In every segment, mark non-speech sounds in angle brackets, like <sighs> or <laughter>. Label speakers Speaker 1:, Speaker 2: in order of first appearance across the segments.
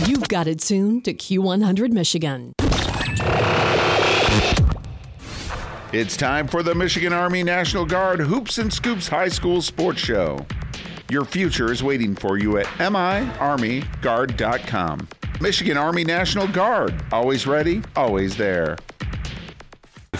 Speaker 1: You've got it tuned to Q100 Michigan.
Speaker 2: It's time for the Michigan Army National Guard Hoops and Scoops High School Sports Show. Your future is waiting for you at miarmyguard.com. Michigan Army National Guard, always ready, always there.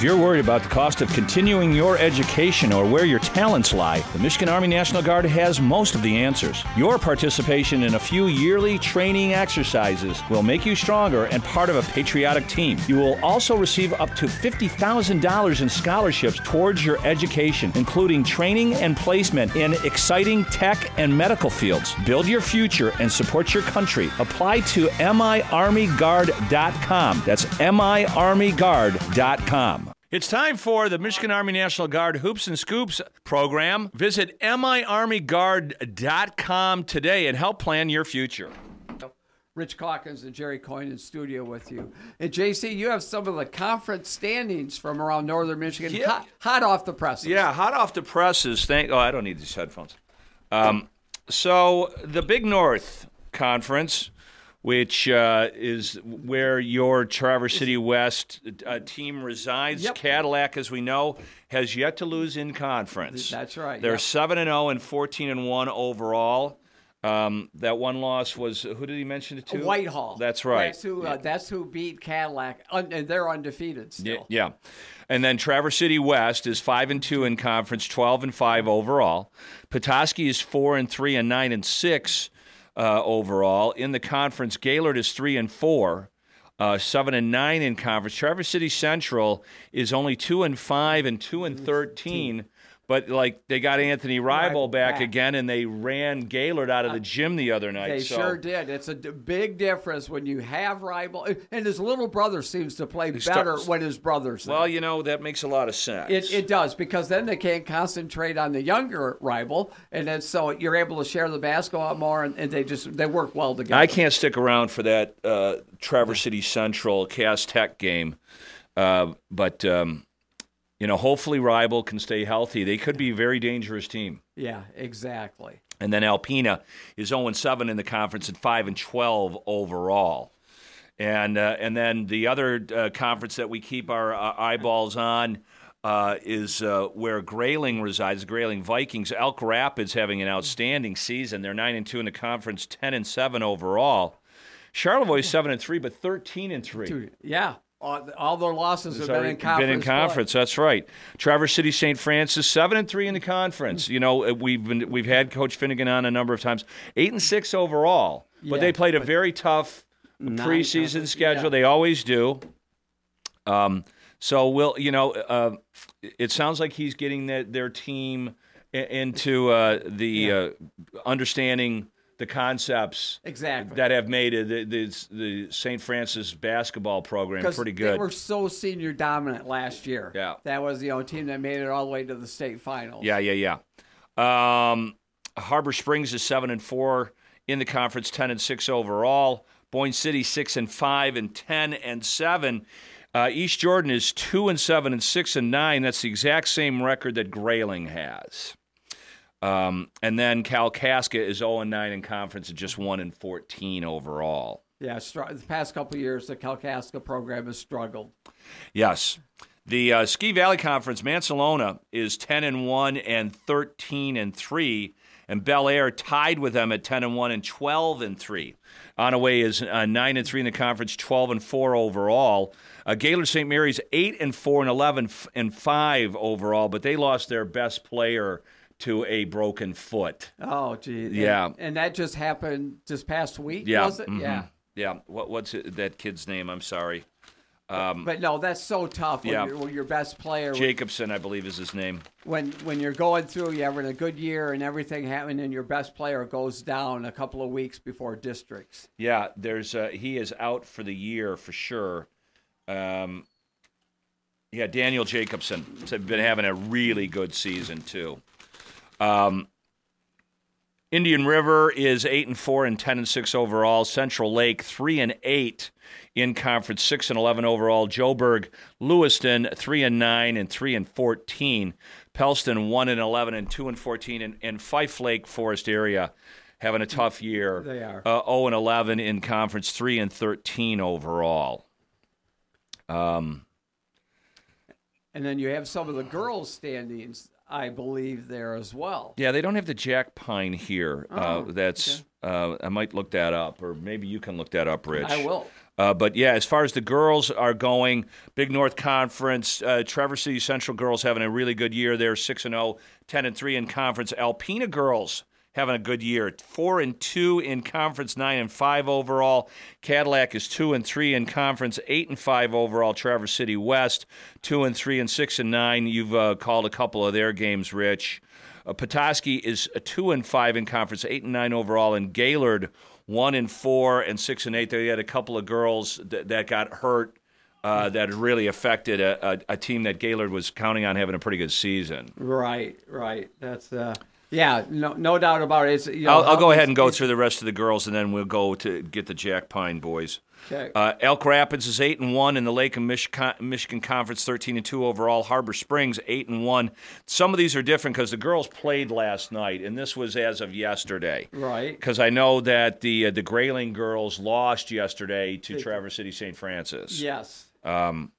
Speaker 3: If you're worried about the cost of continuing your education or where your talents lie, the Michigan Army National Guard has most of the answers. Your participation in a few yearly training exercises will make you stronger and part of a patriotic team. You will also receive up to $50,000 in scholarships towards your education, including training and placement in exciting tech and medical fields. Build your future and support your country. Apply to miarmyguard.com. That's miarmyguard.com. It's time for the Michigan Army National Guard Hoops and Scoops program. Visit miarmyguard.com today and help plan your future.
Speaker 4: Rich Calkins and Jerry Coyne in studio with you. And JC, you have some of the conference standings from around northern Michigan,
Speaker 3: Yeah.
Speaker 4: hot, hot off the presses.
Speaker 3: Yeah, hot off the presses. Thank. Oh, I don't need these headphones. Um, so the Big North Conference, which uh, is where your Traverse City West uh, team resides,
Speaker 4: Yep.
Speaker 3: Cadillac, as we know, has yet to lose in conference.
Speaker 4: That's right,
Speaker 3: They're seven and zero and fourteen and one overall. Um, that one loss was who did he mention it to?
Speaker 4: Whitehall.
Speaker 3: That's right.
Speaker 4: That's who, uh, that's who beat Cadillac, un- and they're undefeated still.
Speaker 3: Yeah, yeah. And then Traverse City West is five and two in conference, twelve and five overall. Petoskey is four and three and nine and six uh, overall in the conference. Gaylord is three and four. Uh, seven and nine in conference. Traverse City Central is only two and five and two and thirteen, but like they got Anthony Ribel back,
Speaker 4: back.
Speaker 3: again, and they ran Gaylord out of the gym the other night.
Speaker 4: They
Speaker 3: so
Speaker 4: sure did. It's a d- big difference when you have rival, and his little brother seems to play
Speaker 3: start-
Speaker 4: better when his brother's there.
Speaker 3: Well, you know that makes a lot of sense.
Speaker 4: It, it does because then they can't concentrate on the younger rival, and then so you're able to share the basketball more, and, and they just they work well together.
Speaker 3: I can't stick around for that uh, Traverse City Central Cass Tech game, uh, but um, you know, hopefully Rival can stay healthy. They could be a very dangerous team.
Speaker 4: Yeah, exactly.
Speaker 3: And then Alpena is 0 7 in the conference and 5 and 12 overall. And uh, and then the other uh, conference that we keep our uh, eyeballs on uh, is uh, where Grayling resides, the Grayling Vikings. Elk Rapids having an outstanding season. They're 9 and 2 in the conference, 10 and 7 overall. Charlevoix 7 and 3, but 13 and 3.
Speaker 4: Dude, yeah, all, their losses have been in conference.
Speaker 3: Been in
Speaker 4: play.
Speaker 3: That's right. Traverse City, St. Francis, seven and three in the conference. You know, uh, we've been we've had Coach Finnegan on a number of times. Eight and six overall, but
Speaker 4: Yeah,
Speaker 3: they played a very tough preseason
Speaker 4: Non-conference,
Speaker 3: schedule.
Speaker 4: yeah.
Speaker 3: They always do. Um, so we'll, you know, uh, it sounds like he's getting their, their team into uh, the uh, understanding the concepts
Speaker 4: Exactly.
Speaker 3: that have made the, the, the St. Francis basketball program pretty good.
Speaker 4: They were so senior dominant last year.
Speaker 3: Yeah.
Speaker 4: that was the only team that made it all the way to the state finals.
Speaker 3: Yeah, yeah, yeah. Um, Harbor Springs is seven and four in the conference, ten and six overall. Boyne City six and five and ten and seven. Uh, East Jordan is two and seven and six and nine. That's the exact same record that Grayling has. Um, and then Cal Kalkaska is zero and nine in conference and just one and fourteen overall.
Speaker 4: yeah. The past couple years, the Kalkaska program has struggled.
Speaker 3: Yes. The uh, Ski Valley Conference, Mancelona is 10 and 1 and 13 and 3, and Bellaire tied with them at 10 and 1 and 12 and 3. Onaway is uh, 9 and 3 in the conference, 12 and 4 overall. Uh, Gaylord St. Mary's 8 and 4 and 11 f- and 5 overall, but they lost their best player to a broken foot.
Speaker 4: Oh, gee.
Speaker 3: Yeah.
Speaker 4: And, that just happened this past week,
Speaker 3: Yeah.
Speaker 4: was it?
Speaker 3: mhm.
Speaker 4: Yeah.
Speaker 3: Yeah. What, what's it, that kid's name? I'm sorry. Um,
Speaker 4: But no, that's so tough when,
Speaker 3: Yeah.
Speaker 4: you're, when your best player,
Speaker 3: Jacobson, I believe, is his name.
Speaker 4: when when you're going through, you're having a good year and everything happening, and your best player goes down a couple of weeks before districts.
Speaker 3: Yeah, there's uh, he is out for the year for sure. Um, yeah, Daniel Jacobson has been having a really good season too. Um, Indian River is eight and four and ten and six overall. Central Lake three and eight in conference, six and eleven overall. Joburg, Lewiston three and nine and three and fourteen. Pellston one and eleven and two and fourteen. And, and Fife Lake Forest area having a tough year.
Speaker 4: They are.
Speaker 3: Uh, 0 and 11 in conference, 3 and 13 overall.
Speaker 4: Um, And then you have some of the girls' standings, I believe, there as well.
Speaker 3: Yeah, they don't have the Jack Pine here. uh,
Speaker 4: Oh,
Speaker 3: that's uh, I might look that up, or maybe you can look that up, Rich.
Speaker 4: I will.
Speaker 3: Uh, but yeah, as far as the girls are going, Big North Conference, uh, Traverse City Central girls having a really good year. They're 6 and 0, 10 and 3 in conference. Alpena girls having a good year, 4 and 2 in conference, 9 and 5 overall. Cadillac is 2 and 3 in conference, 8 and 5 overall. Traverse City West, 2 and 3 and 6 and 9. You've uh, called a couple of their games, Rich. Uh, Petoskey is a two and five in conference, eight and nine overall, and Gaylord one and four and six and eight. They had a couple of girls that, that got hurt uh, that really affected a, a, a team that Gaylord was counting on having a pretty good season.
Speaker 4: Right, right. That's uh, yeah, no, no doubt about it. You know,
Speaker 3: I'll, I'll go ahead and go through the rest of the girls, and then we'll go to get the Jack Pine boys.
Speaker 4: Okay.
Speaker 3: Uh, Elk Rapids is eight and one in the Lake and Michigan, Michigan Conference, thirteen and two overall. Harbor Springs eight and one. Some of these are different because the girls played last night, and this was as of yesterday.
Speaker 4: Right.
Speaker 3: Because I know that the uh, the Grayling girls lost yesterday to Traverse City St. Francis.
Speaker 4: Yes.
Speaker 3: Um,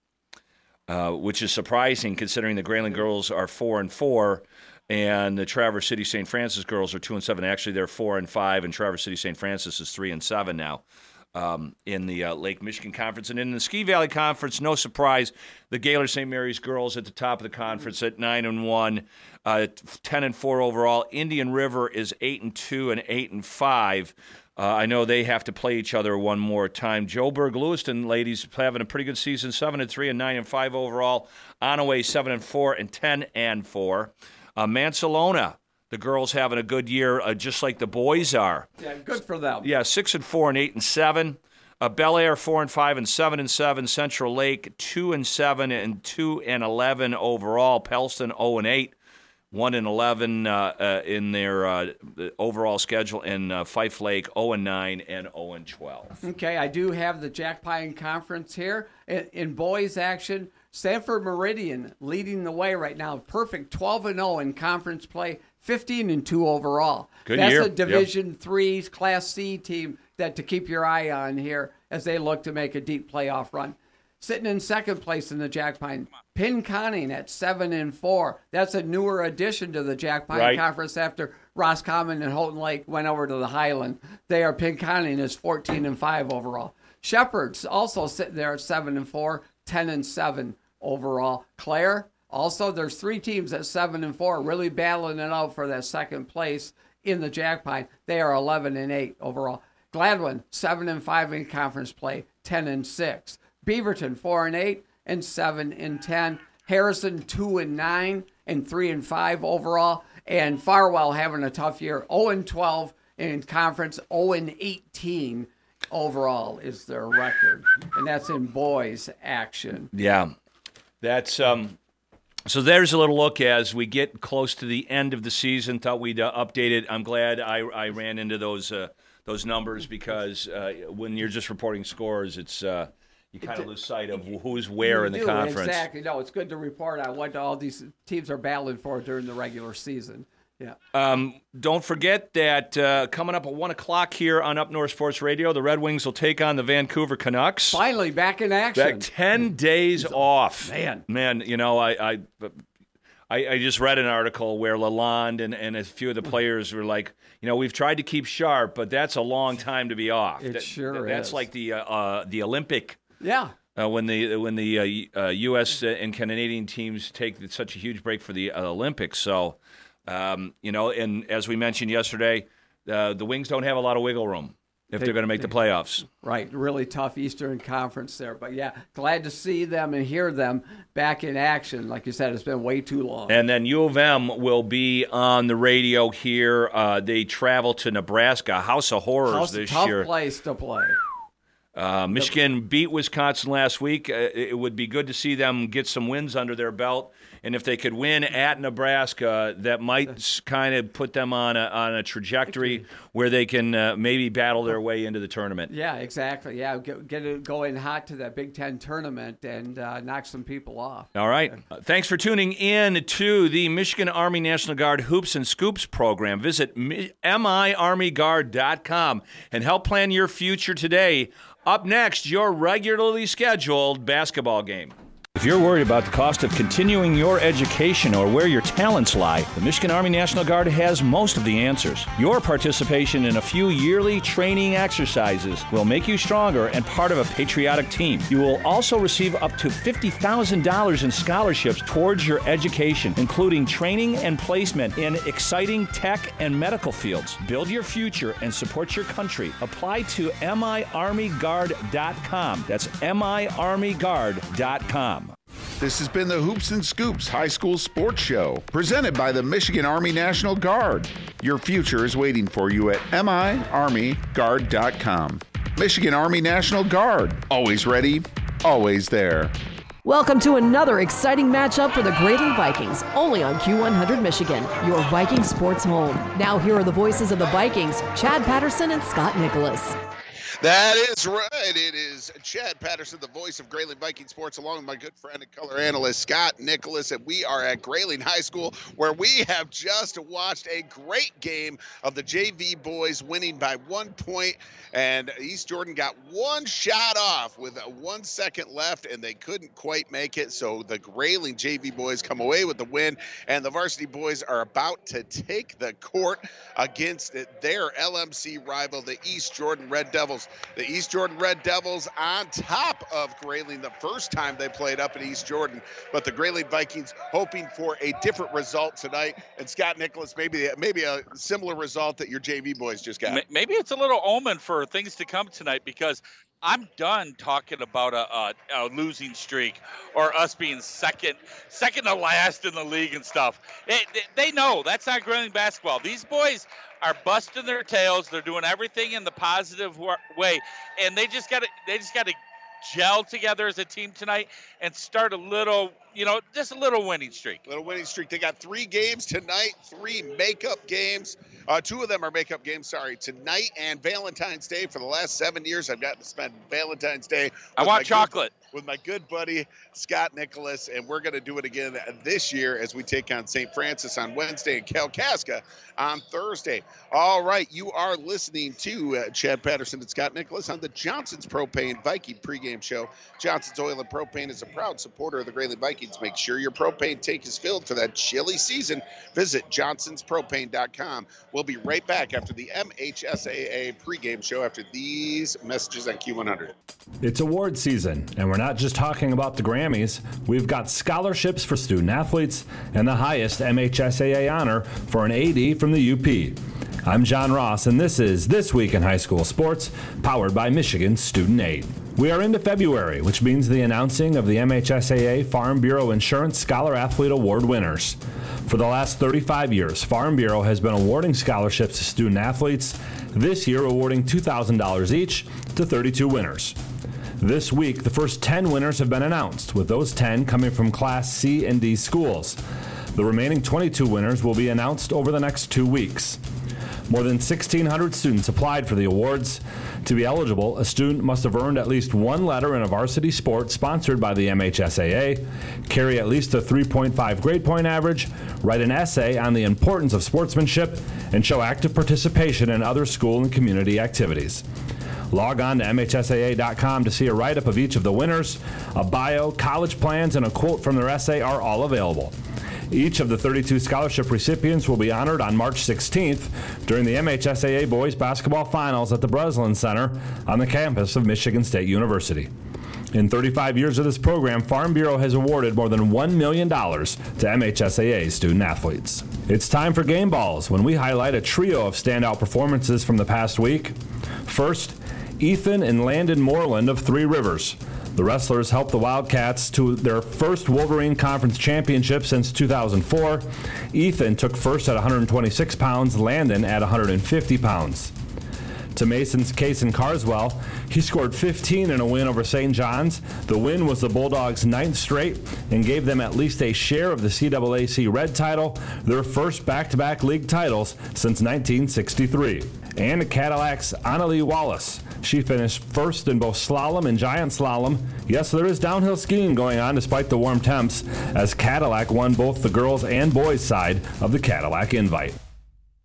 Speaker 3: uh, which is surprising considering the Grayling girls are four and four, and the Traverse City St. Francis girls are two and seven. Actually, they're four and five, and Traverse City St. Francis is three and seven now. Um, in the uh, Lake Michigan Conference. And in the Ski Valley Conference, no surprise, the Gaylord St. Mary's girls at the top of the conference at 9 and 1, uh, 10 and 4 overall. Indian River is 8 and 2 and 8 and 5. Uh, I know they have to play each other one more time. Joburg Lewiston ladies having a pretty good season, 7 and 3 and 9 and 5 overall. Onaway 7 and 4 and 10 and 4. Uh, Mancelona, the girls having a good year, uh, just like the boys are.
Speaker 4: Yeah, good for them.
Speaker 3: Yeah, six and four and eight and seven. Uh, Bellaire four and five and seven and seven. Central Lake two and seven and two and eleven overall. Pellston zero and eight, one and eleven uh, uh, in their uh, overall schedule. And uh, Fife Lake zero and nine and zero and twelve.
Speaker 4: Okay, I do have the Jack Pine Conference here. In, in boys action, Sanford Meridian leading the way right now. Perfect 12 and 0 in conference play, 15 and 2 overall.
Speaker 3: Good
Speaker 4: That's
Speaker 3: year.
Speaker 4: a
Speaker 3: Yep.
Speaker 4: Division 3 Class C team that to keep your eye on here as they look to make a deep playoff run. Sitting in second place in the Jack Pine, Pinconning at 7 and 4. That's a newer addition to the Jackpine
Speaker 3: Right.
Speaker 4: Conference after Roscommon and Houghton Lake went over to the Highland. They are Pinconning is 14 and 5 overall. Shepherds also sitting there at 7 and 4, 10 and 7 overall. Clare, also there's three teams at 7 and 4 really battling it out for that second place in the Jack Pine. They are 11 and 8 overall. Gladwin, 7 and 5 in conference play, 10 and 6. Beaverton, 4 and 8 and 7 and 10. Harrison, 2 and 9 and 3 and 5 overall. And Farwell having a tough year, 0 and 12 in conference, 0 and 18 overall is their record. And that's in boys action.
Speaker 3: Yeah, that's um. So there's a little look as we get close to the end of the season. Thought we'd uh, update it. I'm glad I, I ran into those uh, those numbers because uh, when you're just reporting scores, it's uh, you kind of lose sight of who's where in the
Speaker 4: do,
Speaker 3: conference.
Speaker 4: Exactly. No, it's good to report on what all these teams are battling for during the regular season. Yeah.
Speaker 3: Um, don't forget that uh, coming up at one o'clock here on Up North Sports Radio, the Red Wings will take on the Vancouver Canucks.
Speaker 4: Finally, back in action.
Speaker 3: Back ten days off,
Speaker 4: Man.
Speaker 3: Man, you know, I, I, I, I just read an article where Lalonde and, and a few of the players were like, you know, we've tried to keep sharp, but that's a long time to be off.
Speaker 4: It
Speaker 3: That-
Speaker 4: sure
Speaker 3: That's
Speaker 4: is.
Speaker 3: like the uh, uh, the Olympic.
Speaker 4: yeah.
Speaker 3: Uh, when the when the uh, uh, U.S. and Canadian teams take such a huge break for the uh, Olympics, so um, you know, and as we mentioned yesterday, uh, the Wings don't have a lot of wiggle room if they're going to make the playoffs.
Speaker 4: Right, really tough Eastern Conference there, but yeah, glad to see them and hear them back in action. Like you said, it's been way too long.
Speaker 3: And then U of M will be on the radio here. Uh, they travel to Nebraska, House of Horrors
Speaker 4: House-
Speaker 3: this
Speaker 4: tough
Speaker 3: year.
Speaker 4: Tough place to play.
Speaker 3: Uh, Michigan beat Wisconsin last week. Uh, it would be good to see them get some wins under their belt. And if they could win at Nebraska, that might kind of put them on a, on a trajectory where they can uh, maybe battle their way into the tournament.
Speaker 4: Yeah, exactly. Yeah, get, get it going hot to that Big Ten tournament and uh, knock some people off.
Speaker 3: All right. Uh, thanks for tuning in to the Michigan Army National Guard Hoops and Scoops program. Visit miarmyguard.com and help plan your future today. Up next, your regularly scheduled basketball game. If you're worried about the cost of continuing your education or where your talents lie, the Michigan Army National Guard has most of the answers. Your participation in a few yearly training exercises will make you stronger and part of a patriotic team. You will also receive up to $50,000 in scholarships towards your education, including training and placement in exciting tech and medical fields. Build your future and support your country. Apply to miarmyguard.com. That's miarmyguard.com.
Speaker 2: This has been the Hoops and Scoops High School Sports Show, presented by the Michigan Army National Guard. Your future is waiting for you at miarmyguard.com. Michigan Army National Guard, always ready, always there.
Speaker 1: Welcome to another exciting matchup for the Grayling Vikings, only on Q100 Michigan, your Viking sports home. Now, here are the voices of the Vikings Chad Patterson and Scott Nicholas.
Speaker 5: That is right. It is Chad Patterson, the voice of Grayling Viking Sports, along with my good friend and color analyst Scott Nicholas, and we are at Grayling High School, where we have just watched a great game of the JV boys winning by one point, and East Jordan got one shot off with one second left, and they couldn't quite make it. So the Grayling JV boys come away with the win, and the varsity boys are about to take the court against their LMC rival, the East Jordan Red Devils. The East Jordan Red Devils on top of Grayling the first time they played up in East Jordan, but the Grayling Vikings hoping for a different result tonight. And Scott Nicholas, maybe maybe a similar result that your JV boys just got.
Speaker 6: Maybe it's a little omen for things to come tonight because I'm done talking about a, a, a, losing streak or us being second, second to last in the league and stuff. It, they know that's not Grayling basketball. These boys are busting their tails. They're doing everything in the positive way, and they just got to they just got to gel together as a team tonight and start a little, you know, just a little winning streak.
Speaker 5: Little winning streak. They got three games tonight, three makeup games. Uh, two of them are makeup games, sorry, tonight and Valentine's Day. For the last seven years, I've gotten to spend Valentine's Day.
Speaker 6: I want chocolate.
Speaker 5: Good, with my good buddy Scott Nicholas, and we're going to do it again this year as we take on St. Francis on Wednesday and Kalkaska on Thursday. All right, you are listening to uh, Chad Patterson and Scott Nicholas on the Johnson's Propane Viking pregame show. Johnson's Oil and Propane is a proud supporter of the Grayling Vikings. Make sure your propane tank is filled for that chilly season. Visit johnsonspropane.com. We'll be right back after the MHSAA pregame show after these messages on Q100.
Speaker 7: It's award season, and we're not just talking about the Grammys. We've got scholarships for student athletes and the highest MHSAA honor for an AD from the UP. I'm John Ross, and this is This Week in High School Sports, powered by Michigan Student Aid. We are into February, which means the announcing of the MHSAA Farm Bureau Insurance Scholar Athlete Award winners. For the last 35 years, Farm Bureau has been awarding scholarships to student athletes, this year awarding $2,000 each to 32 winners. This week, the first 10 winners have been announced, with those 10 coming from Class C and D schools. The remaining 22 winners will be announced over the next two weeks. More than 1,600 students applied for the awards. To be eligible, a student must have earned at least one letter in a varsity sport sponsored by the MHSAA, carry at least a 3.5 grade point average, write an essay on the importance of sportsmanship, and show active participation in other school and community activities. Log on to MHSAA.com to see a write up of each of the winners. A bio, college plans, and a quote from their essay are all available. Each of the 32 scholarship recipients will be honored on March 16th during the MHSAA Boys Basketball Finals at the Breslin Center on the campus of Michigan State University. In 35 years of this program, Farm Bureau has awarded more than $1 million to MHSAA student athletes. It's time for Game Balls when we highlight a trio of standout performances from the past week. First, Ethan and Landon Moreland of Three Rivers. The wrestlers helped the Wildcats to their first Wolverine Conference championship since 2004. Ethan took first at 126 pounds, Landon at 150 pounds. To Mason's Cason Carswell. He scored 15 in a win over St. John's. The win was the Bulldogs' ninth straight and gave them at least a share of the CAAC Red title, their first back to back league titles since 1963. And Cadillac's Annalie Wallace. She finished first in both slalom and giant slalom. Yes, there is downhill skiing going on despite the warm temps, as Cadillac won both the girls and boys side of the Cadillac Invite.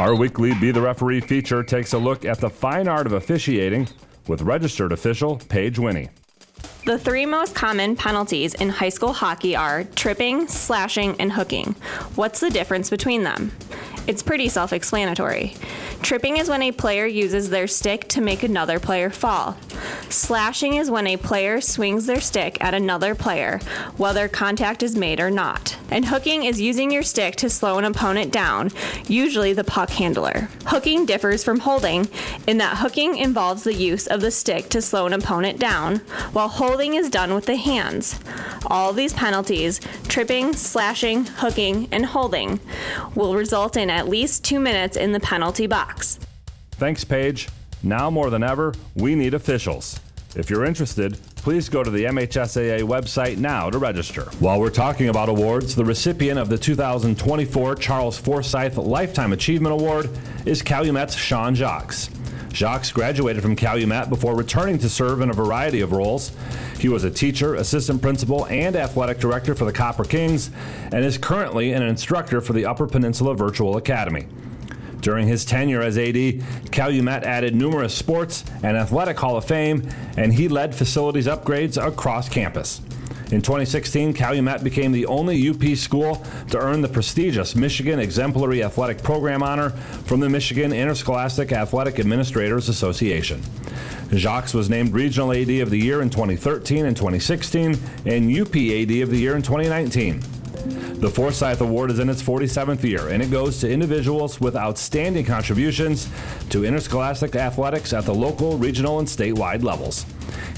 Speaker 7: Our weekly Be the Referee feature takes a look at the fine art of officiating with registered official Paige Winnie.
Speaker 8: The three most common penalties in high school hockey are tripping, slashing, and hooking. What's the difference between them? It's pretty self explanatory. Tripping is when a player uses their stick to make another player fall. Slashing is when a player swings their stick at another player, whether contact is made or not. And hooking is using your stick to slow an opponent down, usually the puck handler. Hooking differs from holding in that hooking involves the use of the stick to slow an opponent down, while holding is done with the hands. All these penalties, tripping, slashing, hooking, and holding, will result at least two minutes in the penalty box.
Speaker 7: Thanks, Paige. Now more than ever, we need officials. If you're interested, please go to the MHSAA website now to register. While we're talking about awards, the recipient of the 2024 Charles Forsyth Lifetime Achievement Award is Calumet's Sean Jacques. Jacques graduated from Calumet before returning to serve in a variety of roles. He was a teacher, assistant principal, and athletic director for the Copper Kings, and is currently an instructor for the Upper Peninsula Virtual Academy. During his tenure as AD, Calumet added numerous sports and athletic Hall of Fame, and he led facilities upgrades across campus. In 2016, Calumet became the only UP school to earn the prestigious Michigan Exemplary Athletic Program honor from the Michigan Interscholastic Athletic Administrators Association. Jacques was named Regional AD of the Year in 2013 and 2016, and UP AD of the Year in 2019. The Forsyth Award is in its 47th year, and it goes to individuals with outstanding contributions to interscholastic athletics at the local, regional, and statewide levels.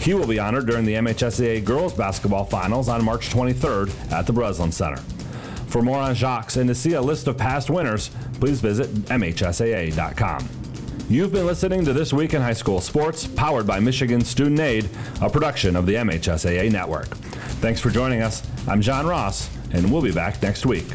Speaker 7: He will be honored during the MHSAA Girls Basketball Finals on March 23rd at the Breslin Center. For more on Jacques and to see a list of past winners, please visit MHSAA.com. You've been listening to This Week in High School Sports, powered by Michigan Student Aid, a production of the MHSAA Network. Thanks for joining us. I'm John Ross, and we'll be back next week.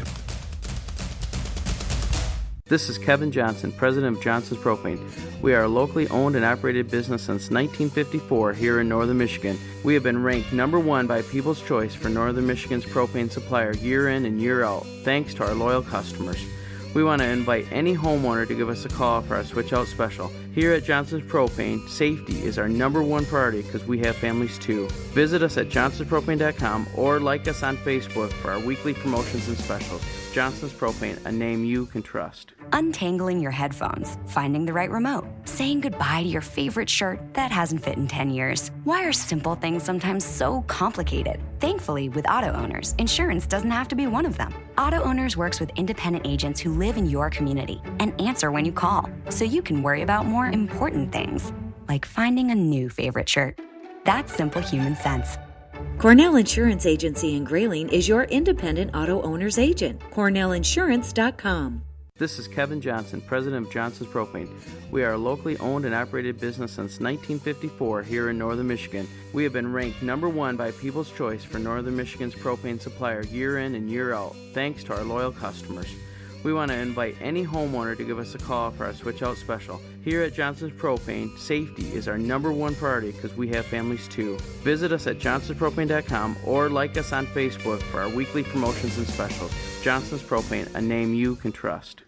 Speaker 9: This is Kevin Johnson, president of Johnson's Propane. We are a locally owned and operated business since 1954 here in northern Michigan. We have been ranked number one by People's Choice for northern Michigan's propane supplier year in and year out, thanks to our loyal customers. We want to invite any homeowner to give us a call for our switch out special. Here at Johnson's Propane, safety is our number one priority because we have families too. Visit us at johnsonspropane.com or like us on Facebook for our weekly promotions and specials. Johnson's Propane, a name you can trust.
Speaker 10: Untangling your headphones, finding the right remote, saying goodbye to your favorite shirt that hasn't fit in 10 years. Why are simple things sometimes so complicated? Thankfully, with auto owners, insurance doesn't have to be one of them. Auto Owners works with independent agents who live in your community and answer when you call, so you can worry about more important things, like finding a new favorite shirt. That's simple human sense.
Speaker 11: Cornell Insurance Agency in Grayling is your independent auto owner's agent. CornellInsurance.com.
Speaker 9: This is Kevin Johnson, president of Johnson's Propane. We are a locally owned and operated business since 1954 here in northern Michigan. We have been ranked number one by People's Choice for northern Michigan's propane supplier year in and year out, thanks to our loyal customers. We want to invite any homeowner to give us a call for our switch out special. Here at Johnson's Propane, safety is our number one priority because we have families too. Visit us at johnsonspropane.com or like us on Facebook for our weekly promotions and specials. Johnson's Propane, a name you can trust.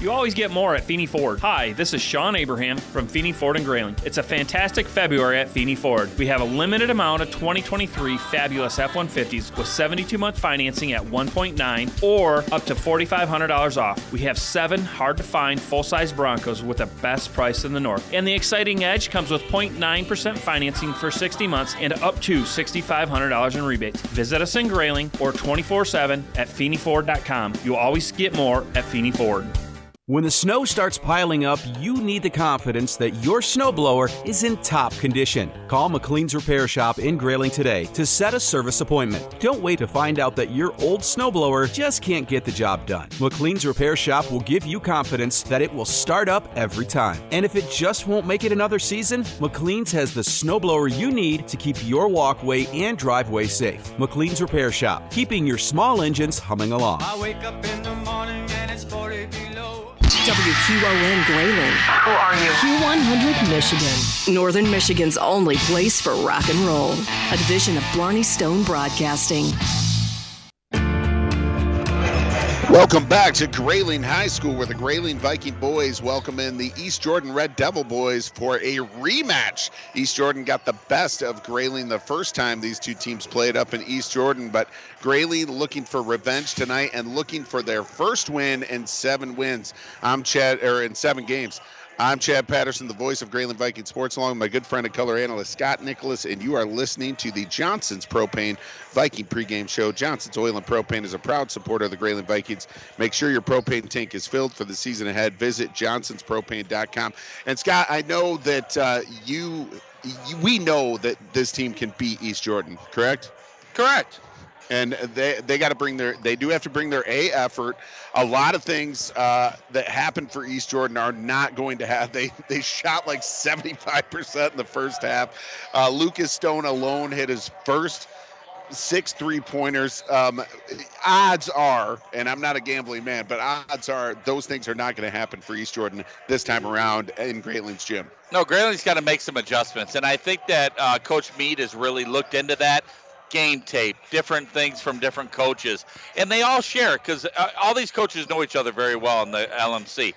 Speaker 12: You always get more at Feeney Ford. Hi, this is Sean Abraham from Feeney Ford and Grayling. It's a fantastic February at Feeney Ford. We have a limited amount of 2023 fabulous F-150s with 72-month financing at 1.9 or up to $4,500 off. We have seven hard-to-find full-size Broncos with the best price in the north. And the exciting Edge comes with 0.9% financing for 60 months and up to $6,500 in rebates. Visit us in Grayling or 24-7 at FeeneyFord.com. You'll always get more at Feeney Ford.
Speaker 13: When the snow starts piling up, you need the confidence that your snowblower is in top condition. Call McLean's Repair Shop in Grayling today to set a service appointment. Don't wait to find out that your old snowblower just can't get the job done. McLean's Repair Shop will give you confidence that it will start up every time. And if it just won't make it another season, McLean's has the snowblower you need to keep your walkway and driveway safe. McLean's Repair Shop, keeping your small engines humming along.
Speaker 1: WQON Grayling. Who are you? Q100 Michigan. Northern Michigan's only place for rock and roll. A division of Blarney Stone Broadcasting.
Speaker 5: Welcome back to Grayling High School, where the Grayling Viking boys welcome in the East Jordan Red Devil boys for a rematch. East Jordan got the best of Grayling the first time these two teams played up in East Jordan, but Grayling looking for revenge tonight and looking for their first win in seven wins. I'm Chad, or in seven games. I'm Chad Patterson, the voice of Grayling Viking Sports, along with my good friend and color analyst Scott Nicholas, and you are listening to the Johnson's Propane Viking pregame show. Johnson's Oil and Propane is a proud supporter of the Grayling Vikings. Make sure your propane tank is filled for the season ahead. Visit johnsonspropane.com. And Scott, I know that uh, you, you, we know that this team can beat East Jordan, correct?
Speaker 6: Correct
Speaker 5: and they they got to bring their they do have to bring their A effort. A lot of things uh, that happened for East Jordan are not going to have. They they shot like 75% in the first half. Uh, Lucas Stone alone hit his first six three pointers. Um, odds are, and I'm not a gambling man, but odds are those things are not going to happen for East Jordan this time around in Grayling's gym.
Speaker 6: No, Grayling's got to make some adjustments, and I think that uh, Coach Mead has really looked into that game tape, different things from different coaches, and they all share because uh, all these coaches know each other very well in the LMC.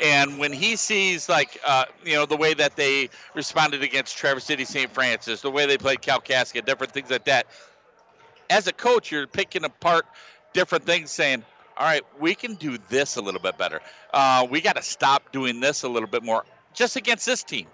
Speaker 6: And when he sees, like, uh, you know, the way that they responded against Traverse City St. Francis, the way they played Kalkaska, different things like that, as a coach, you're picking apart different things, saying, all right, we can do this a little bit better. Uh, we got to stop doing this a little bit more just against this team.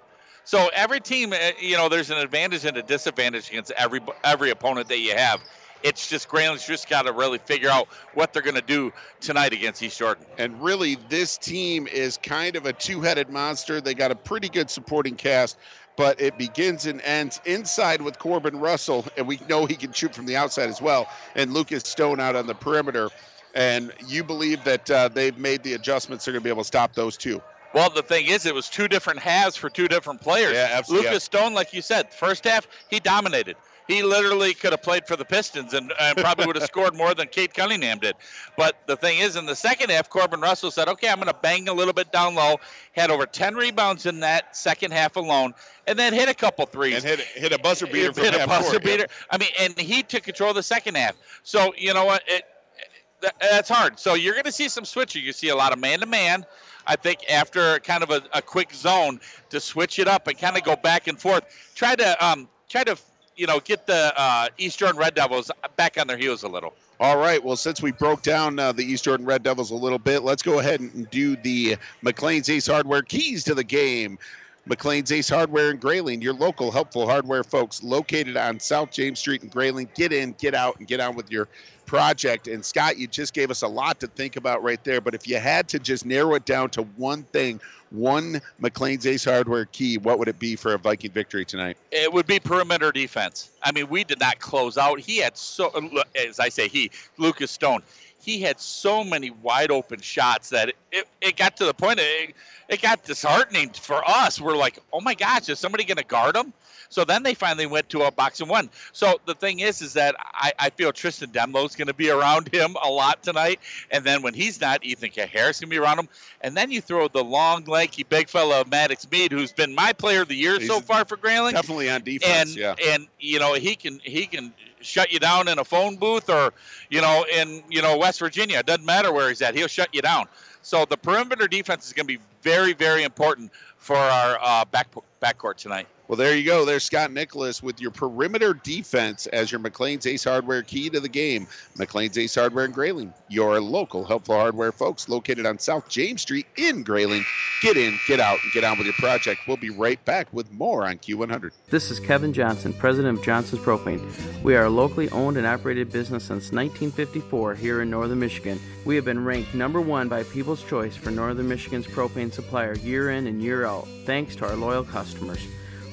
Speaker 6: So every team, uh, you know, there's an advantage and a disadvantage against every every opponent that you have. It's just Grayling's just got to really figure out what they're going to do tonight against East Jordan.
Speaker 5: And really, this team is kind of a two-headed monster. They got a pretty good supporting cast, but it begins and ends inside with Corbin Russell, and we know he can shoot from the outside as well. And Lucas Stone out on the perimeter. And you believe that uh, they've made the adjustments; they're going to be able to stop those two.
Speaker 6: Well, the thing is, it was two different halves for two different players.
Speaker 5: Yeah, absolutely.
Speaker 6: Lucas Stone, like you said, first half he dominated. He literally could have played for the Pistons and, and probably would have <laughs> scored more than Cade Cunningham did. But the thing is, in the second half, Corbin Russell said, "Okay, I'm going to bang a little bit down low." Had over 10 rebounds in that second half alone, and then hit a couple threes
Speaker 5: and hit hit a buzzer beater.
Speaker 6: Hit, hit a buzzer
Speaker 5: court,
Speaker 6: beater.
Speaker 5: Yeah.
Speaker 6: I mean, and he took control of the second half. So you know what? It, that, that's hard. So you're going to see some switching. You see a lot of man to man. I think after kind of a, a, quick zone to switch it up and kind of go back and forth. Try to um, try to you know get the uh, East Jordan Red Devils back on their heels a little.
Speaker 5: All right. Well, since we broke down uh, the East Jordan Red Devils a little bit, let's go ahead and do the McLean's Ace Hardware keys to the game. McLean's Ace Hardware in Grayling, your local helpful hardware folks located on South James Street in Grayling. Get in, get out, and get on with your project. And Scott, you just gave us a lot to think about right there. But if you had to just narrow it down to one thing, one McLean's Ace Hardware key, what would it be for a Viking victory tonight?
Speaker 6: It would be perimeter defense. I mean, we did not close out. He had so, as I say, he, Lucas Stone, he had so many wide open shots that it, it, it got to the point it, it got disheartening for us. We're like, oh my gosh, is somebody going to guard him? So then they finally went to a box and one. So the thing is, is that I, I feel Tristan Demlo's going to be around him a lot tonight. And then when he's not, Ethan Harris going to be around him. And then you throw the long, lanky, big fellow Maddox Mead, who's been my player of the year
Speaker 5: He's
Speaker 6: so far for Grayling.
Speaker 5: Definitely on defense.
Speaker 6: And
Speaker 5: yeah.
Speaker 6: and you know he can he can shut you down in a phone booth or you know in you know West Virginia. It doesn't matter where he's at. He'll shut you down. So the perimeter defense is going to be very very important for our uh, back backcourt tonight.
Speaker 5: Well, there you go. There's Scott Nicholas with your perimeter defense as your McLean's Ace Hardware key to the game. McLean's Ace Hardware in Grayling, your local helpful hardware folks located on South James Street in Grayling. Get in, get out, and get on with your project. We'll be right back with more on Q100.
Speaker 9: This is Kevin Johnson, president of Johnson's Propane. We are a locally owned and operated business since 1954 here in northern Michigan. We have been ranked number one by People's Choice for northern Michigan's propane supplier year in and year out, thanks to our loyal customers.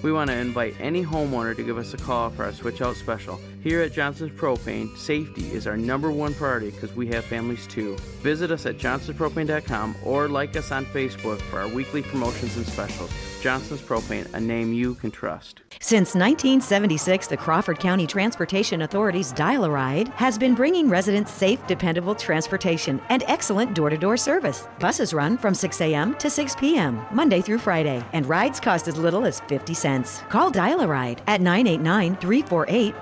Speaker 9: We want to invite any homeowner to give us a call for our switch out special. Here at Johnson's Propane, safety is our number one priority because we have families too. Visit us at johnsonspropane.com or like us on Facebook for our weekly promotions and specials. Johnson's Propane, a name you can trust.
Speaker 14: Since 1976, the Crawford County Transportation Authority's Dial a Ride has been bringing residents safe, dependable transportation and excellent door to door service. Buses run from 6 a.m. to 6 p.m., Monday through Friday, and rides cost as little as 50 cents. Call Dial a Ride at 989 348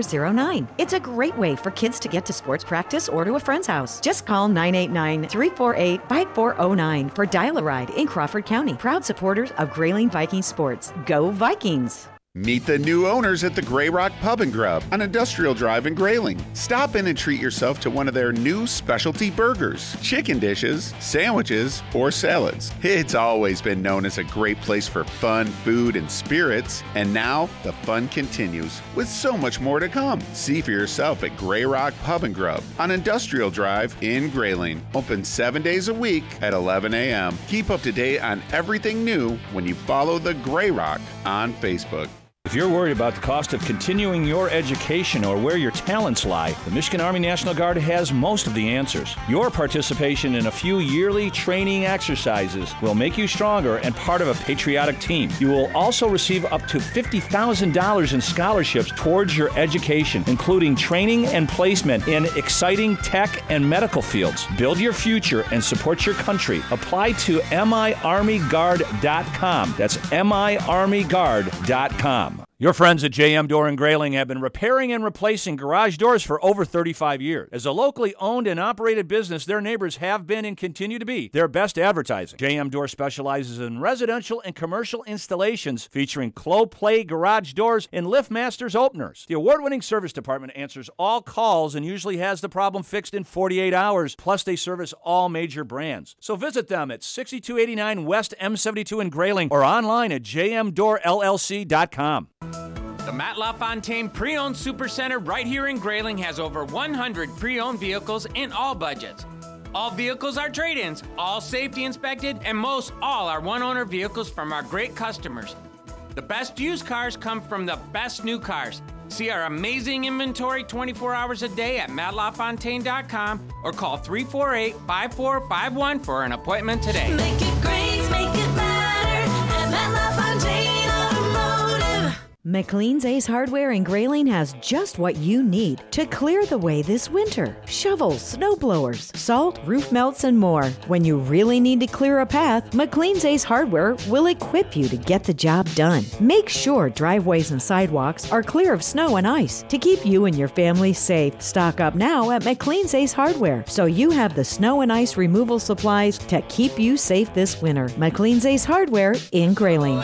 Speaker 14: 5409. It's a great way for kids to get to sports practice or to a friend's house. Just call 989 348 5409 for Dial a Ride in Crawford County. Proud supporters of Grayling Viking Sports. Go Vikings!
Speaker 2: Meet the new owners at the Grey Rock Pub and Grub on Industrial Drive in Grayling. Stop in and treat yourself to one of their new specialty burgers, chicken dishes, sandwiches, or salads. It's always been known as a great place for fun, food, and spirits, and now the fun continues with so much more to come. See for yourself at Grey Rock Pub and Grub on Industrial Drive in Grayling. Open seven days a week at 11 a.m. Keep up to date on everything new when you follow the Grey Rock on Facebook.
Speaker 3: If you're worried about the cost of continuing your education or where your talents lie, the Michigan Army National Guard has most of the answers. Your participation in a few yearly training exercises will make you stronger and part of a patriotic team. You will also receive up to $50,000 in scholarships towards your education, including training and placement in exciting tech and medical fields. Build your future and support your country. Apply to miarmyguard.com. That's miarmyguard.com. Your friends at JM Door and Grayling have been repairing and replacing garage doors for over 35 years. As a locally owned and operated business, their neighbors have been and continue to be their best advertising. JM Door specializes in residential and commercial installations featuring Clopay garage doors and LiftMasters openers. The award-winning service department answers all calls and usually has the problem fixed in 48 hours. Plus, they service all major brands. So visit them at 6289 West M72 in Grayling or online at jmdoorllc.com.
Speaker 15: The Matt LaFontaine Pre-Owned Supercenter right here in Grayling has over 100 pre-owned vehicles in all budgets. All vehicles are trade-ins, all safety inspected, and most all are one-owner vehicles from our great customers. The best used cars come from the best new cars. See our amazing inventory 24 hours a day at mattlafontaine.com or call 348-5451 for an appointment today.
Speaker 16: Make it great, make it better at Matt LaFontaine.
Speaker 11: McLean's Ace Hardware in Grayling has just what you need to clear the way this winter. Shovels, snow blowers, salt, roof melts, and more. When you really need to clear a path, McLean's Ace Hardware will equip you to get the job done. Make sure driveways and sidewalks are clear of snow and ice to keep you and your family safe. Stock up now at McLean's Ace Hardware so you have the snow and ice removal supplies to keep you safe this winter. McLean's Ace Hardware in Grayling.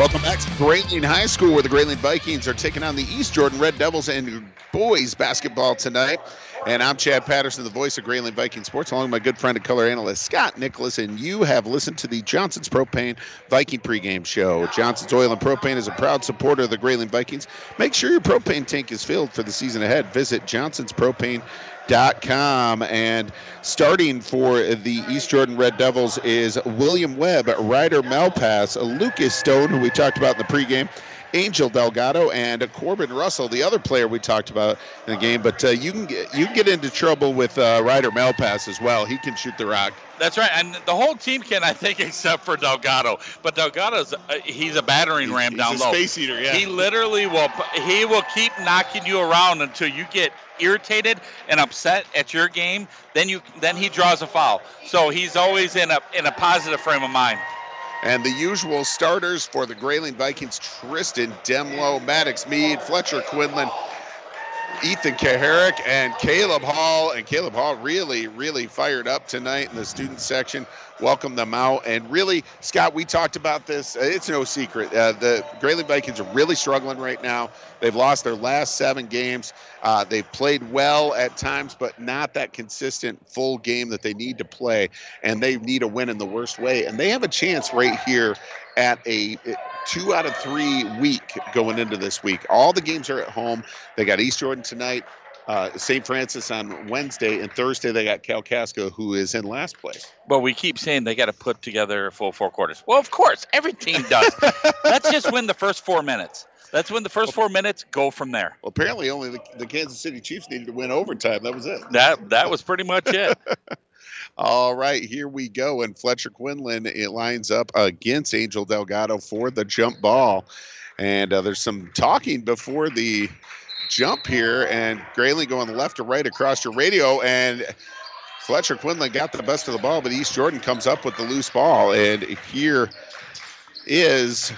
Speaker 5: Welcome back to Grayling High School, where the Grayling Vikings are taking on the East Jordan Red Devils and boys basketball tonight. And I'm Chad Patterson, the voice of Grayling Viking Sports, along with my good friend and color analyst Scott Nicholas. And you have listened to the Johnson's Propane Viking pregame show. Johnson's Oil and Propane is a proud supporter of the Grayling Vikings. Make sure your propane tank is filled for the season ahead. Visit Johnson's Propane Com. And starting for the East Jordan Red Devils is William Webb, Ryder Malpass, Lucas Stone, who we talked about in the pregame, Angel Delgado, and Corbin Russell, the other player we talked about in the game. But uh, you can get, you can get into trouble with uh, Ryder Malpass as well. He can shoot the rock.
Speaker 6: That's right, and the whole team can, I think, <laughs> except for Delgado. But Delgado's uh, he's a battering ram
Speaker 5: He's
Speaker 6: down
Speaker 5: a
Speaker 6: low.
Speaker 5: space eater, yeah.
Speaker 6: He literally will he will keep knocking you around until you get irritated and upset at your game. Then you then he draws a foul. So he's always in a in a positive frame of mind.
Speaker 5: And the usual starters for the Grayling Vikings Tristan Demlow, Maddox Mead, Fletcher Quinlan, Ethan Kucharek, and Caleb Hall. And Caleb Hall really, really fired up tonight in the student section. Welcome them out. And really, Scott, we talked about this. Uh, It's no secret. Uh, the Grayling Vikings are really struggling right now. They've lost their last seven games. Uh, they've played well at times, but not that consistent full game that they need to play. And they need a win in the worst way. And they have a chance right here at a two out of three week going into this week. All the games are at home. They got East Jordan tonight, uh, St. Francis on Wednesday, and Thursday they got Kalkaska, who is in last place.
Speaker 6: But we keep saying they got to put together a full four quarters. Well, of course, every team does. Let's just win the first four minutes. Let's win the first four minutes. Go from there.
Speaker 5: Well, apparently only the, the Kansas City Chiefs needed to win overtime. That was it.
Speaker 6: That that was pretty much it. <laughs>
Speaker 5: All right, here we go. And Fletcher Quinlan it lines up against Angel Delgado for the jump ball. And uh, there's some talking before the jump here. And Grayling going left to right across your radio. And Fletcher Quinlan got the best of the ball, but East Jordan comes up with the loose ball. And here is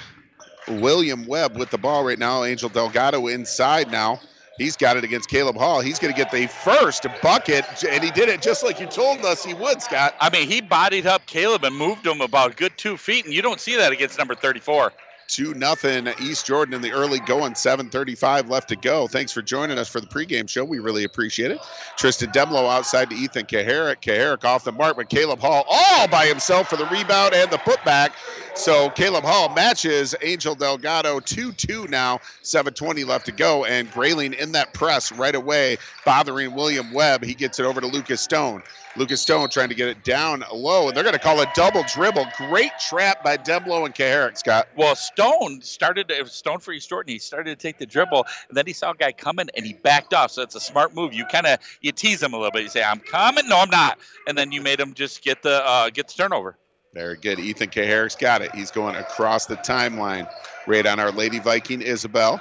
Speaker 5: William Webb with the ball right now. Angel Delgado inside now. He's got it against Caleb Hall. He's going to get the first bucket, and he did it just like you told us he would, Scott.
Speaker 6: I mean, he bodied up Caleb and moved him about a good two feet, and you don't see that against number 34.
Speaker 5: 2 nothing East Jordan in the early going, 7.35 left to go. Thanks for joining us for the pregame show. We really appreciate it. Tristan Demlow outside to Ethan Kucharek. Kucharek off the mark, but Caleb Hall all by himself for the rebound and the putback. So Caleb Hall matches Angel Delgado 2 2 now, 7.20 left to go. And Grayling in that press right away, bothering William Webb. He gets it over to Lucas Stone. Lucas Stone trying to get it down low, and they're going to call a double dribble. Great trap by Demlow and Kucharek, Scott.
Speaker 6: Well, Stone started it was Stone for East Jordan. He started to take the dribble, and then he saw a guy coming, and he backed off. So it's a smart move. You kind of you tease him a little bit. You say, "I'm coming," no, I'm not, and then you made him just get the uh, get the turnover.
Speaker 5: Very good. Ethan Kucharek's got it. He's going across the timeline right on our Lady Viking Isabel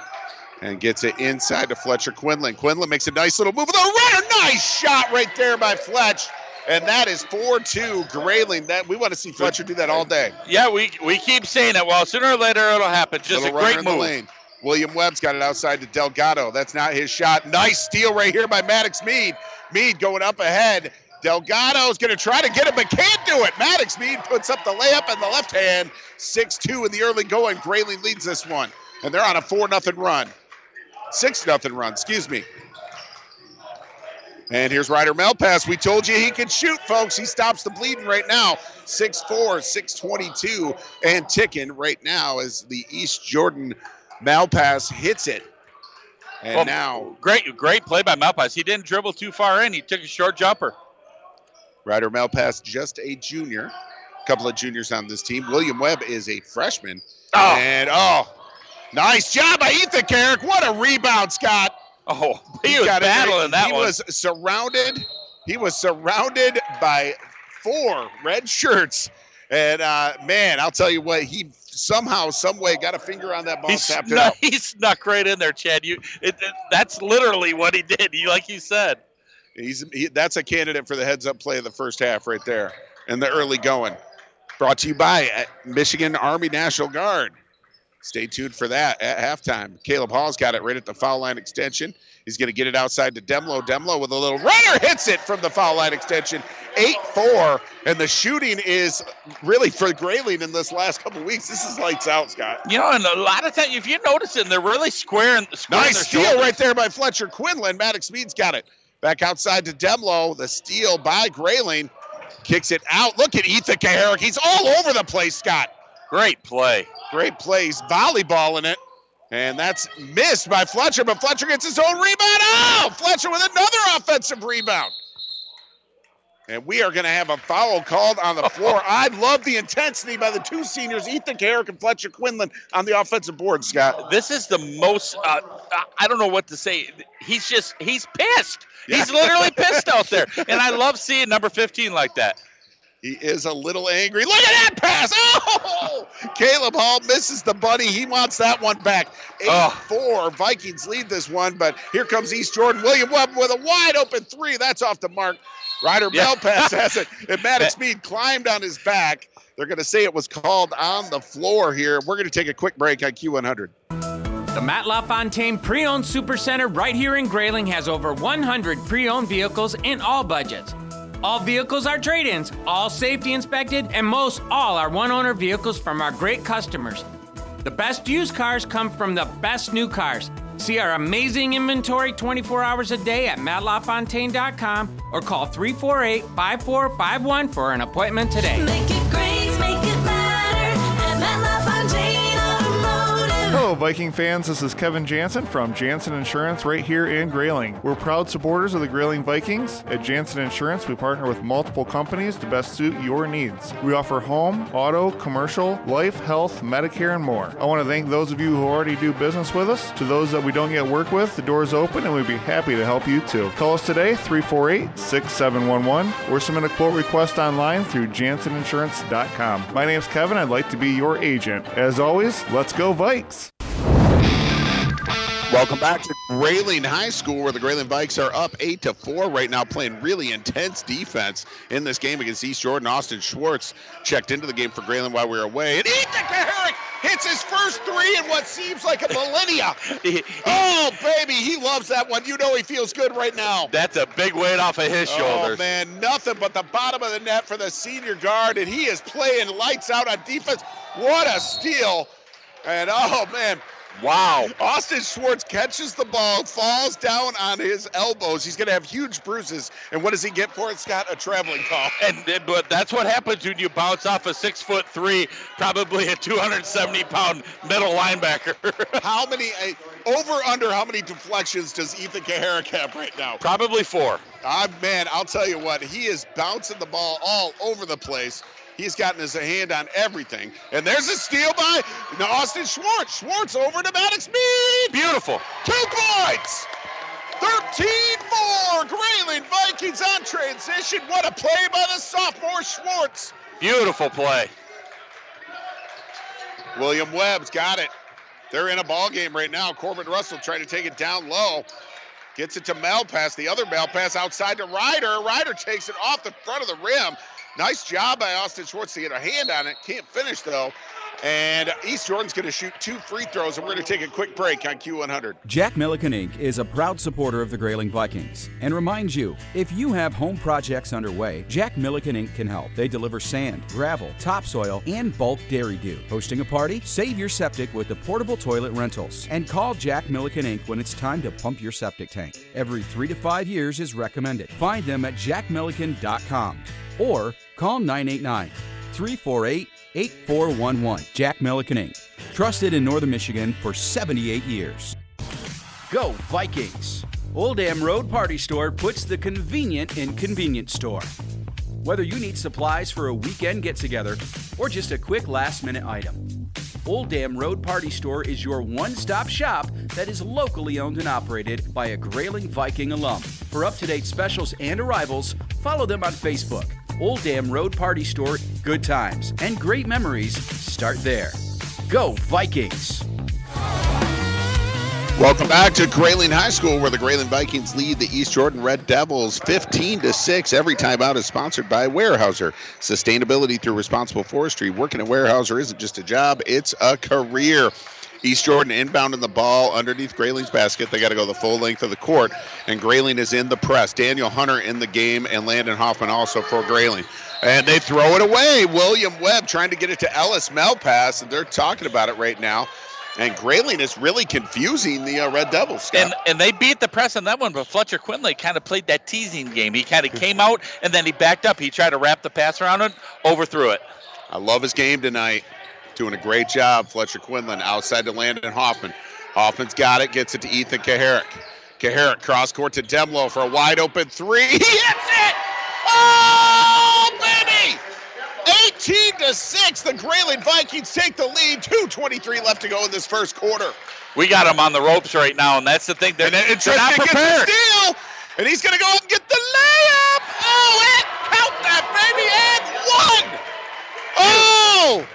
Speaker 5: and gets it inside to Fletcher Quinlan. Quinlan makes a nice little move with a runner. Nice shot right there by Fletch. And that is 4-2 Grayling. That we want to see Fletcher do that all day.
Speaker 6: Yeah, we we keep saying it. Well, sooner or later it'll happen. Just
Speaker 5: Little
Speaker 6: a great move.
Speaker 5: lane. William Webb's got it outside to Delgado. That's not his shot. Nice steal right here by Maddox Mead. Mead going up ahead. Delgado's going to try to get it, but can't do it. Maddox Mead puts up the layup in the left hand. 6 2 in the early going. Grayling leads this one. And they're on a 4 0 run. 6 0 run, excuse me. And here's Ryder Malpass. We told you he could shoot, folks. He stops the bleeding right now. 6'4, 622, and ticking right now as the East Jordan Malpass hits it. And
Speaker 6: Well,
Speaker 5: now
Speaker 6: great great play by Malpass. He didn't dribble too far in. He took a short jumper.
Speaker 5: Ryder Malpass, just a junior. A couple of juniors on this team. William Webb is a freshman.
Speaker 6: Oh.
Speaker 5: And oh, nice job by Ethan Kucharek. What a rebound, Scott.
Speaker 6: Oh, he was
Speaker 5: got it.
Speaker 6: battling that
Speaker 5: he
Speaker 6: one.
Speaker 5: was surrounded. He was surrounded by four red shirts. And uh, man, I'll tell you what, he somehow, some way got a finger on that ball,
Speaker 6: He
Speaker 5: tapped it
Speaker 6: snuck,
Speaker 5: out. <laughs>
Speaker 6: he snuck right in there, Chad. You, it, it- that's literally what he did. He, like you said.
Speaker 5: He's he, that's a candidate for the heads up play of the first half right there in the early going. Brought to you by uh, Michigan Army National Guard. Stay tuned for that at halftime. Caleb Hall's got it right at the foul line extension. He's going to get it outside to Demlow. Demlow with a little runner hits it from the foul line extension. 8 4. And the shooting is really for Grayling in this last couple weeks. This is lights out, Scott.
Speaker 6: You know, and a lot of times, if you notice it, they're really squaring. squaring
Speaker 5: Nice steal
Speaker 6: shoulders.
Speaker 5: right there by Fletcher Quinlan. Maddox Mead's got it. Back outside to Demlow. The steal by Grayling. Kicks it out. Look at Ethan Kucharek. He's all over the place, Scott.
Speaker 6: Great play.
Speaker 5: Great plays. Volleyballing it. And that's missed by Fletcher, but Fletcher gets his own rebound. Oh, Fletcher with another offensive rebound. And we are going to have a foul called on the floor. <laughs> I love the intensity by the two seniors, Ethan Kucharek and Fletcher Quinlan, on the offensive board, Scott.
Speaker 6: This is the most. Uh, I- I don't know what to say. He's just. He's pissed. He's literally pissed out there, <laughs> and I love seeing number 15 like that.
Speaker 5: He is a little angry. Look at that pass. Oh! Caleb Hall misses the bunny. He wants that one back. 8 4. Vikings lead this one, but here comes East Jordan. William Webb with a wide open three. That's off the mark. Ryder
Speaker 6: Yeah.
Speaker 5: Malpass <laughs> has it. And Maddox Speed climbed on his back. They're going to say it was called on the floor here. We're going to take a quick break on Q100.
Speaker 15: The Matt LaFontaine Pre-Owned Supercenter right here in Grayling has over 100 pre-owned vehicles in all budgets. All vehicles are trade-ins, all safety inspected, and most all are one-owner vehicles from our great customers. The best used cars come from the best new cars. See our amazing inventory 24 hours a day at mattlafontaine.com or call 348-5451 for an appointment today.
Speaker 17: Hello, Viking fans. This is Kevin Jansen from Jansen Insurance right here in Grayling. We're proud supporters of the Grayling Vikings. At Jansen Insurance, we partner with multiple companies to best suit your needs. We offer home, auto, commercial, life, health, Medicare, and more. I want to thank those of you who already do business with us. To those that we don't yet work with, the door is open and we'd be happy to help you too. Call us today, 348 6711, or submit a quote request online through janseninsurance.com. My name's Kevin. I'd like to be your agent. As always, let's go, Vikes!
Speaker 5: Welcome back to Grayling High School, where the Grayling Vikes are up eight to four right now, playing really intense defense in this game against East Jordan. Austin Schwartz checked into the game for Grayling while we were away, and Ethan Kucharek hits his first three in what seems like a millennia. <laughs> oh baby, he loves that one. You know he feels good right now.
Speaker 6: That's a big weight off of his
Speaker 5: oh,
Speaker 6: shoulders.
Speaker 5: Oh man, nothing but the bottom of the net for the senior guard, and he is playing lights out on defense. What a steal! And oh man,
Speaker 6: Wow. <laughs>
Speaker 5: Austin Schwartz catches the ball, falls down on his elbows. He's going to have huge bruises. And what does he get for it, Scott? A traveling call. <laughs>
Speaker 6: And but that's what happens when you bounce off a six foot three, probably a 270 pound middle linebacker. <laughs>
Speaker 5: how many, uh, over under, how many deflections does Ethan Kucharek have right now?
Speaker 6: Probably four.
Speaker 5: Ah, man, I'll tell you what, he is bouncing the ball all over the place. He's gotten his hand on everything. And there's a steal by Austin Schwartz. Schwartz over to Maddox Mead.
Speaker 6: Beautiful.
Speaker 5: Two points. 13-4. Grayling Vikings on transition. What a play by the sophomore Schwartz.
Speaker 6: Beautiful play.
Speaker 5: William Webb's got it. They're in a ball game right now. Corbin Russell trying to take it down low. Gets it to Malpass. The other Malpass outside to Ryder. Ryder takes it off the front of the rim. Nice job by Austin Schwartz to get a hand on it. Can't finish though. And East Jordan's going to shoot two free throws, and we're going to take a quick break on Q100.
Speaker 13: Jack Milliken Inc. is a proud supporter of the Grayling Vikings and reminds you if you have home projects underway, Jack Milliken Inc. can help. They deliver sand, gravel, topsoil, and bulk Dairy Doo. Hosting a party? Save your septic with the portable toilet rentals. And call Jack Milliken Inc. when it's time to pump your septic tank. Every three to five years is recommended. Find them at jackmilliken.com or call 989 348 8411. Jack Milliken Inc. Trusted in Northern Michigan for 78 years. Go Vikings! Old Dam Road Party Store puts the convenient in convenience store. Whether you need supplies for a weekend get together or just a quick last minute item, Old Dam Road Party Store is your one stop shop that is locally owned and operated by a Grayling Viking alum. For up to date specials and arrivals, follow them on Facebook. Old Dam Road Party Store, good times and great memories start there. Go Vikings!
Speaker 5: Welcome back to Grayling High School, where the Grayling Vikings lead the East Jordan Red Devils 15 to 6. Every timeout is sponsored by Weyerhaeuser. Sustainability through responsible forestry. Working at Weyerhaeuser isn't just a job, it's a career. East Jordan inbounding the ball underneath Grayling's basket. They got to go the full length of the court, and Grayling is in the press. Daniel Hunter in the game, and Landon Hoffman also for Grayling. And they throw it away. William Webb trying to get it to Ellis Malpass, and they're talking about it right now. And Grayling is really confusing the uh, Red Devils. Scott.
Speaker 6: And and they beat the press on that one, but Fletcher Quinley kind of played that teasing game. He kind of came out and then he backed up. He tried to wrap the pass around it, overthrew it.
Speaker 5: I love his game tonight. Doing a great job, Fletcher Quinlan outside to Landon Hoffman. Hoffman's got it, gets it to Ethan Kucharek. Kucharek cross court to Demlo for a wide open three. <laughs> He hits it! Oh, baby! 18 to 6. The Grayling Vikings take the lead. 2.23 left to go in this first quarter.
Speaker 6: We got them on the ropes right now, and that's the thing. They're,
Speaker 5: And, then
Speaker 6: they're not
Speaker 5: Tristan gets
Speaker 6: prepared.
Speaker 5: the steal, and he's going to go up and get the layup. Oh, and count that, baby, and one. Oh,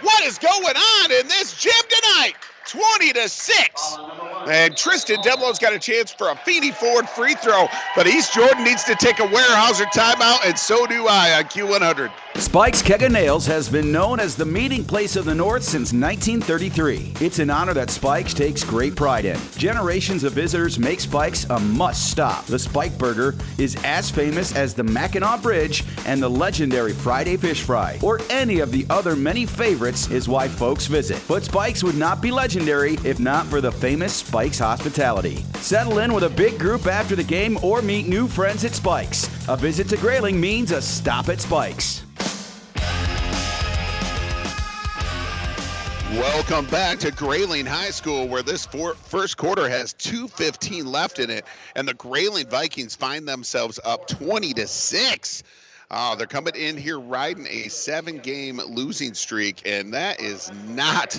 Speaker 5: what is going on in this gym tonight? 20 to 6. And Tristan Demlo's got a chance for a Feeney Ford free throw, but East Jordan needs to take a Weyerhaeuser timeout, and so do I on Q100.
Speaker 13: Spike's Keg of Nails has been known as the meeting place of the North since 1933. It's an honor that Spike's takes great pride in. Generations of visitors make Spike's a must stop. The Spike Burger is as famous as the Mackinac Bridge and the legendary Friday Fish Fry, or any of the other many favorites, is why folks visit. But Spike's would not be legendary if not for the famous Spike's hospitality. Settle in with a big group after the game or meet new friends at Spike's. A visit to Grayling means a stop at Spike's.
Speaker 5: Welcome back to Grayling High School, where this four, first quarter has 2:15 left in it, and the Grayling Vikings find themselves up 20 to six. Oh, they're coming in here riding a seven-game losing streak, and that is not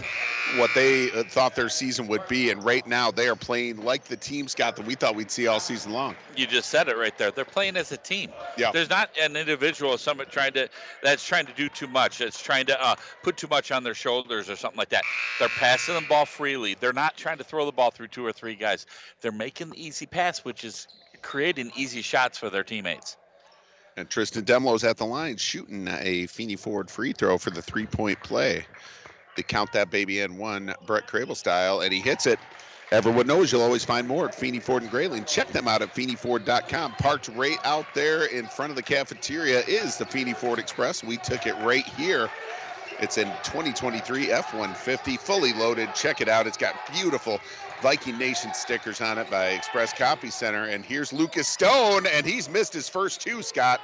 Speaker 5: what they uh, thought their season would be. And right now, they are playing like the team, Scott, that we thought we'd see all season long.
Speaker 6: You just said it right there. They're playing as a team.
Speaker 5: Yeah.
Speaker 6: There's not an individual, someone trying to that's trying to do too much. That's trying to uh, put too much on their shoulders or something like that. They're passing the ball freely. They're not trying to throw the ball through two or three guys. They're making the easy pass, which is creating easy shots for their teammates.
Speaker 5: And Tristan Demlo's at the line shooting a Feeney Ford free throw for the three point play. They count that baby in one, Brett Crable style, and he hits it. Everyone knows you'll always find more at Feeney Ford and Grayling. Check them out at FeeneyFord.com. Parked right out there in front of the cafeteria is the Feeney Ford Express. We took it right here. It's in 2023 F-150, fully loaded. Check it out. It's got beautiful Viking Nation stickers on it by Express Copy Center. And here's Lucas Stone, and he's missed his first two, Scott.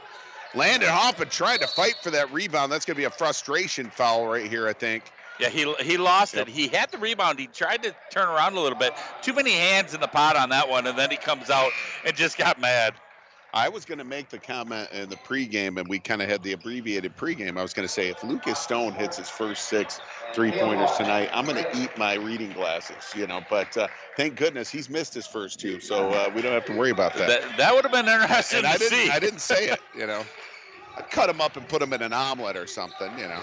Speaker 5: Landon Hoffman tried to fight for that rebound. That's going to be a frustration foul right here, I think.
Speaker 6: Yeah, he he lost it. He had the rebound. He tried to turn around a little bit. Too many hands in the pot on that one, and then he comes out and just got mad.
Speaker 5: I was going to make the comment in the pregame, and we kind of had the abbreviated pregame. I was going to say if Lucas Stone hits his first six three pointers tonight, I'm going to eat my reading glasses, you know. But uh, thank goodness he's missed his first two, so uh, we don't have to worry about that.
Speaker 6: That, that would have been interesting
Speaker 5: and
Speaker 6: to
Speaker 5: I didn't,
Speaker 6: see.
Speaker 5: I didn't say it, <laughs> you know. I cut him up and put him in an omelet or something, you know.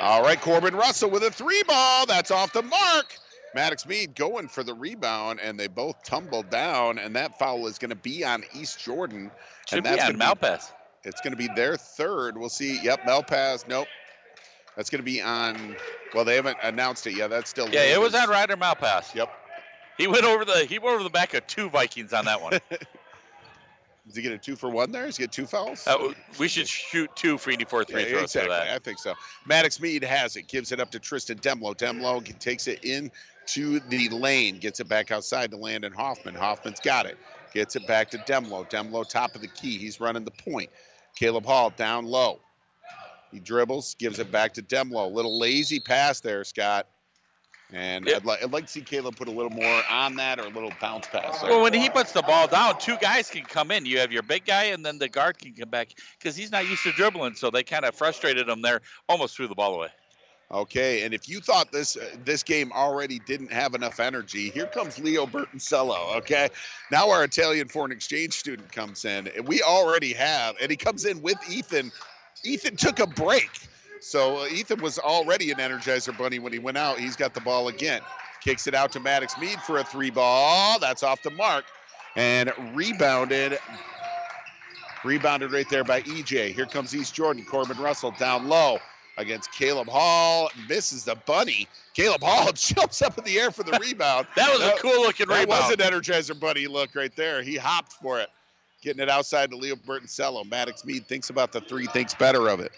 Speaker 5: All right, Corbin Russell with a three ball. That's off the mark. Maddox Mead going for the rebound, and they both tumble down, and that foul is going to be on East Jordan.
Speaker 6: Should
Speaker 5: and
Speaker 6: be
Speaker 5: that's
Speaker 6: on
Speaker 5: gonna
Speaker 6: Malpass.
Speaker 5: It's going to be their third. We'll see. Yep, Malpass. Nope. That's going to be on. Well, they haven't announced it yet. That's still.
Speaker 6: Yeah, it was on Ryder Malpass.
Speaker 5: Yep.
Speaker 6: He went over the he went over the back of two Vikings on that one. <laughs>
Speaker 5: Does he get a two for one there? Does he get two fouls?
Speaker 6: Uh, we should shoot two for three
Speaker 5: Yeah,
Speaker 6: throws
Speaker 5: exactly.
Speaker 6: for that.
Speaker 5: I think so. Maddox Mead has it, gives it up to Tristan Demlo. Demlo takes it in to the lane, gets it back outside to Landon Hoffman. Hoffman's got it, gets it back to Demlo. Demlo top of the key. He's running the point. Caleb Hall down low. He dribbles, gives it back to Demlo. Little lazy pass there, Scott. And I'd, li- I'd like to see Caleb put a little more on that or a little bounce pass. there.
Speaker 6: Well, when he puts the ball down, two guys can come in. You have your big guy, and then the guard can come back because he's not used to dribbling. So they kind of frustrated him there, almost threw the ball away.
Speaker 5: Okay, and if you thought this uh, this game already didn't have enough energy, here comes Leo Bertoncello. Okay, now our Italian foreign exchange student comes in, and we already have, and he comes in with Ethan. Ethan took a break, so uh, Ethan was already an Energizer bunny when he went out. He's got the ball again, kicks it out to Maddox Mead for a three ball. That's off the mark, and rebounded. Rebounded right there by EJ. Here comes East Jordan. Corbin Russell down low against Caleb Hall. Misses the bunny. Caleb Hall <laughs> jumps up in the air for the rebound. <laughs>
Speaker 6: That was a cool looking rebound.
Speaker 5: That was an Energizer bunny look right there. He hopped for it, getting it outside to Leo Bertoncello. Maddox Mead thinks about the three, thinks better of it.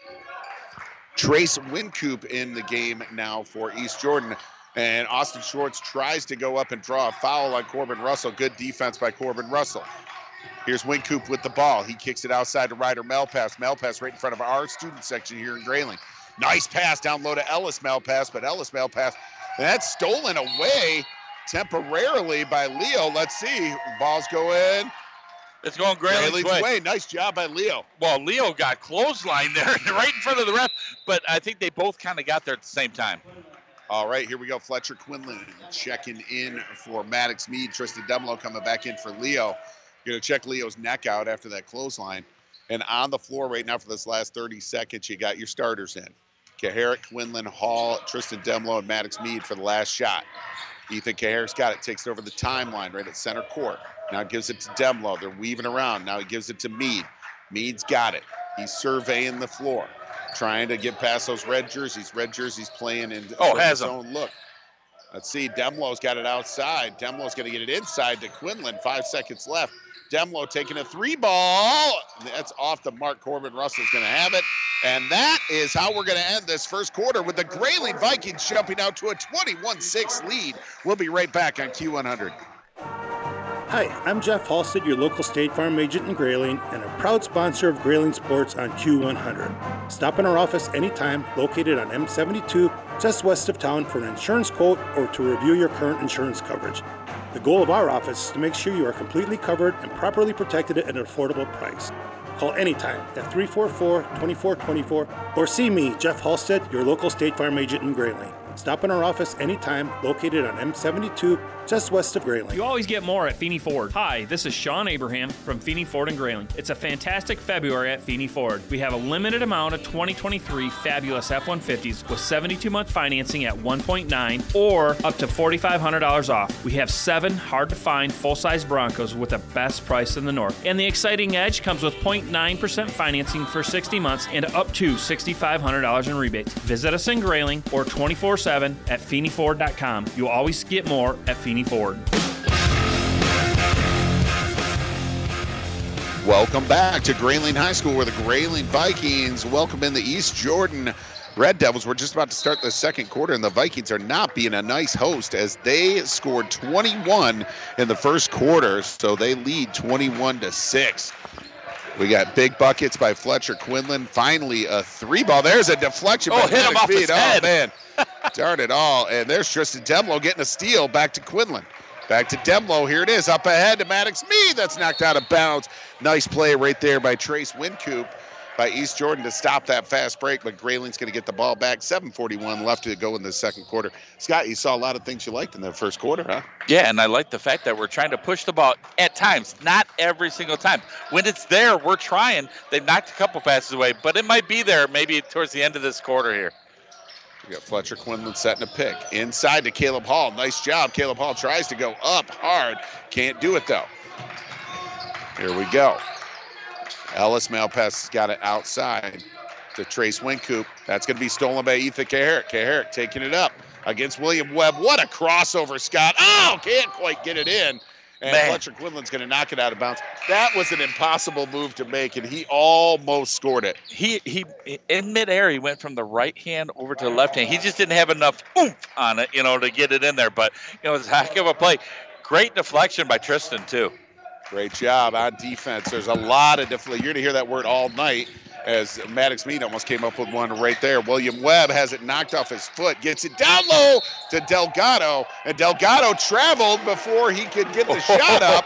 Speaker 5: Trace Wincoop in the game now for East Jordan. And Austin Schwartz tries to go up and draw a foul on Corbin Russell. Good defense by Corbin Russell. Here's Wincoop with the ball. He kicks it outside to Ryder Malpass. Malpass right in front of our student section here in Grayling. Nice pass down low to Ellis Malpass, but Ellis Malpass, and that's stolen away temporarily by Leo. Let's see. Ball's going.
Speaker 6: It's going Grayling's way.
Speaker 5: way. Nice job by Leo.
Speaker 6: Well, Leo got clothesline there, <laughs> right in front of the ref, but I think they both kind of got there at the same time.
Speaker 5: All right, here we go. Fletcher Quinlan checking in for Maddox Mead. Tristan Demlo coming back in for Leo. Going to check Leo's neck out after that clothesline. And on the floor right now for this last 30 seconds, you got your starters in. Kucharek, Quinlan, Hall, Tristan Demlo, and Maddox Mead for the last shot. Ethan Kucharek's got it, takes it over the timeline right at center court. Now gives it to Demlo. They're weaving around. Now he gives it to Mead. Mead's got it. He's surveying the floor, trying to get past those red jerseys. Red jerseys playing in
Speaker 6: Oh, has
Speaker 5: his own look. Let's see. Demlo's got it outside. Demlo's going to get it inside to Quinlan. Five seconds left. Demlo taking a three ball. That's off the mark. Corbin Russell's going to have it. And that is how we're going to end this first quarter with the Grayling Vikings jumping out to a 21 6 lead. We'll be right back on Q100.
Speaker 18: Hi, I'm Jeff Halstead, your local State Farm agent in Grayling, and a proud sponsor of Grayling Sports on Q100. Stop in our office anytime, located on M72, just west of town, for an insurance quote or to review your current insurance coverage. The goal of our office is to make sure you are completely covered and properly protected at an affordable price. Call anytime at 344 2424 or see me, Jeff Halstead, your local State Farm agent in Grayling. Stop in our office anytime, located on M72, just west of Grayling.
Speaker 12: You always get more at Feeney Ford. Hi, this is Sean Abraham from Feeney Ford and Grayling. It's a fantastic February at Feeney Ford. We have a limited amount of 2023 fabulous F-150s with 72 month financing at 1.9 or up to $4,500 off. We have seven hard to find full size Broncos with the best price in the north. And the exciting edge comes with 0.9% financing for 60 months and up to $6,500 in rebates. Visit us in Grayling or 24 7 at FeeneyFord.com. You'll always get more at Feeney Ford.
Speaker 5: Welcome back to Grayling High School, where the Grayling Vikings welcome in the East Jordan Red Devils. We're just about to start the second quarter, and the Vikings are not being a nice host as they scored 21 in the first quarter, so they lead 21 to six. We got big buckets by Fletcher Quinlan. Finally, a three ball. There's a deflection.
Speaker 6: Oh,
Speaker 5: by
Speaker 6: hit him off his
Speaker 5: Mead. Oh,
Speaker 6: head.
Speaker 5: man. <laughs> Darn it all. And there's Tristan Demlo getting a steal back to Quinlan. Back to Demlo. Here it is. Up ahead to Maddox Mead. That's knocked out of bounds. Nice play right there by Trace Wincoop by East Jordan to stop that fast break. But Grayling's going to get the ball back. 7.41 left to go in the second quarter. Scott, you saw a lot of things you liked in the first quarter, huh?
Speaker 6: Yeah, and I like the fact that we're trying to push the ball at times, not every single time. When it's there, we're trying. They've knocked a couple passes away, but it might be there maybe towards the end of this quarter here.
Speaker 5: We got Fletcher Quinlan setting a pick. Inside to Caleb Hall. Nice job. Caleb Hall tries to go up hard. Can't do it though. Here we go. Ellis Malpass has got it outside to Trace Wincoop. That's going to be stolen by Ethan Kucharek. Kucharek taking it up against William Webb. What a crossover, Scott. Oh, can't quite get it in. And
Speaker 6: Man.
Speaker 5: Fletcher Quinlan's going to knock it out of bounds. That was an impossible move to make, and he almost scored it.
Speaker 6: He he in midair he went from the right hand over to the left hand. He just didn't have enough oomph on it, you know, to get it in there. But you know, it was a heck of a play. Great deflection by Tristan too.
Speaker 5: Great job on defense. There's a lot of deflect. You're going to hear that word all night as Maddox Mead almost came up with one right there. William Webb has it knocked off his foot, gets it down low to Delgado, and Delgado traveled before he could get the shot <laughs> up.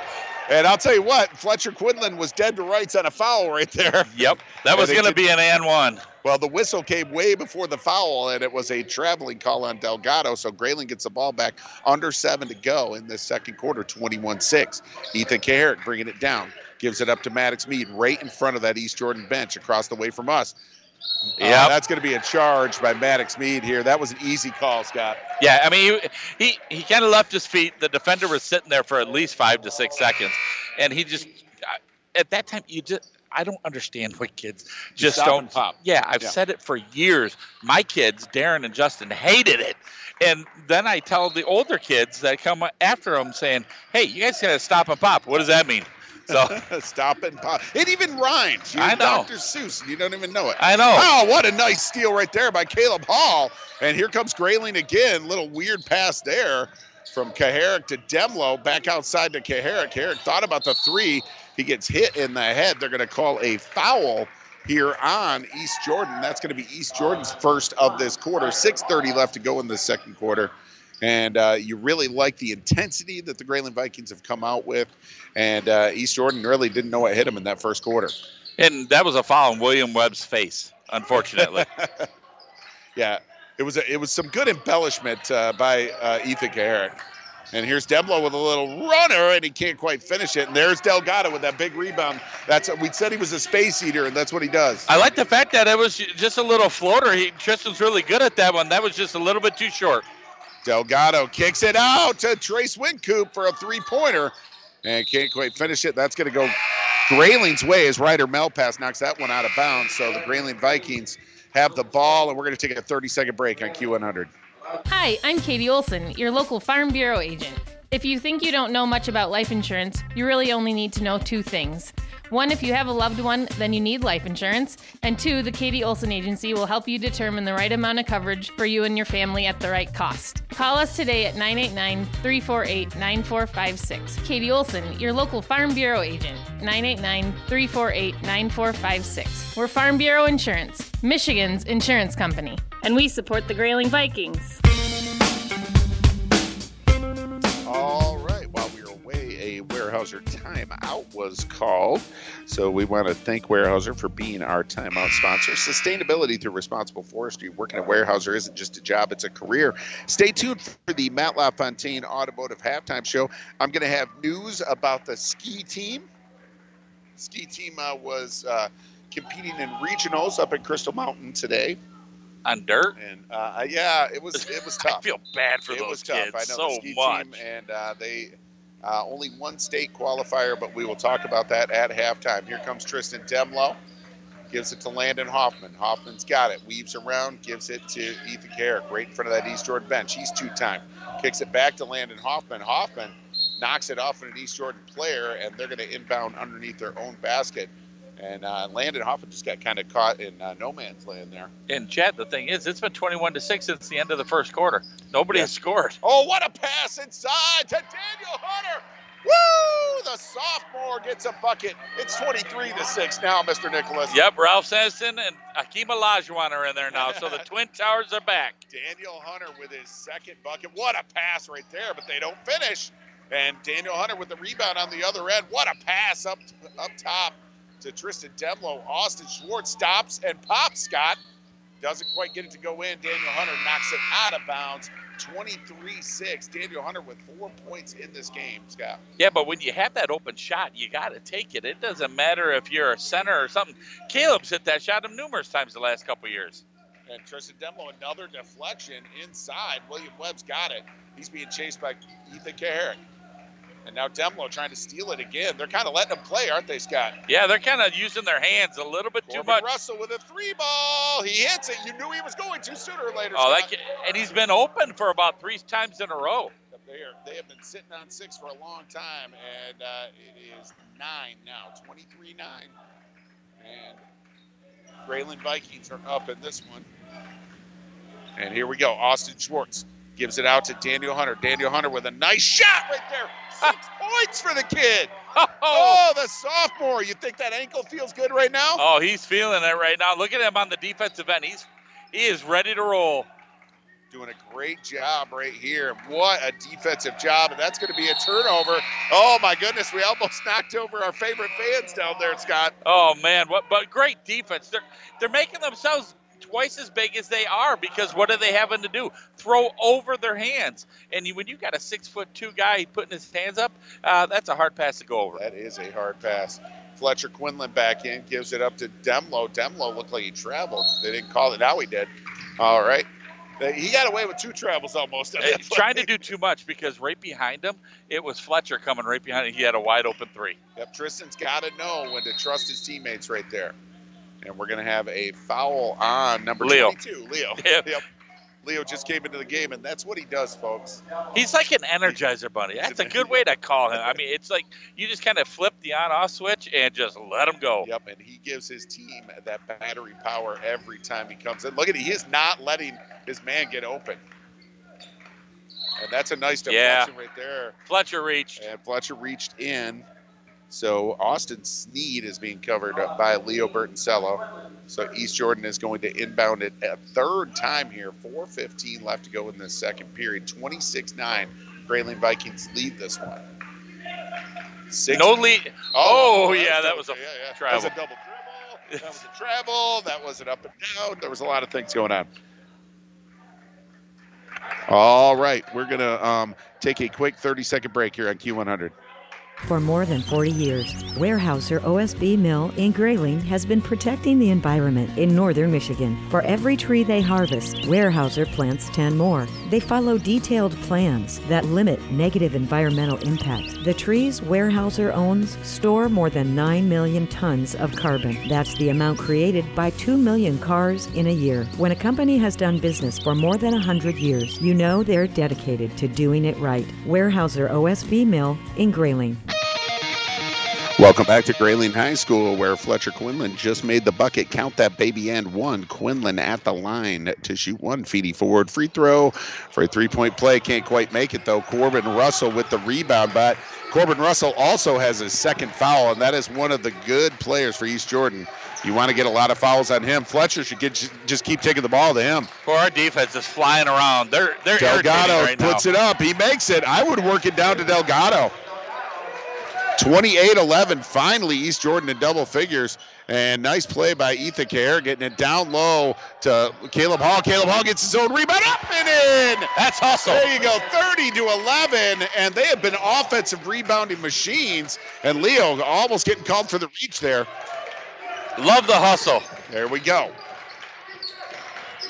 Speaker 5: And I'll tell you what, Fletcher Quinlan was dead to rights on a foul right there.
Speaker 6: Yep, that was going to be an and one.
Speaker 5: Well, the whistle came way before the foul, and it was a traveling call on Delgado. So Grayling gets the ball back under seven to go in the second quarter, 21 6. Ethan Kucharek bringing it down, gives it up to Maddox Mead right in front of that East Jordan bench across the way from us. Uh, that's going to be a charge by Maddox Mead here. That was an easy call, Scott.
Speaker 6: Yeah, I mean, he he, he kind of left his feet. The defender was sitting there for at least five to six seconds, and he just at that time you just I don't understand why kids just
Speaker 5: stop
Speaker 6: don't
Speaker 5: pop.
Speaker 6: Yeah, I've
Speaker 5: Yeah.
Speaker 6: said it for years. My kids, Darren and Justin, hated it. And then I tell the older kids that come after them saying, "Hey, you guys gotta stop and pop." What does that mean? So <laughs>
Speaker 5: Stop and pop. It even rhymes. You're
Speaker 6: I know.
Speaker 5: Dr. Seuss, and you don't even know it.
Speaker 6: I know.
Speaker 5: Oh, what a nice steal right there by Caleb Hall. And here comes Grayling again. Little weird pass there from Kucharek to Demlo. Back outside to Kucharek. Kucharek thought about the three. He gets hit in the head. They're going to call a foul here on East Jordan. That's going to be East Jordan's first of this quarter. 6.30 left to go in the second quarter. And uh, you really like the intensity that the Grayling Vikings have come out with. And uh, East Jordan really didn't know what hit him in that first quarter.
Speaker 6: And that was a foul on William Webb's face, unfortunately. <laughs>
Speaker 5: yeah, it was a, it was some good embellishment uh, by uh, Ethan Garrett. And here's Deblo with a little runner, and he can't quite finish it. And there's Delgado with that big rebound. That's we said he was a space eater, and that's what he does.
Speaker 6: I like the fact that it was just a little floater. He, Tristan's really good at that one. That was just a little bit too short.
Speaker 5: Delgado kicks it out to Trace Wincoop for a three-pointer, and can't quite finish it. That's going to go Grayling's way as Ryder Malpass knocks that one out of bounds. So the Grayling Vikings have the ball, and we're going to take a 30-second break on Q100.
Speaker 19: Hi, I'm Katie Olson, your local Farm Bureau agent. If you think you don't know much about life insurance, you really only need to know two things. One, if you have a loved one, then you need life insurance. And two, the Katie Olson Agency will help you determine the right amount of coverage for you and your family at the right cost. Call us today at 989 348 9456. Katie Olson, your local Farm Bureau agent. 989 348 9456. We're Farm Bureau Insurance, Michigan's insurance company.
Speaker 20: And we support the Grayling Vikings.
Speaker 5: All right. While we were away, a Weyerhaeuser timeout was called. So we want to thank Weyerhaeuser for being our timeout sponsor. Sustainability through responsible forestry. Working at Weyerhaeuser isn't just a job, it's a career. Stay tuned for the Matt LaFontaine Automotive Halftime Show. I'm going to have news about the ski team. Ski team uh, was uh, competing in regionals up at Crystal Mountain today.
Speaker 6: On dirt?
Speaker 5: And uh, yeah, it was it was <laughs> tough.
Speaker 6: I feel bad for
Speaker 5: it
Speaker 6: those
Speaker 5: was tough.
Speaker 6: kids
Speaker 5: I know
Speaker 6: so
Speaker 5: the ski
Speaker 6: much.
Speaker 5: team, and uh, they uh, only one state qualifier, but we will talk about that at halftime. Here comes Tristan Demlo, gives it to Landon Hoffman. Hoffman's got it, weaves around, gives it to Ethan Kucharek, right in front of that East Jordan bench. He's two-time, kicks it back to Landon Hoffman. Hoffman knocks it off an East Jordan player, and they're going to inbound underneath their own basket. And uh, Landon Hoffman just got kind of caught in uh, no man's land there.
Speaker 6: And Chad, the thing is, it's been 21 to six since the end of the first quarter. Nobody has scored.
Speaker 5: Oh, what a pass inside to Daniel Hunter. Woo! The sophomore gets a bucket. It's 23 to 6 now, Mr. Nicholas.
Speaker 6: Yep, Ralph Sampson and Akeem Olajuwon are in there now, so the <laughs> Twin Towers are back.
Speaker 5: Daniel Hunter with his second bucket. What a pass right there, but they don't finish. And Daniel Hunter with the rebound on the other end. What a pass up up top to Tristan Demlo. Austin Schwartz stops and pops Scott. Doesn't quite get it to go in. Daniel Hunter knocks it out of bounds. 23-6. Daniel Hunter with four points in this game, Scott.
Speaker 6: Yeah, but when you have that open shot, you got to take it. It doesn't matter if you're a center or something. Caleb's hit that shot him numerous times the last couple years.
Speaker 5: And Tristan Demlo, another deflection inside. William Webb's got it. He's being chased by Ethan Kucharek. And now Demlo trying to steal it again. They're kind of letting him play, aren't they, Scott?
Speaker 6: Yeah, they're kind of using their hands a little bit too much.
Speaker 5: Russell with a three ball. He hits it. You knew he was going to sooner or later.
Speaker 6: Oh,
Speaker 5: Scott.
Speaker 6: kid, and he's been open for about three times in a row.
Speaker 5: They, are, they have been sitting on six for a long time, and uh, it is nine now, 23 9. And Grayling Vikings are up in this one. And here we go. Austin Schwartz gives it out to Daniel Hunter. Daniel Hunter with a nice shot right there. Six <laughs> points for the kid. Oh. oh, the sophomore. You think that ankle feels good right now?
Speaker 6: Oh, he's feeling it right now. Look at him on the defensive end. He's he is ready to roll.
Speaker 5: Doing a great job right here. What a defensive job. And that's going to be a turnover. Oh, my goodness. We almost <laughs> knocked over our favorite fans down there, Scott.
Speaker 6: Oh man, what but great defense. They're they're making themselves twice as big as they are because what are they having to do? Throw over their hands. And you, when you got a six foot two guy putting his hands up, uh, that's a hard pass to go over.
Speaker 5: That is a hard pass. Fletcher Quinlan back in, gives it up to Demlo. Demlo looked like he traveled. They didn't call it. Now he did. All right. He got away with two travels almost.
Speaker 6: trying to do too much because right behind him, it was Fletcher coming right behind him. He had a wide open three.
Speaker 5: Yep, Tristan's got to know when to trust his teammates right there. And we're going to have a foul on number
Speaker 6: Leo.
Speaker 5: 22, Leo. <laughs>
Speaker 6: Yep.
Speaker 5: Leo just came into the game, and that's what he does, folks.
Speaker 6: He's like an energizer bunny. That's a good way to call him. I mean, it's like you just kind of flip the on-off switch and just let him go.
Speaker 5: Yep, and he gives his team that battery power every time he comes in. Look at he is not letting his man get open. And that's a nice
Speaker 6: Yeah.
Speaker 5: deflection right there.
Speaker 6: Fletcher reached.
Speaker 5: And Fletcher reached in. So Austin Sneed is being covered by Leo Bertoncello. So East Jordan is going to inbound it a third time here. 4.15 left to go in the second period. 26 9. Grayling Vikings lead this one. Six.
Speaker 6: No lead. Oh, yeah, that was a
Speaker 5: yeah, yeah. That was a double dribble. That was a travel. That was an up and down. There was a lot of things going on. All right, we're gonna um, take a quick 30 second break here on Q100.
Speaker 11: For more than 40 years, Weyerhaeuser OSB Mill in Grayling has been protecting the environment in northern Michigan. For every tree they harvest, Weyerhaeuser plants 10 more. They follow detailed plans that limit negative environmental impact. The trees Weyerhaeuser owns store more than 9 million tons of carbon. That's the amount created by 2 million cars in a year. When a company has done business for more than 100 years, you know they're dedicated to doing it right. Weyerhaeuser OSB Mill in Grayling.
Speaker 5: Welcome back to Grayling High School, where Fletcher Quinlan just made the bucket. Count that baby and one. Quinlan at the line to shoot one. Feeney Ford free throw for a three point play. Can't quite make it though. Corbin Russell with the rebound, but Corbin Russell also has his second foul, and that is one of the good players for East Jordan. You want to get a lot of fouls on him. Fletcher should get just keep taking the ball to him.
Speaker 6: For our defense is flying around. They're they're
Speaker 5: Delgado
Speaker 6: right
Speaker 5: puts
Speaker 6: now.
Speaker 5: it up. He makes it. I would work it down to Delgado. 28-11. Finally, East Jordan in double figures. And nice play by Kerr, getting it down low to Caleb Hall. Caleb Hall gets his own rebound up and in.
Speaker 6: That's hustle.
Speaker 5: There you go, 30 to 11, and they have been offensive rebounding machines. And Leo almost getting called for the reach there.
Speaker 6: Love the hustle.
Speaker 5: There we go.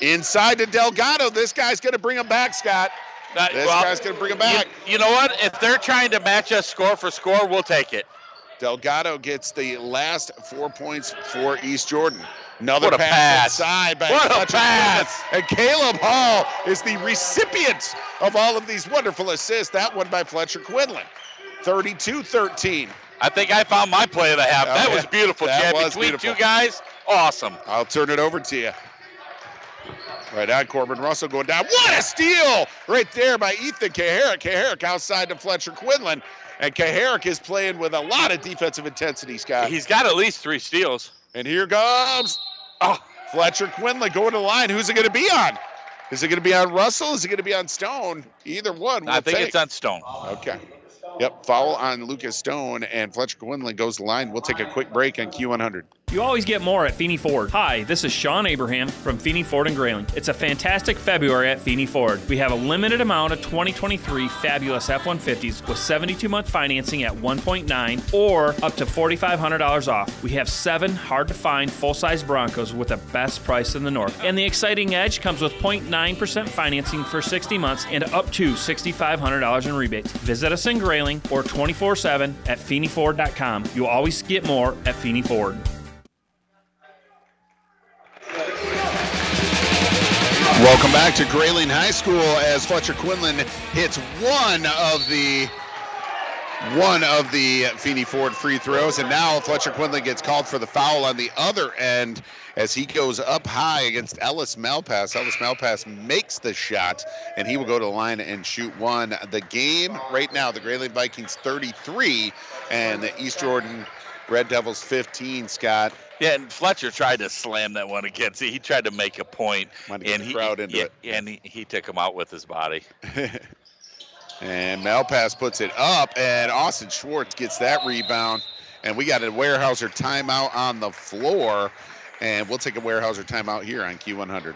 Speaker 5: Inside to Delgado. This guy's going to bring him back, Scott.
Speaker 6: That-
Speaker 5: This
Speaker 6: well,
Speaker 5: guy's going to bring him back.
Speaker 6: You, you know what? If they're trying to match us score for score, we'll take it.
Speaker 5: Delgado gets the last four points for East Jordan. Another
Speaker 6: What a
Speaker 5: pass,
Speaker 6: pass.
Speaker 5: inside by
Speaker 6: What a pass.
Speaker 5: And Caleb Hall is the recipient of all of these wonderful assists. That one by Fletcher Quinlan. 32-13.
Speaker 6: I think I found my play of the half.
Speaker 5: Oh,
Speaker 6: that
Speaker 5: yeah.
Speaker 6: was beautiful,
Speaker 5: That
Speaker 6: Chad.
Speaker 5: was
Speaker 6: Between
Speaker 5: beautiful.
Speaker 6: two guys, awesome.
Speaker 5: I'll turn it over to you. Right on, Corbin Russell going down. What a steal right there by Ethan Kucharek. Kucharek outside to Fletcher Quinlan. And Kucharek is playing with a lot of defensive intensity, Scott.
Speaker 6: He's got at least three steals.
Speaker 5: And here comes oh, Fletcher Quinlan going to the line. Who's it going to be on? Is it going to be on Russell? Is it going to be on Stone? Either one.
Speaker 6: I
Speaker 5: we'll
Speaker 6: think
Speaker 5: take.
Speaker 6: it's on Stone.
Speaker 5: Okay. Yep. Foul on Lucas Stone and Fletcher Quinlan goes to the line. We'll take a quick break on Q100.
Speaker 12: You always get more at Feeney Ford. Hi, this is Sean Abraham from Feeney Ford and Grayling. It's a fantastic February at Feeney Ford. We have a limited amount of 2023 fabulous F-150s with 72-month financing at 1.9 or up to $4,500 off. We have seven hard-to-find full-size Broncos with the best price in the north. And the exciting Edge comes with 0.9% financing for 60 months and up to $6,500 in rebates. Visit us in Grayling or 24-7 at FeeneyFord.com. You'll always get more at Feeney Ford.
Speaker 5: Welcome back to Grayling High School as Fletcher Quinlan hits one of the one of the Feeney Ford free throws, and now Fletcher Quinlan gets called for the foul on the other end as he goes up high against Ellis Malpass. Ellis Malpass makes the shot, and he will go to the line and shoot one. The game right now, the Grayling Vikings 33 and the East Jordan Red Devils 15. Scott.
Speaker 6: Yeah, and Fletcher tried to slam that one against. He tried to make a point,
Speaker 5: Wanted to get
Speaker 6: and he yeah,
Speaker 5: it.
Speaker 6: and he, he took him out with his body. <laughs>
Speaker 5: And Malpass puts it up, and Austin Schwartz gets that rebound. And we got a Weyerhaeuser timeout on the floor. And we'll take a Weyerhaeuser timeout here on Q100.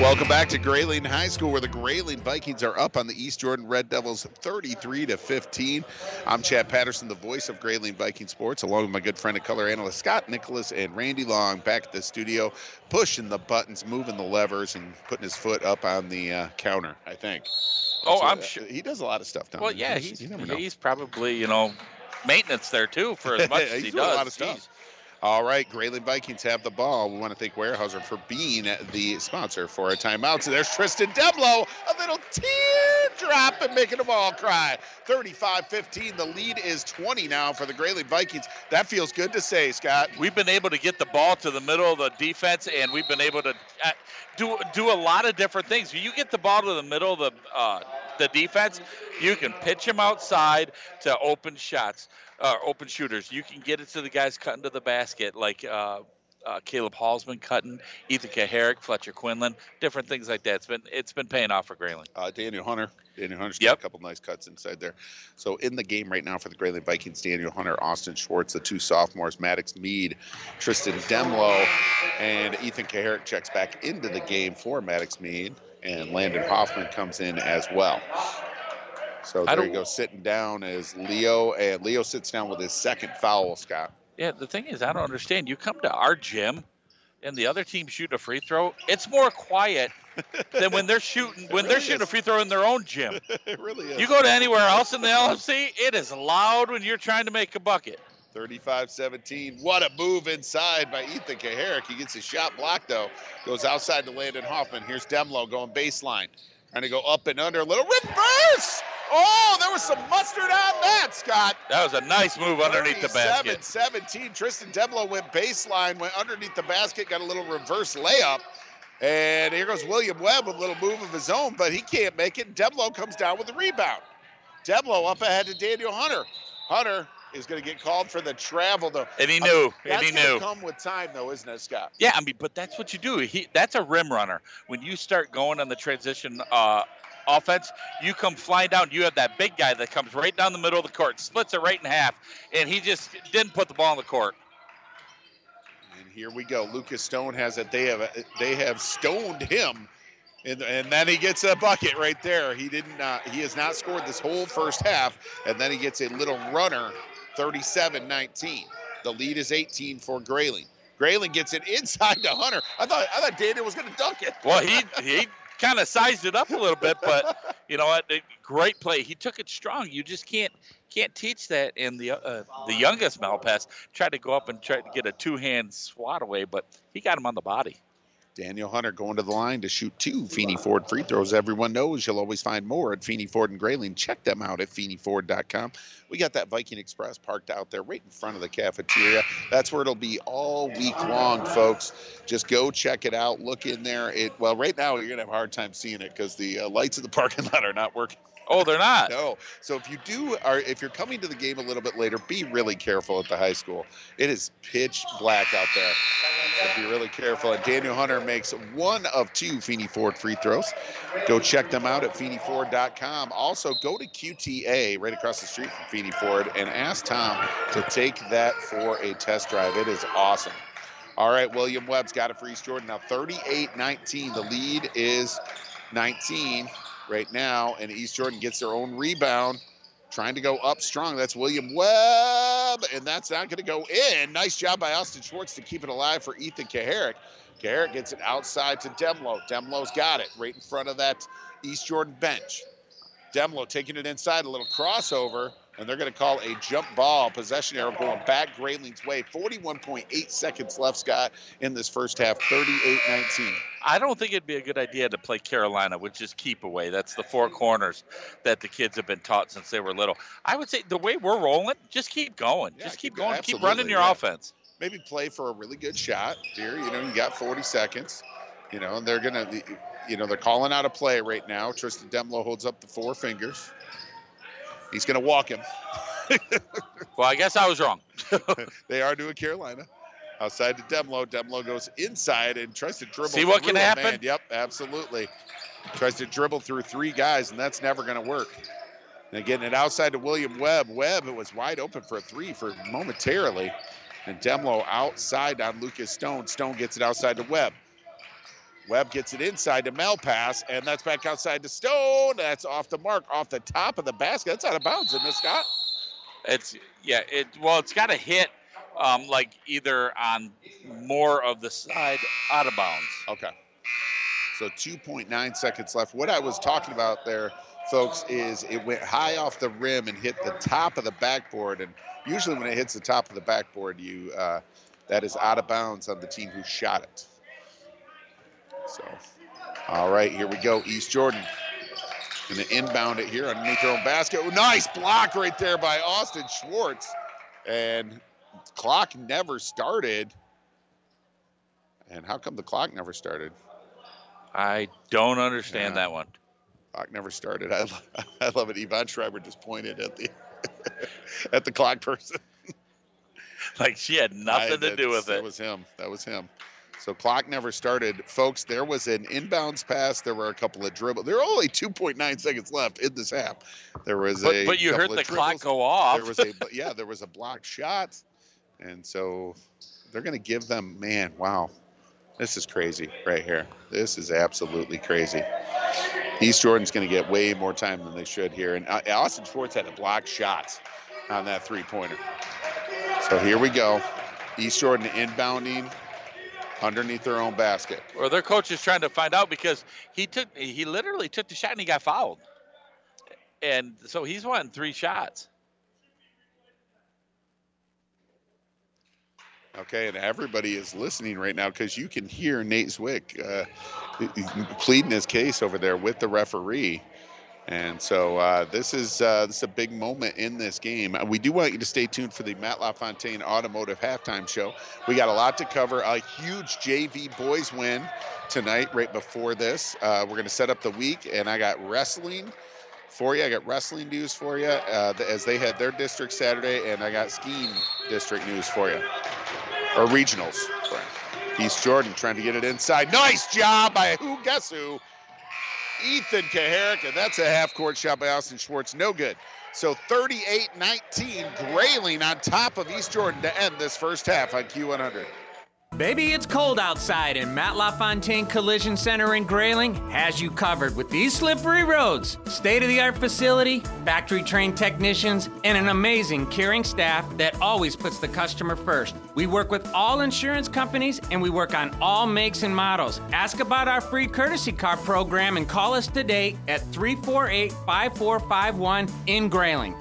Speaker 5: Welcome back to Grayling High School, where the Grayling Vikings are up on the East Jordan Red Devils 33 to 15. I'm Chad Patterson, the voice of Grayling Viking Sports, along with my good friend and color analyst Scott Nicholas and Randy Long back at the studio, pushing the buttons, moving the levers, and putting his foot up on the uh, counter, I think.
Speaker 6: Oh, I'm sure.
Speaker 5: He does a lot of stuff down
Speaker 6: Well,
Speaker 5: there.
Speaker 6: yeah, he's he's probably you know maintenance there too for as <laughs> much as he
Speaker 5: doing
Speaker 6: does.
Speaker 5: A. All right, Grayling Vikings have the ball. We want to thank Weyerhaeuser for being the sponsor for our timeout. So there's Tristan Demlo, a little teardrop and making them all cry. 35-15. The lead is 20 now for the Grayling Vikings. That feels good to say, Scott.
Speaker 6: We've been able to get the ball to the middle of the defense, and we've been able to uh, do do a lot of different things. You get the ball to the middle of the uh, the defense, you can pitch them outside to open shots, uh, open shooters. You can get it to the guys cutting to the basket, like. Uh, uh, Caleb Hall's cutting, Ethan Kucharek, Fletcher Quinlan, different things like that. It's been it's been paying off for Grayling.
Speaker 5: Uh, Daniel Hunter. Daniel Hunter's got a couple nice cuts inside there. So in the game right now for the Grayling Vikings, Daniel Hunter, Austin Schwartz, the two sophomores, Maddox Mead, Tristan Demlo, and Ethan Kucharek checks back into the game for Maddox Mead, and Landon Hoffman comes in as well. So there you go, sitting down is Leo, and Leo sits down with his second foul, Scott.
Speaker 6: Yeah, the thing is, I don't understand. You come to our gym, and the other team shooting a free throw. It's more quiet than when they're shooting <laughs> when they're
Speaker 5: really
Speaker 6: shooting a free throw in their own gym. <laughs>
Speaker 5: it really is.
Speaker 6: You go to anywhere else in the LFC, it is loud when you're trying to make a bucket.
Speaker 5: 35-17. What a move inside by Ethan Kucharek. He gets his shot blocked though. Goes outside to Landon Hoffman. Here's Demlo going baseline. Trying to go up and under. A little reverse. Oh, there was some mustard on that, Scott.
Speaker 6: That was a nice move underneath the basket.
Speaker 5: 17. Tristan Demlo went baseline, went underneath the basket, got a little reverse layup. And here goes William Webb with a little move of his own, but he can't make it. Demlo comes down with the rebound. Demlo up ahead to Daniel Hunter. Hunter is going to get called for the travel, though.
Speaker 6: And he knew, and
Speaker 5: That's
Speaker 6: he
Speaker 5: gonna
Speaker 6: knew.
Speaker 5: come with time, though, isn't it, Scott?
Speaker 6: Yeah, I mean, but that's what you do. He that's a rim runner. When you start going on the transition uh, offense, you come flying down. You have that big guy that comes right down the middle of the court, splits it right in half, and he just didn't put the ball on the court.
Speaker 5: And here we go. Lucas Stone has it. They have they have stoned him, and, and then he gets a bucket right there. He didn't. Uh, he has not scored this whole first half, and then he gets a little runner, 37-19. The lead is 18 for Grayling. Grayling gets it inside to Hunter. I thought I thought Daniel was going to dunk it.
Speaker 6: Well, he he kind of sized it up a little bit, but you know what? Great play. He took it strong. You just can't can't teach that. And the uh, the youngest Malpass tried to go up and try to get a two hand swat away, but he got him on the body.
Speaker 5: Daniel Hunter going to the line to shoot two Feeney Ford free throws. Everyone knows you'll always find more at Feeney Ford and Grayling. Check them out at FeeneyFord.com. We got that Viking Express parked out there right in front of the cafeteria. That's where it'll be all week long, folks. Just go check it out. Look in there. It well, right now you're gonna have a hard time seeing it because the uh, lights in the <laughs> parking lot are not working.
Speaker 6: Oh, they're not. <laughs>
Speaker 5: No. So if you do are if you're coming to the game a little bit later, be really careful at the high school. It is pitch black out there. So be really careful. And Daniel Hunter makes one of two Feeney Ford free throws. Go check them out at FeeneyFord.com. Also, go to QTA right across the street from Feeney Ford and ask Tom to take that for a test drive. It is awesome. All right, William Webb's got for East Jordan now 38 19. The lead is 19 right now, and East Jordan gets their own rebound. Trying to go up strong. That's William Webb, and that's not going to go in. Nice job by Austin Schwartz to keep it alive for Ethan Kucharek. Kucharek gets it outside to Demlo. Demlo's got it right in front of that East Jordan bench. Demlo taking it inside, a little crossover, and they're going to call a jump ball. Possession arrow going back Grayling's way. 41.8 seconds left, Scott, in this first half. 38 19.
Speaker 6: I don't think it'd be a good idea to play Carolina, which is keep away. That's the four corners that the kids have been taught since they were little. I would say the way we're rolling, just keep going. just keep going. Keep running your
Speaker 5: yeah.
Speaker 6: offense.
Speaker 5: Maybe play for a really good shot here. You know, you got 40 seconds. You know, and they're gonna, you know, they're calling out a play right now. Tristan Demlo holds up the four fingers. He's gonna walk him. <laughs>
Speaker 6: well, I guess I was wrong. <laughs>
Speaker 5: they are doing Carolina. Outside to Demlo. Demlo goes inside and tries to dribble.
Speaker 6: See what can happen?
Speaker 5: man. Yep, absolutely. Tries to dribble through three guys, and that's never going to work. And getting it outside to William Webb. Webb, it was wide open for a three for momentarily. And Demlo outside on Lucas Stone. Stone gets it outside to Webb. Webb gets it inside to Malpass, and that's back outside to Stone. That's off the mark, off the top of the basket. That's out of bounds, isn't it, Scott?
Speaker 6: It's yeah. It well, it's got to hit um, like either on more of the side out of bounds.
Speaker 5: Okay. So 2.9 seconds left. What I was talking about there, folks, is it went high off the rim and hit the top of the backboard. And usually when it hits the top of the backboard, you uh, that is out of bounds on the team who shot it. So, all right, here we go. East Jordan going to inbound it here underneath their own basket. Oh, nice block right there by Austin Schwartz. And clock never started. And how come the clock never started?
Speaker 6: I don't understand
Speaker 5: Yeah.
Speaker 6: that one.
Speaker 5: Clock never started. I, lo- <laughs> I love it. Yvonne Schreiber just pointed at the <laughs> at the clock person.
Speaker 6: Like she had nothing
Speaker 5: I-
Speaker 6: to do with it.
Speaker 5: That was him. That was him. So clock never started, folks. There was an inbounds pass. There were a couple of dribbles. There are only 2.9 seconds left in this half. There was
Speaker 6: But-
Speaker 5: a.
Speaker 6: but you heard the clock go off.
Speaker 5: There was a <laughs> but yeah. There was a blocked shot, and so they're going to give them. Man, wow, this is crazy right here. This is absolutely crazy. East Jordan's going to get way more time than they should here, and uh, Austin Schwartz had a blocked shot on that three-pointer. So here we go. East Jordan inbounding underneath their own basket.
Speaker 6: Or their coach is trying to find out because he took he literally took the shot and he got fouled. And so he's won three shots.
Speaker 5: Okay, and everybody is listening right now because you can hear Nate Zwick uh, pleading his case over there with the referee. And so uh, this is uh, this is a big moment in this game. We do want you to stay tuned for the Matt LaFontaine Automotive Halftime Show. We got a lot to cover. A huge JV boys win tonight, right before this. Uh, we're going to set up the week, and I got wrestling for you. I got wrestling news for you uh, as they had their district Saturday, and I got skiing district news for you or regionals. East Jordan trying to get it inside. Nice job by who? Guess who? Ethan Kucharek, and that's a half court shot by Austin Schwartz. No good. So 38 19, Grayling on top of East Jordan to end this first half on Q100.
Speaker 15: Baby, it's cold outside, and Matt LaFontaine Collision Center in Grayling has you covered with these slippery roads, state of the art facility, factory trained technicians, and an amazing caring staff that always puts the customer first. We work with all insurance companies and we work on all makes and models. Ask about our free courtesy car program and call us today at 348 5451 in Grayling.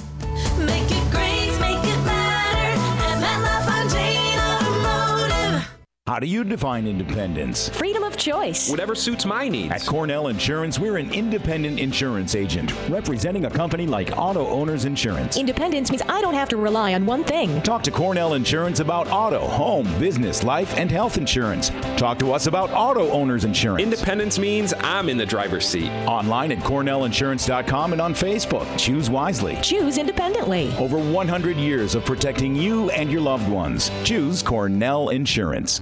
Speaker 21: How do you define independence?
Speaker 22: Freedom of choice.
Speaker 21: Whatever suits my needs. At Cornell Insurance, we're an independent insurance agent representing a company like Auto Owners Insurance.
Speaker 22: Independence means I don't have to rely on one thing.
Speaker 21: Talk to Cornell Insurance about auto, home, business, life, and health insurance. Talk to us about Auto Owners Insurance. Independence means I'm in the driver's seat. Online at cornellinsurance.com and on Facebook. Choose wisely.
Speaker 22: Choose independently.
Speaker 21: Over 100 years of protecting you and your loved ones. Choose Cornell Insurance.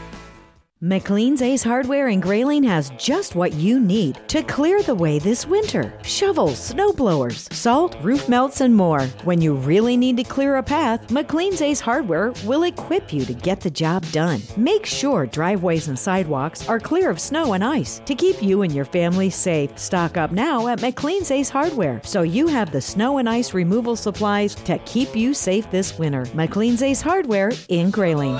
Speaker 11: McLean's Ace Hardware in Grayling has just what you need to clear the way this winter. Shovels, snow blowers, salt, roof melts, and more. When you really need to clear a path, McLean's Ace Hardware will equip you to get the job done. Make sure driveways and sidewalks are clear of snow and ice to keep you and your family safe. Stock up now at McLean's Ace Hardware so you have the snow and ice removal supplies to keep you safe this winter. McLean's Ace Hardware in Grayling.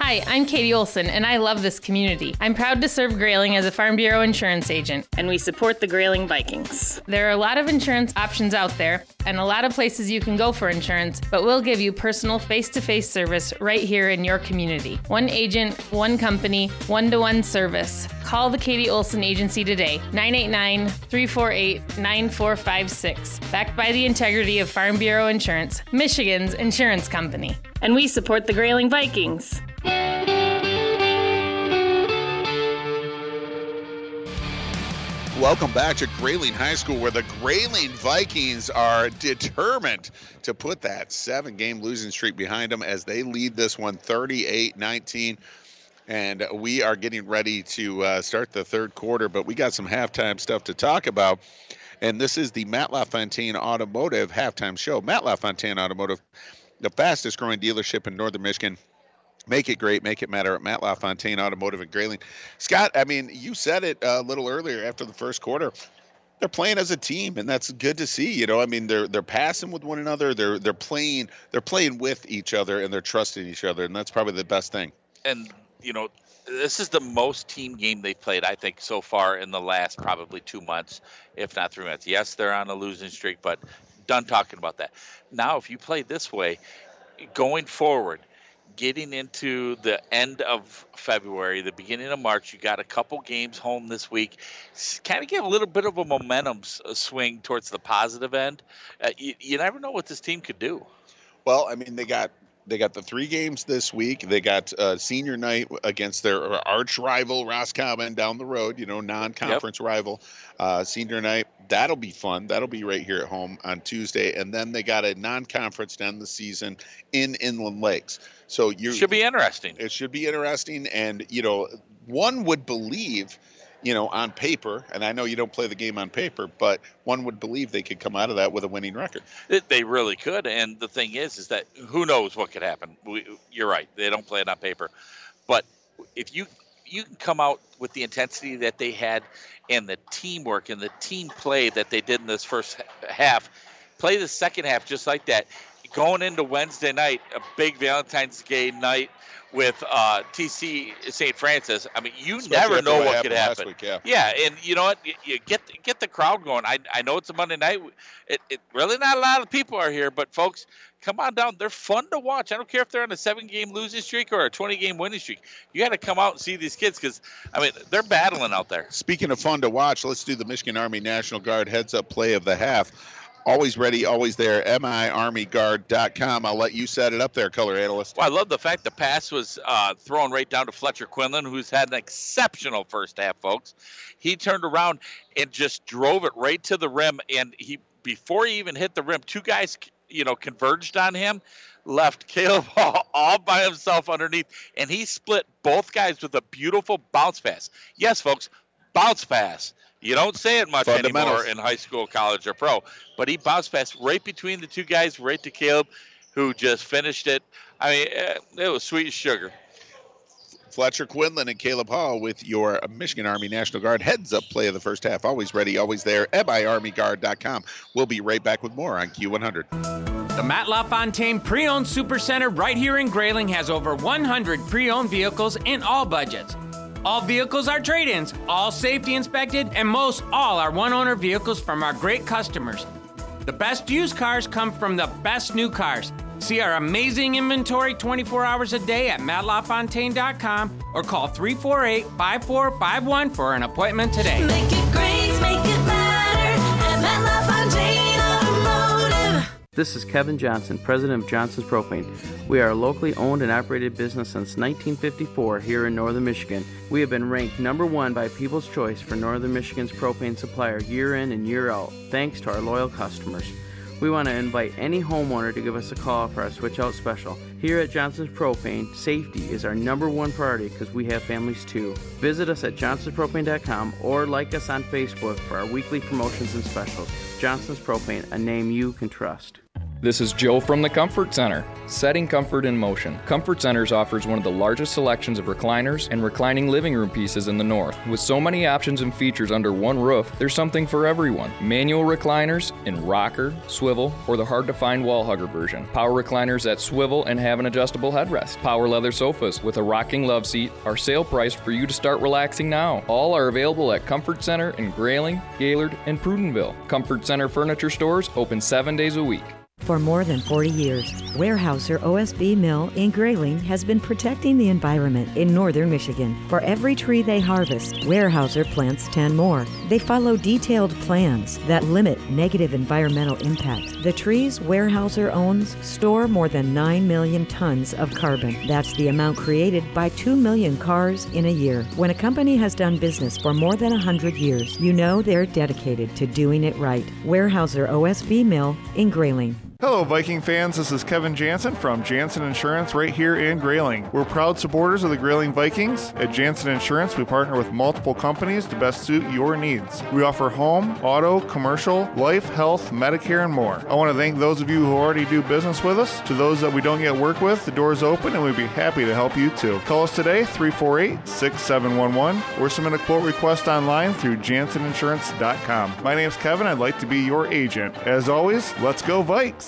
Speaker 20: Hi,
Speaker 19: I'm Katie Olson, and I love this community. I'm proud to serve Grayling as a Farm Bureau insurance agent.
Speaker 20: And we support the Grayling Vikings.
Speaker 19: There are a lot of insurance options out there, and a lot of places you can go for insurance, but we'll give you personal face to face service right here in your community. One agent, one company, one to one service. Call the Katie Olson Agency today, 989 348 9456. Backed by the integrity of Farm Bureau Insurance, Michigan's insurance company.
Speaker 20: And we support the Grayling Vikings.
Speaker 5: Welcome back to Grayling High School, where the Grayling Vikings are determined to put that seven game losing streak behind them as they lead this one 38 19. And we are getting ready to uh, start the third quarter, but we got some halftime stuff to talk about. And this is the Matt LaFontaine Automotive halftime show. Matt LaFontaine Automotive, the fastest growing dealership in northern Michigan. Make it great, make it matter at Matt LaFontaine Automotive in Grayling. Scott, I mean, you said it uh, a little earlier after the first quarter. They're playing as a team, and that's good to see. You know, I mean, they're they're passing with one another. They're they're playing they're playing with each other, and they're trusting each other, and that's probably the best thing.
Speaker 6: And you know, this is the most team game they've played, I think, so far in the last probably two months, if not three months. Yes, they're on a losing streak, but done talking about that. Now, if you play this way, going forward, getting into the end of February, the beginning of March, you got a couple games home this week. Kind of get a little bit of a momentum uh, swing towards the positive end. Uh, you, you never know what this team could do.
Speaker 5: Well, I mean, they got they got the three games this week. They got uh, senior night against their arch rival Roscommon down the road. You know, non-conference rival. Uh, senior night that'll be fun. That'll be right here at home on Tuesday, and then they got a non-conference to end the season in Inland Lakes. So you
Speaker 6: Should be interesting.
Speaker 5: It should be interesting, and you know, one would believe. You know, on paper, and I know you don't play the game on paper, but one would believe they could come out of that with a winning record.
Speaker 6: They really could. And the thing is, is that who knows what could happen. We, you're right. They don't play it on paper, but if you you can come out with the intensity that they had and the teamwork and the team play that they did in this first half, play the second half just like that. Going into Wednesday night, a big Valentine's Day night with uh, TC St. Francis. I mean, you
Speaker 5: Especially
Speaker 6: never know
Speaker 5: what
Speaker 6: what could happen.
Speaker 5: week, yeah.
Speaker 6: Yeah, and you know what? You, you get get the crowd going. I I know it's a Monday night. It, it really not a lot of people are here, but folks, come on down. They're fun to watch. I don't care if they're on a seven game losing streak or a 20 game winning streak. You got to come out and see these kids because I mean they're battling out there.
Speaker 5: Speaking of fun to watch, let's do the Michigan Army National Guard heads up play of the half. Always ready, always there. MIArmyGuard.com. I'll let you set it up there, color analyst.
Speaker 6: Well, I love the fact the pass was uh, thrown right down to Fletcher Quinlan, who's had an exceptional first half, folks. He turned around and just drove it right to the rim, and he before he even hit the rim, two guys, you know, converged on him, left Caleb <laughs> all by himself underneath, and he split both guys with a beautiful bounce pass. Yes, folks, bounce pass. You don't say it much anymore
Speaker 5: Fundamentals.
Speaker 6: in high school, college, or pro, but he bounced past right between the two guys, right to Caleb, who just finished it. I mean, eh, it was sweet as sugar.
Speaker 5: Fletcher Quinlan and Caleb Hall with your Michigan Army National Guard heads up play of the first half. Always ready, always there. MIArmyGuard.com. We'll be right back with more on Q100.
Speaker 15: The Matt LaFontaine Pre-Owned Supercenter right here in Grayling has over 100 pre-owned vehicles in all budgets. All vehicles are trade-ins, all safety inspected, and most all are one-owner vehicles from our great customers. The best used cars come from the best new cars. See our amazing inventory 24 hours a day at mattlafontaine.com or call 348 5451 for an appointment today.
Speaker 9: This is Kevin Johnson, president of Johnson's Propane. We are a locally owned and operated business since 1954 here in northern Michigan. We have been ranked number one by People's Choice for northern Michigan's propane supplier year in and year out, thanks to our loyal customers. We want to invite any homeowner to give us a call for our switch out special. Here at Johnson's Propane, safety is our number one priority because we have families too. Visit us at johnsonspropane.com or like us on Facebook for our weekly promotions and specials. Johnson's Propane, a name you can trust.
Speaker 23: This is Joe from the Comfort Center. Setting comfort in motion. Comfort Centers offers one of the largest selections of recliners and reclining living room pieces in the north. With so many options and features under one roof, there's something for everyone. Manual recliners in rocker, swivel, or the hard to find wall hugger version. Power recliners that swivel and have an adjustable headrest. Power leather sofas with a rocking love seat are sale priced for you to start relaxing now. All are available at Comfort Center in Grayling, Gaylord, and Prudenville. Comfort Center furniture stores open seven days a week.
Speaker 11: For more than 40 years, Weyerhaeuser OSB Mill in Grayling has been protecting the environment in northern Michigan. For every tree they harvest, Weyerhaeuser plants 10 more. They follow detailed plans that limit negative environmental impact. The trees Weyerhaeuser owns store more than 9 million tons of carbon. That's the amount created by 2 million cars in a year. When a company has done business for more than 100 years, you know they're dedicated to doing it right. Weyerhaeuser OSB Mill in Grayling.
Speaker 17: Hello, Viking fans. This is Kevin Jansen from Jansen Insurance right here in Grayling. We're proud supporters of the Grayling Vikings. At Jansen Insurance, we partner with multiple companies to best suit your needs. We offer home, auto, commercial, life, health, Medicare, and more. I want to thank those of you who already do business with us. To those that we don't yet work with, the door is open and we'd be happy to help you too. Call us today, 348 6711, or submit a quote request online through janseninsurance.com. My name's Kevin. I'd like to be your agent. As always, let's go, Vikes!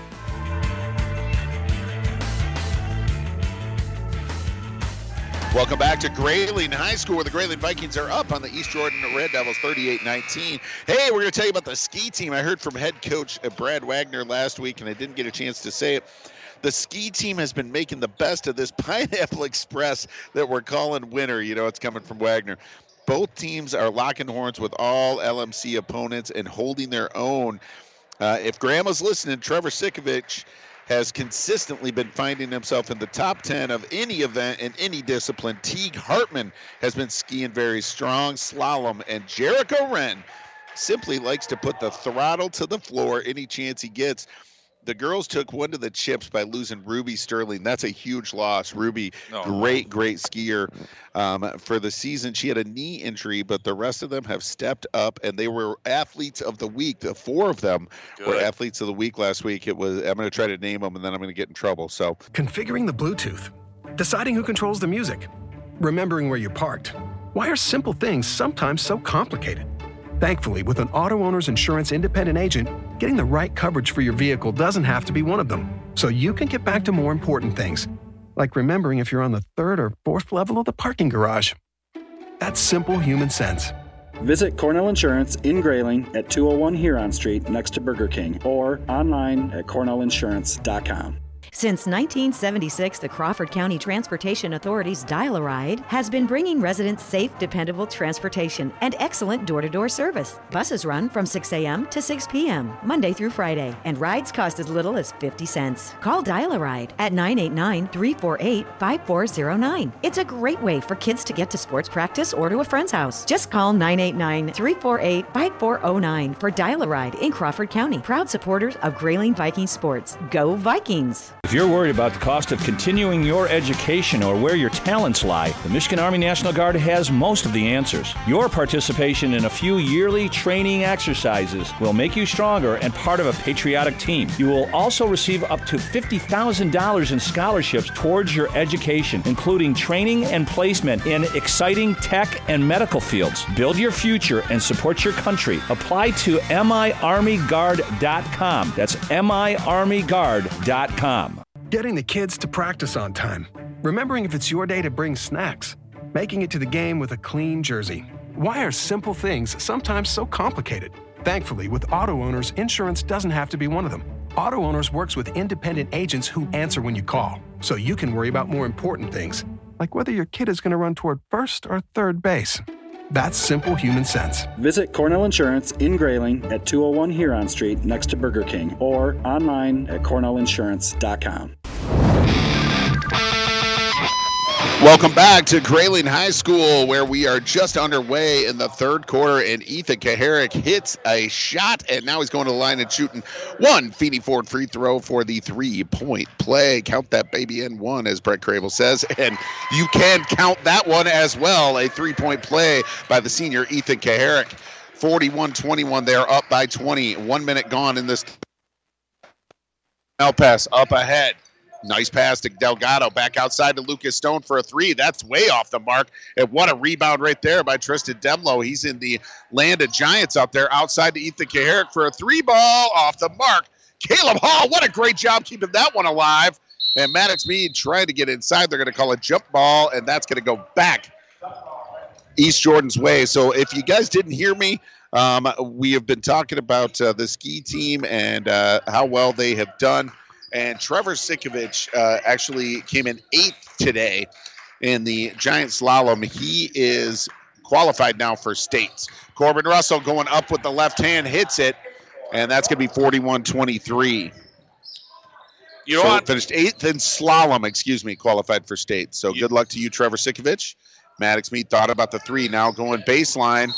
Speaker 5: Welcome back to Grayling High School, where the Grayling Vikings are up on the East Jordan Red Devils 38 19. Hey, we're going to tell you about the ski team. I heard from head coach uh, Brad Wagner last week, and I didn't get a chance to say it. The ski team has been making the best of this <laughs> Pineapple Express that we're calling winter. You know, it's coming from Wagner. Both teams are locking horns with all LMC opponents and holding their own. Uh, if Grandma's listening, Trevor Sikovich has consistently been finding himself in the top 10 of any event in any discipline. Teague Hartman has been skiing very strong slalom, and Jericho Wren simply likes to put the throttle to the floor any chance he gets. The girls took one to the chips by losing Ruby Sterling. That's a huge loss. Ruby,
Speaker 6: Oh.
Speaker 5: great, great skier um, for the season. She had a knee injury, but the rest of them have stepped up, and they were athletes of the week. The four of them were athletes of the week last week. It was. I'm going to try to name them, and then I'm going to get in trouble. So
Speaker 24: Configuring the Bluetooth, deciding who controls the music, remembering where you parked. Why are simple things sometimes so complicated? Thankfully, with an auto owner's insurance independent agent, getting the right coverage for your vehicle doesn't have to be one of them. So you can get back to more important things, like remembering if you're on the third or fourth level of the parking garage. That's simple human sense.
Speaker 25: Visit Cornell Insurance in Grayling at 201 Huron Street next to Burger King or online at cornellinsurance.com.
Speaker 14: Since 1976, the Crawford County Transportation Authority's Dial a Ride has been bringing residents safe, dependable transportation and excellent door to door service. Buses run from 6 a.m. to 6 p.m., Monday through Friday, and rides cost as little as 50 cents. Call Dial a Ride at 989 348 5409. It's a great way for kids to get to sports practice or to a friend's house. Just call 989 348 5409 for Dial a Ride in Crawford County. Proud supporters of Grayling Viking Sports. Go Vikings!
Speaker 3: If you're worried about the cost of continuing your education or where your talents lie, the Michigan Army National Guard has most of the answers. Your participation in a few yearly training exercises will make you stronger and part of a patriotic team. You will also receive up to $50,000 in scholarships towards your education, including training and placement in exciting tech and medical fields. Build your future and support your country. Apply to miarmyguard.com. That's miarmyguard.com.
Speaker 24: Getting the kids to practice on time. Remembering if it's your day to bring snacks. Making it to the game with a clean jersey. Why are simple things sometimes so complicated? Thankfully, with auto owners, insurance doesn't have to be one of them. Auto Owners works with independent agents who answer when you call, so you can worry about more important things, like whether your kid is going to run toward first or third base. That's simple human sense.
Speaker 25: Visit Cornell Insurance in Grayling at 201 Huron Street next to Burger King or online at cornellinsurance.com.
Speaker 5: Welcome back to Grayling High School, where we are just underway in the third quarter, and Ethan Kucharek hits a shot, and now he's going to the line and shooting one Feeney Ford free throw for the three-point play. Count that baby in one, as Brett Crable says, and you can count that one as well. A three-point play by the senior Ethan Kucharek. 41-21, they're up by 20. One minute gone in this. Now pass up ahead. Nice pass to Delgado. Back outside to Lucas Stone for a three. That's way off the mark. And what a rebound right there by Tristan Demlo. He's in the land of giants out there outside to Ethan Kucharek for a three ball off the mark. Caleb Hall, what a great job keeping that one alive. And Maddox Mead trying to get inside. They're going to call a jump ball, and that's going to go back East Jordan's way. So if you guys didn't hear me, um, we have been talking about uh, the ski team and uh, how well they have done. And Trevor Sikovich uh, actually came in eighth today in the giant slalom. He is qualified now for states. Corbin Russell going up with the left hand, hits it, and that's going to be 41 23.
Speaker 6: You know
Speaker 5: so
Speaker 6: what?
Speaker 5: Finished eighth in slalom, excuse me, qualified for states. So good luck to you, Trevor Sikovich. Maddox Mead thought about the three, now going baseline.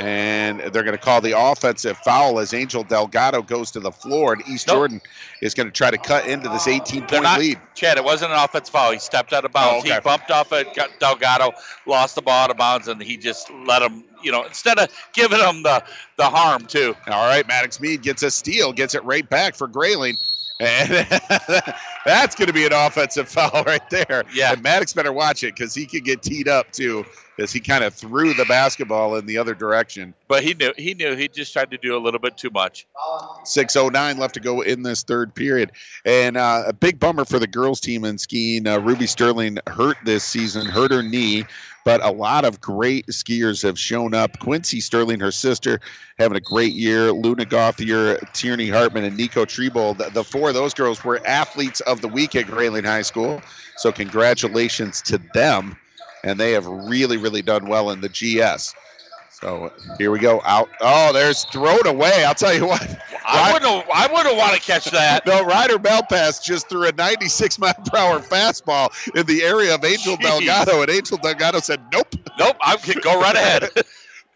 Speaker 5: And they're going to call the offensive foul as Angel Delgado goes to the floor, and East
Speaker 6: Nope.
Speaker 5: Jordan is going to try to cut into this 18 point
Speaker 6: not,
Speaker 5: lead.
Speaker 6: Chad, it wasn't an offensive foul. He stepped out of bounds.
Speaker 5: Oh, okay.
Speaker 6: He bumped off at Ga- Delgado, lost the ball out of bounds, and he just let him, you know, instead of giving him the, the harm, too.
Speaker 5: All right, Maddox Mead gets a steal, gets it right back for Grayling. And <laughs> that's going to be an offensive foul <laughs> right there.
Speaker 6: Yeah.
Speaker 5: And Maddox better watch it because he could get teed up too, as he kind of threw the basketball in the other direction.
Speaker 6: But he knew he knew he just tried to do a little bit too much.
Speaker 5: 6.09 left to go in this third period. And uh, a big bummer for the girls' team in skiing. Uh, Ruby Sterling hurt this season, hurt her knee, but a lot of great skiers have shown up. Quincy Sterling, her sister, having a great year. Luna Gothier, Tierney Hartman, and Nico Treble. The, the four of those girls were athletes of the week at Grayling High School. So congratulations to them. And they have really, really done well in the GS. So here we go. Out. Oh, there's thrown away. I'll tell you what.
Speaker 6: I wouldn't I wouldn't want to catch that. <laughs>
Speaker 5: No, Ryder Malpass just threw a 96 mile per hour fastball in the area of Angel
Speaker 6: Jeez.
Speaker 5: Delgado, and Angel Delgado said, "Nope,
Speaker 6: Nope, I can go right ahead. <laughs>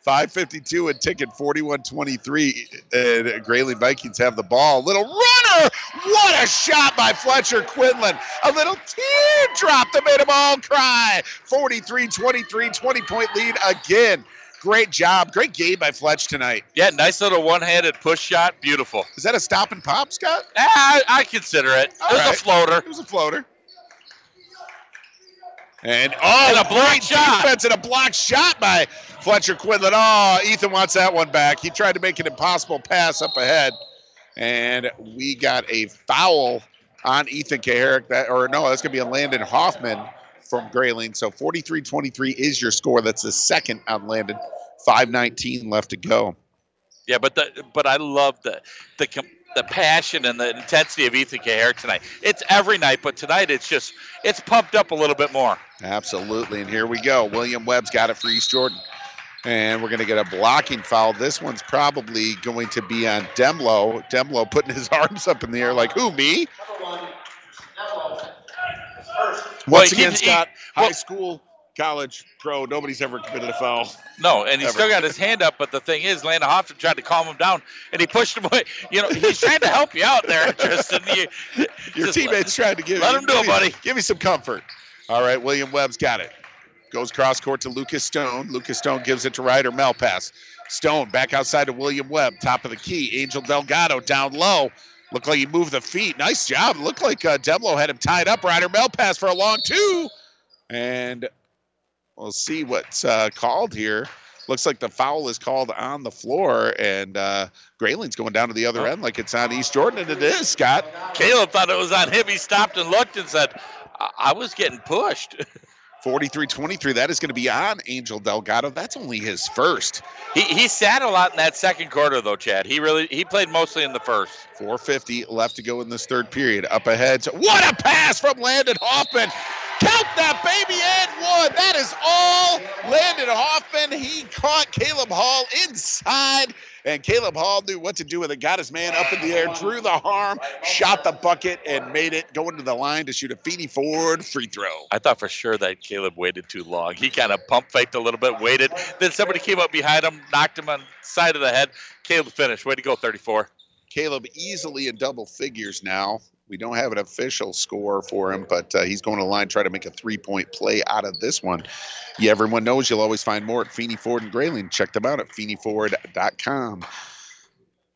Speaker 5: 552 and ticket 41-23. And Grayling Vikings have the ball. Little runner. What a shot by Fletcher Quinlan. A little teardrop that made them all cry. 43-23, 20 point lead again. Great job. Great game by Fletch tonight.
Speaker 6: Yeah, nice little one-handed push shot. Beautiful.
Speaker 5: Is that a stop and pop, Scott?
Speaker 6: Ah, I, I consider it.
Speaker 5: All
Speaker 6: It was
Speaker 5: right.
Speaker 6: a floater.
Speaker 5: It was a floater. And oh,
Speaker 6: And a blocked shot.
Speaker 5: defense and a blocked shot by Fletcher Quinlan. Oh, Ethan wants that one back. He tried to make an impossible pass up ahead, and we got a foul on Ethan Kucharek. That or no, that's going to be a Landon Hoffman from Grayling. So 43-23 is your score. That's the second on landed. 5:19 left to go.
Speaker 6: Yeah, but the but I love the the the passion and the intensity of Ethan Kucharek tonight. It's every night, but tonight it's just it's pumped up a little bit more.
Speaker 5: Absolutely. And here we go. William Webb's got it for East Jordan. And we're going to get a blocking foul. This one's probably going to be on Demlo. Demlo putting his <laughs> arms up in the air like, who, me? Once
Speaker 6: Well,
Speaker 5: again,
Speaker 6: he-
Speaker 5: Scott, high
Speaker 6: well-
Speaker 5: school, college, pro, nobody's ever committed a foul.
Speaker 6: No, and he's
Speaker 5: Ever.
Speaker 6: still got his hand up, but the thing is, Landon Hoffman tried to calm him down, and he pushed him away. You know, he's trying to help you out there, <laughs> Tristan. You,
Speaker 5: Your teammates trying to give
Speaker 6: let him do it, buddy.
Speaker 5: Give me some comfort. All right, William Webb's got it. Goes cross court to Lucas Stone. Lucas Stone gives it to Ryder Malpass. Stone back outside to William Webb, top of the key. Angel Delgado down low. Looked like he moved the feet. Nice job. Looked like uh, Demlo had him tied up. Ryder Malpass for a long two. And we'll see what's uh, called here. Looks like the foul is called on the floor, and uh, Grayling's going down to the other end like it's on East Jordan, and it is, Scott.
Speaker 6: Caleb thought it was on him. He stopped and looked and said, "I, I was getting pushed." <laughs>
Speaker 5: 43-23. That is going to be on Angel Delgado. That's only his first.
Speaker 6: He he sat a lot in that second quarter though, Chad. He really he played mostly in the first.
Speaker 5: 450 left to go in this third period. Up ahead. What a pass from Landon Hoffman. Count that baby and one. That is all. Landon Hoffman. He caught Caleb Hall inside. And Caleb Hall knew what to do with it. Got his man up in the air, drew the harm, shot the bucket, and made it go into the line to shoot a Feeney Ford free throw.
Speaker 6: I thought for sure that Caleb waited too long. He kind of pump faked a little bit, waited. Then somebody came up behind him, knocked him on the side of the head. Caleb finished. Way to go, 34.
Speaker 5: Caleb easily in double figures now. We don't have an official score for him, but uh, he's going to the line try to make a three-point play out of this one. Yeah, everyone knows you'll always find more at Feeney Ford and Grayling. Check them out at feeneyford.com.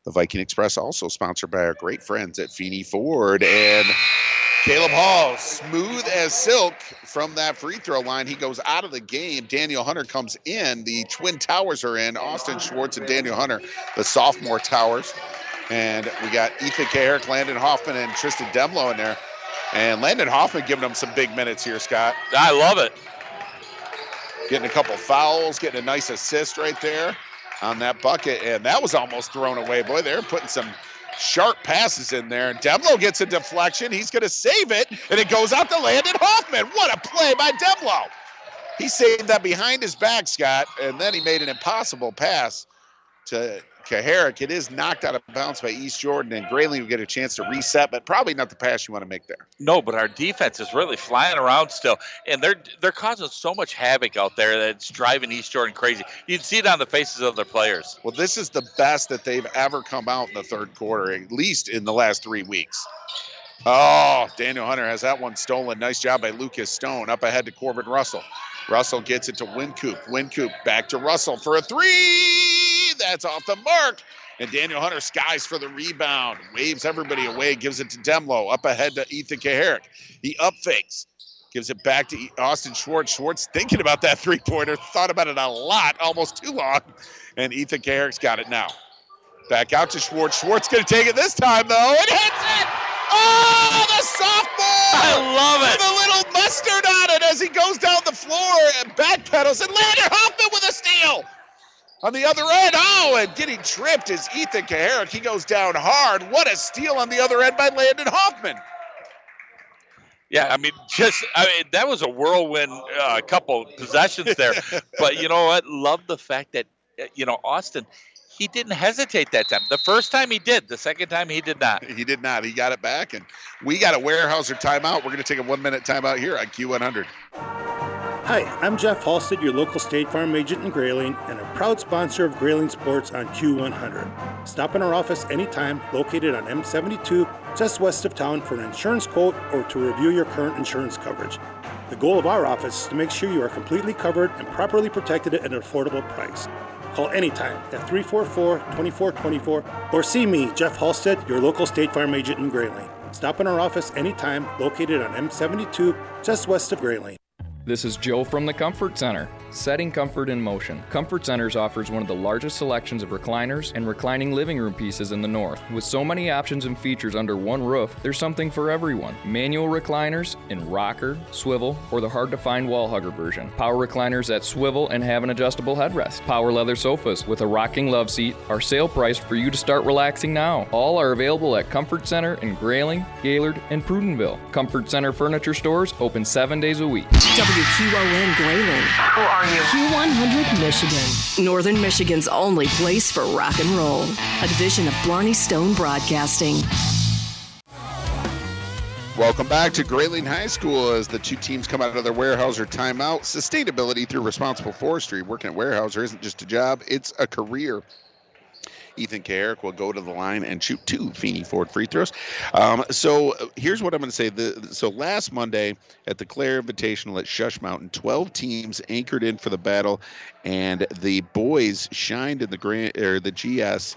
Speaker 5: The Viking Express also sponsored by our great friends at Feeney Ford and Caleb Hall, smooth as silk from that free throw line. He goes out of the game. Daniel Hunter comes in. The Twin Towers are in. Austin Schwartz and Daniel Hunter, the sophomore towers. And we got Ethan K. Landon Hoffman, and Tristan Demlo in there. And Landon Hoffman giving them some big minutes here, Scott.
Speaker 6: I love it.
Speaker 5: Getting a couple fouls, getting a nice assist right there on that bucket. And that was almost thrown away. Boy, they're putting some sharp passes in there. And Demlo gets a deflection. He's going to save it. And it goes out to Landon Hoffman. What a play by Demlo. He saved that behind his back, Scott. And then he made an impossible pass to Kucharek. It is knocked out of bounds by East Jordan, and Grayling will get a chance to reset, but probably not the pass you want to make there.
Speaker 6: No, but our defense is really flying around still, and they're they're causing so much havoc out there that it's driving East Jordan crazy. You can see it on the faces of their players.
Speaker 5: Well, this is the best that they've ever come out in the third quarter, at least in the last three weeks. Oh, Daniel Hunter has that one stolen. Nice job by Lucas Stone. Up ahead to Corbin Russell. Russell gets it to Wincoop. Wincoop back to Russell for a three. That's off the mark. And Daniel Hunter skies for the rebound. Waves everybody away. Gives it to Demlo. Up ahead to Ethan Kucharek. He up fakes. Gives it back to Austin Schwartz. Schwartz thinking about that three pointer. Thought about it a lot, almost too long. And Ethan Kucharek's got it now. Back out to Schwartz. Schwartz going to take it this time, though. It hits it. Oh, the sophomore!
Speaker 6: I love it.
Speaker 5: With a little mustard on it as he goes down the floor and backpedals. And Landon Hoffman with a steal. On the other end, oh, and getting tripped is Ethan Kucharek. He goes down hard. What a steal on the other end by Landon Hoffman.
Speaker 6: Yeah, I mean, just I mean that was a whirlwind uh, couple possessions there, <laughs> but you know what? Love the fact that uh, you know Austin, he didn't hesitate that time. The first time he did, the second time he did not.
Speaker 5: He did not. He got it back, and we got a Weyerhaeuser timeout. We're going to take a one-minute timeout here on Q100.
Speaker 18: Hi, I'm Jeff Halstead, your local State Farm agent in Grayling, and a proud sponsor of Grayling Sports on Q100. Stop in our office anytime, located on M72, just west of town, for an insurance quote or to review your current insurance coverage. The goal of our office is to make sure you are completely covered and properly protected at an affordable price. Call anytime at 344 2424 or see me, Jeff Halstead, your local State Farm agent in Grayling. Stop in our office anytime, located on M72, just west of Grayling.
Speaker 23: This is Joe from the Comfort Center. Setting comfort in motion. Comfort Centers offers one of the largest selections of recliners and reclining living room pieces in the north. With so many options and features under one roof, there's something for everyone. Manual recliners in rocker, swivel, or the hard to find wall hugger version. Power recliners that swivel and have an adjustable headrest. Power leather sofas with a rocking love seat are sale priced for you to start relaxing now. All are available at Comfort Center in Grayling, Gaylord, and Prudenville. Comfort Center furniture stores open seven days a week.
Speaker 22: WQON Grayling. Who are you? Q100 Michigan. Northern Michigan's only place for rock and roll. A division of Blarney Stone Broadcasting.
Speaker 5: Welcome back to Grayling High School as the two teams come out of their Weyerhaeuser timeout. Sustainability through responsible forestry. Working at Weyerhaeuser isn't just a job, it's a career. Ethan Kucharek will go to the line and shoot two Feeney Ford free throws. Um, so uh, here's what I'm going to say. The, so last Monday at the Clare Invitational at Shush Mountain, 12 teams anchored in for the battle, and the boys shined in the grand or the GS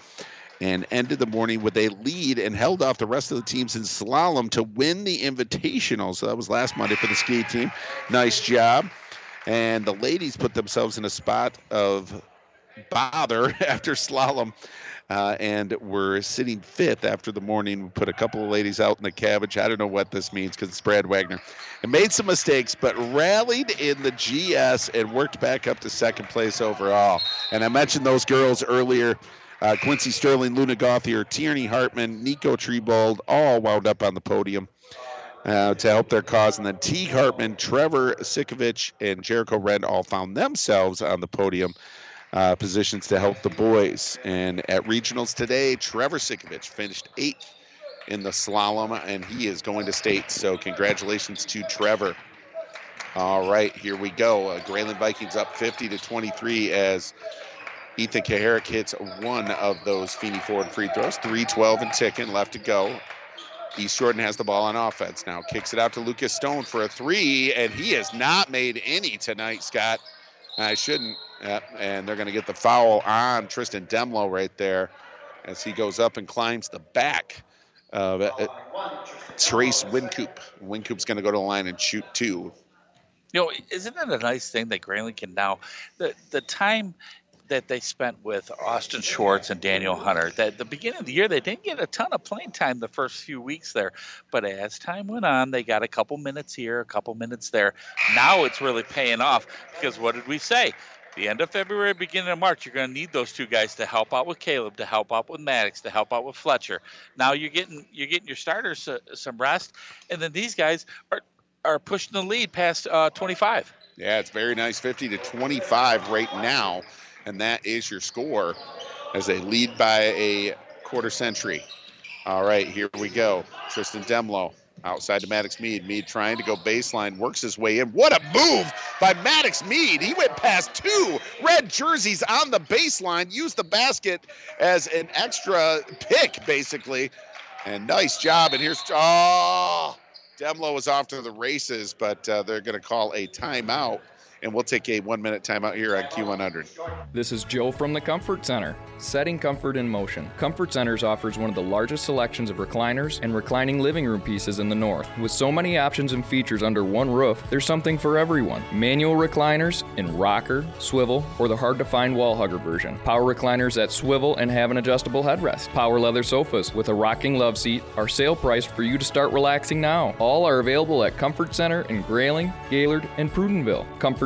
Speaker 5: and ended the morning with a lead and held off the rest of the teams in slalom to win the invitational. So that was last Monday for the ski team. Nice job. And the ladies put themselves in a spot of bother <laughs> after slalom. Uh, and we're sitting fifth after the morning. We put a couple of ladies out in the cabbage. I don't know what this means because it's Brad Wagner. And made some mistakes, but rallied in the GS and worked back up to second place overall. And I mentioned those girls earlier. Uh, Quincy Sterling, Luna Gothier, Tierney Hartman, Nico Trebold, all wound up on the podium. uh, to help their cause. And then Teague Hartman, Trevor Sikovich, and Jericho Red all found themselves on the podium uh, positions to help the boys. And at regionals today, Trevor Sikovich finished eighth in the slalom, and he is going to state. So congratulations to Trevor. All right, here we go. Uh, Grayling Vikings up 50 to 23 as Ethan Kucharek hits one of those Feeney Ford free throws. 3-12 and ticking left to go. East Jordan has the ball on offense now. Kicks it out to Lucas Stone for a three, and he has not made any tonight, Scott. I shouldn't. Yep, and they're going to get the foul on Tristan Demlo right there as he goes up and climbs the back of uh, Trace Wincoop. Wincoop's going to go to the line and shoot two.
Speaker 6: You know, isn't it a nice thing that Grayling can now the the time that they spent with Austin Schwartz and Daniel Hunter. That at the beginning of the year they didn't get a ton of playing time the first few weeks there, but as time went on, they got a couple minutes here, a couple minutes there. Now it's really paying off because what did we say? The end of February, beginning of March, you're going to need those two guys to help out with Caleb, to help out with Maddox, to help out with Fletcher. Now you're getting you're getting your starters uh, some rest, and then these guys are are pushing the lead past uh, 25.
Speaker 5: Yeah, it's very nice, 50 to 25 right now, and that is your score as they lead by a quarter century. All right, here we go. Tristan Demlo outside to Maddox Mead. Mead trying to go baseline, works his way in. What a move by Maddox Mead. He went past two red jerseys on the baseline, used the basket as an extra pick, basically. And nice job. And here's, oh, Demlo was off to the races, but uh, they're going to call a timeout. And we'll take a one minute timeout here on Q100.
Speaker 23: This is Joe from the Comfort Center. Setting comfort in motion. Comfort Centers offers one of the largest selections of recliners and reclining living room pieces in the north. With so many options and features under one roof, there's something for everyone. Manual recliners in rocker, swivel, or the hard to find wall hugger version. Power recliners that swivel and have an adjustable headrest. Power leather sofas with a rocking love seat are sale priced for you to start relaxing now. All are available at Comfort Center in Grayling, Gaylord, and Prudenville. Comfort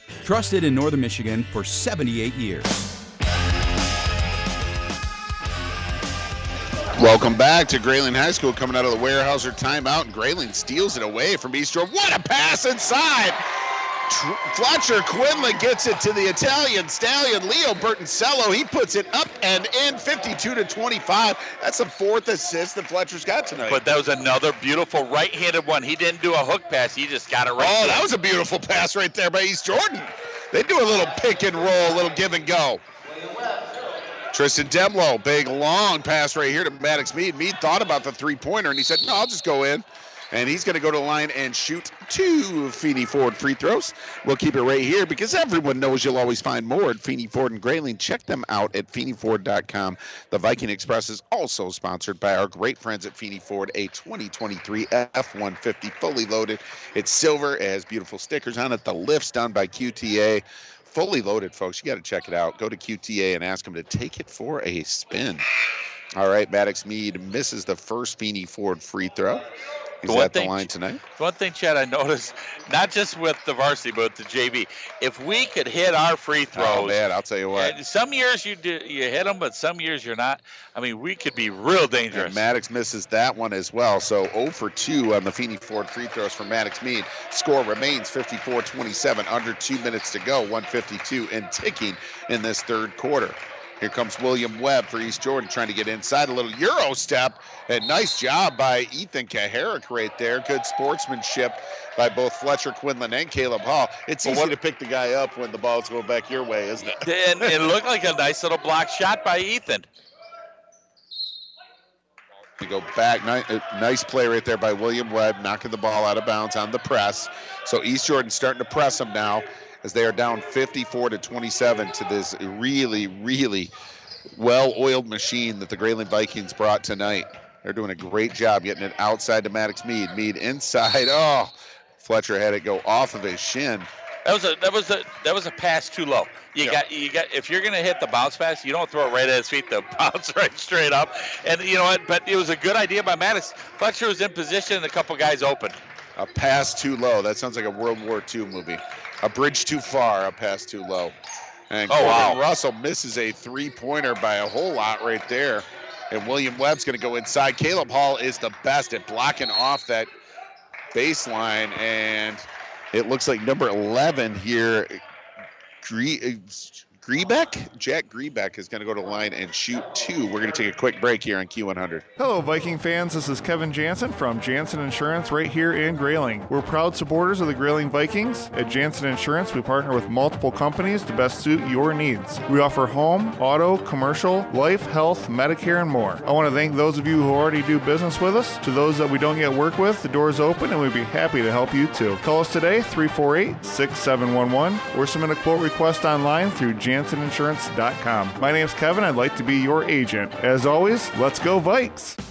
Speaker 13: Trusted in Northern Michigan for 78 years.
Speaker 5: Welcome back to Grayling High School coming out of the Weyerhaeuser timeout, and Grayling steals it away from East Jordan. What a pass inside! Fletcher Quinlan gets it to the Italian stallion, Leo Bertoncello. He puts it up and in 52 to 25. That's the fourth assist that Fletcher's got tonight.
Speaker 6: But that was another beautiful right-handed one. He didn't do a hook pass. He just got it right.
Speaker 5: Oh,
Speaker 6: to
Speaker 5: that was a beautiful pass right there by East Jordan. They do a little pick and roll, a little give and go. Tristan Demlo, big long pass right here to Maddox Mead. Mead thought about the three pointer and he said, No, I'll just go in. And he's going to go to the line and shoot two Feeney Ford free throws. We'll keep it right here because everyone knows you'll always find more at Feeney Ford and Grayling. Check them out at FeeneyFord.com. The Viking Express is also sponsored by our great friends at Feeney Ford, a 2023 F 150 fully loaded. It's silver, it has beautiful stickers on it. The lift's done by QTA fully loaded, folks. You got to check it out. Go to QTA and ask them to take it for a spin. All right, Maddox Mead misses the first Feeney Ford free throw. He's
Speaker 6: The one
Speaker 5: at the
Speaker 6: thing-
Speaker 5: line tonight.
Speaker 6: One thing, Chad, I noticed, not just with the varsity, but with the JV, if we could hit our free throws.
Speaker 5: Oh man, I'll tell you what.
Speaker 6: some years you do, you hit them, but some years you're not. I mean, we could be real dangerous.
Speaker 5: And Maddox misses that one as well. So 0 for 2 on the Feeney Ford free throws for Maddox Mead. Score remains 54 27, under two minutes to go, 152 and ticking in this third quarter. Here comes William Webb for East Jordan trying to get inside a little Euro step. And nice job by Ethan Kucharek right there. Good sportsmanship by both Fletcher Quinlan and Caleb Hall. It's
Speaker 6: Well,
Speaker 5: easy
Speaker 6: what-
Speaker 5: to pick the guy up when the ball's going back your way, isn't it?
Speaker 6: and it looked like a nice little block shot by Ethan.
Speaker 5: We go back. Nice, uh, nice play right there by William Webb, knocking the ball out of bounds on the press. So East Jordan starting to press them now as they are down 54 to 27 to this really, really well-oiled machine that the Grayling Vikings brought tonight. They're doing a great job getting it outside to Maddox Mead. Mead inside. <laughs> Oh, Fletcher had it go off of his shin.
Speaker 6: That was a that was a that was a pass too low. You got you got if you're gonna hit the bounce pass, you don't throw it right at his feet. The <laughs> bounce right straight up. And you know what? But it was a good idea by Maddox. Fletcher was in position and a couple guys open.
Speaker 5: A pass too low. That sounds like a World War II movie. A bridge too far, a pass too low. And
Speaker 6: Oh,
Speaker 5: Corbin
Speaker 6: wow.
Speaker 5: Russell misses a three-pointer by a whole lot right there. And William Webb's going to go inside. Caleb Hall is the best at blocking off that baseline. And it looks like number 11 here, Grebeck? Jack Grebeck is going to go to line and shoot two. We're going to take a quick break here on Q100.
Speaker 17: Hello, Viking fans. This is Kevin Jansen from Jansen Insurance right here in Grayling. We're proud supporters of the Grayling Vikings. At Jansen Insurance, we partner with multiple companies to best suit your needs. We offer home, auto, commercial, life, health, Medicare, and more. I want to thank those of you who already do business with us. To those that we don't yet work with, the door is open and we'd be happy to help you too. Call us today, 348 6711, or submit a quote request online through janseninsurance.com. My name's Kevin. I'd like to be your agent. As always, let's go, Vikes!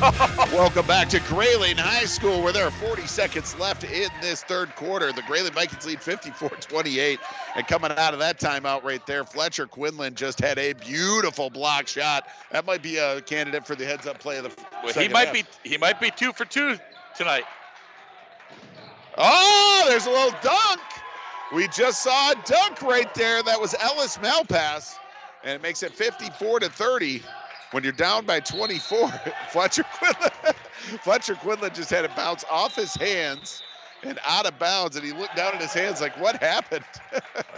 Speaker 5: Welcome back to Grayling High School, where there are 40 seconds left in this third quarter. The Grayling Vikings lead 54 28. And coming out of that timeout right there, Fletcher Quinlan just had a beautiful block shot. That might be a candidate for the heads up play of the
Speaker 6: Well, he might
Speaker 5: half.
Speaker 6: be he might be two for two tonight.
Speaker 5: Oh, there's a little dunk. We just saw a dunk right there. That was Ellis Malpass. And it makes it 54 to 30. When you're down by 24, <laughs> Fletcher Quinlan, <laughs> Fletcher Quinlan just had it bounce off his hands and out of bounds. And he looked down at his hands like, what happened?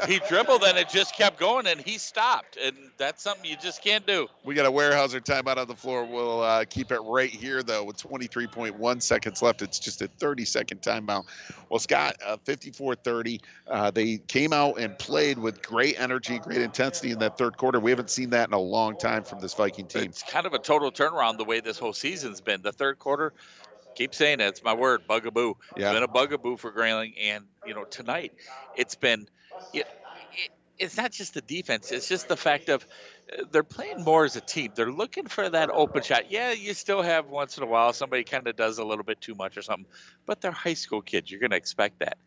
Speaker 6: He dribbled and it just kept going and he stopped. And that's something you just can't do.
Speaker 5: We got a Weyerhaeuser timeout on the floor. We'll uh, keep it right here, though, with 23.1 seconds left. It's just a 30 second timeout. Well, Scott, uh, 30. Uh, they came out and played with great energy, great intensity in that third quarter. We haven't seen that in a long time from this Viking team.
Speaker 6: It's kind of a total turnaround the way this whole season's been. The third quarter, keep saying it, it's my word, bugaboo.
Speaker 5: Yeah.
Speaker 6: It's been a bugaboo for Grayling. And, you know, tonight it's been, it, it, it's not just the defense, it's just the fact of uh, they're playing more as a team. They're looking for that open shot. Yeah, you still have once in a while somebody kind of does a little bit too much or something, but they're high school kids. You're going to expect that.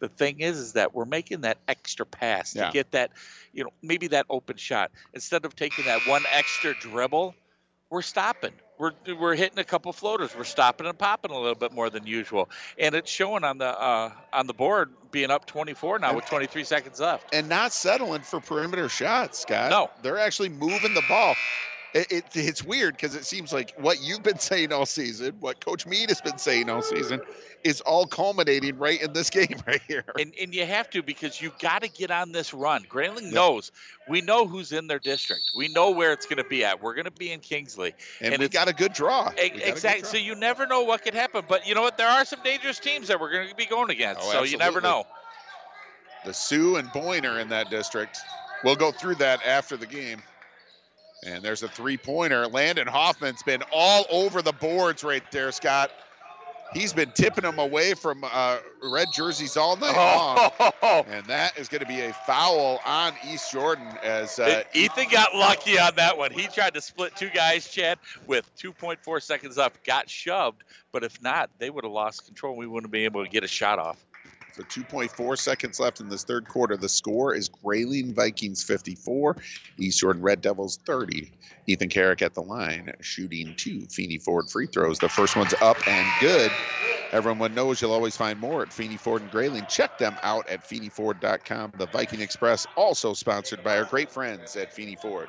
Speaker 6: The thing is, is that we're making that extra pass
Speaker 5: Yeah.
Speaker 6: to get that, you know, maybe that open shot. Instead of taking that one extra dribble, we're stopping. We're we're hitting a couple floaters. We're stopping and popping a little bit more than usual, and it's showing on the uh, on the board being up 24 now with 23 seconds left.
Speaker 5: And not settling for perimeter shots, Scott.
Speaker 6: No.
Speaker 5: They're actually moving the ball. It, it, it's weird because it seems like what you've been <laughs> saying all season, what Coach Mead has been saying all season, is all culminating right in this <laughs> game right here.
Speaker 6: And and you have to because you've got to get on this run. Grayling knows. We know who's in their district. We know where it's going to be at. We're going to be in Kingsley.
Speaker 5: And, we
Speaker 6: it's-
Speaker 5: got a good draw. We a
Speaker 6: Exactly.
Speaker 5: draw.
Speaker 6: So you never know what could happen. But you know what? There are some dangerous teams that we're going to be going against.
Speaker 5: Oh,
Speaker 6: so you never know.
Speaker 5: The Sioux and Boyne are in that district. We'll go through that after the game. And there's a three pointer. Landon Hoffman's been all over the boards right there, Scott. He's been tipping them away from uh, red jerseys all night long. <laughs> And that is going to be a foul on East Jordan as uh,
Speaker 6: Ethan got lucky on that one. He tried to split two guys, Chad, with 2.4 seconds left. Got shoved, but if not, they would have lost control. We wouldn't have been able to get a shot off.
Speaker 5: So 2.4 seconds left in this third quarter. The score is Grayling Vikings 54, East Jordan Red Devils 30. Ethan Kucharek at the line, shooting two Feeney Ford free throws. The first one's up and good. Everyone knows you'll always find more at Feeney Ford and Grayling. Check them out at FeeneyFord.com. The Viking Express, also sponsored by our great friends at Feeney Ford.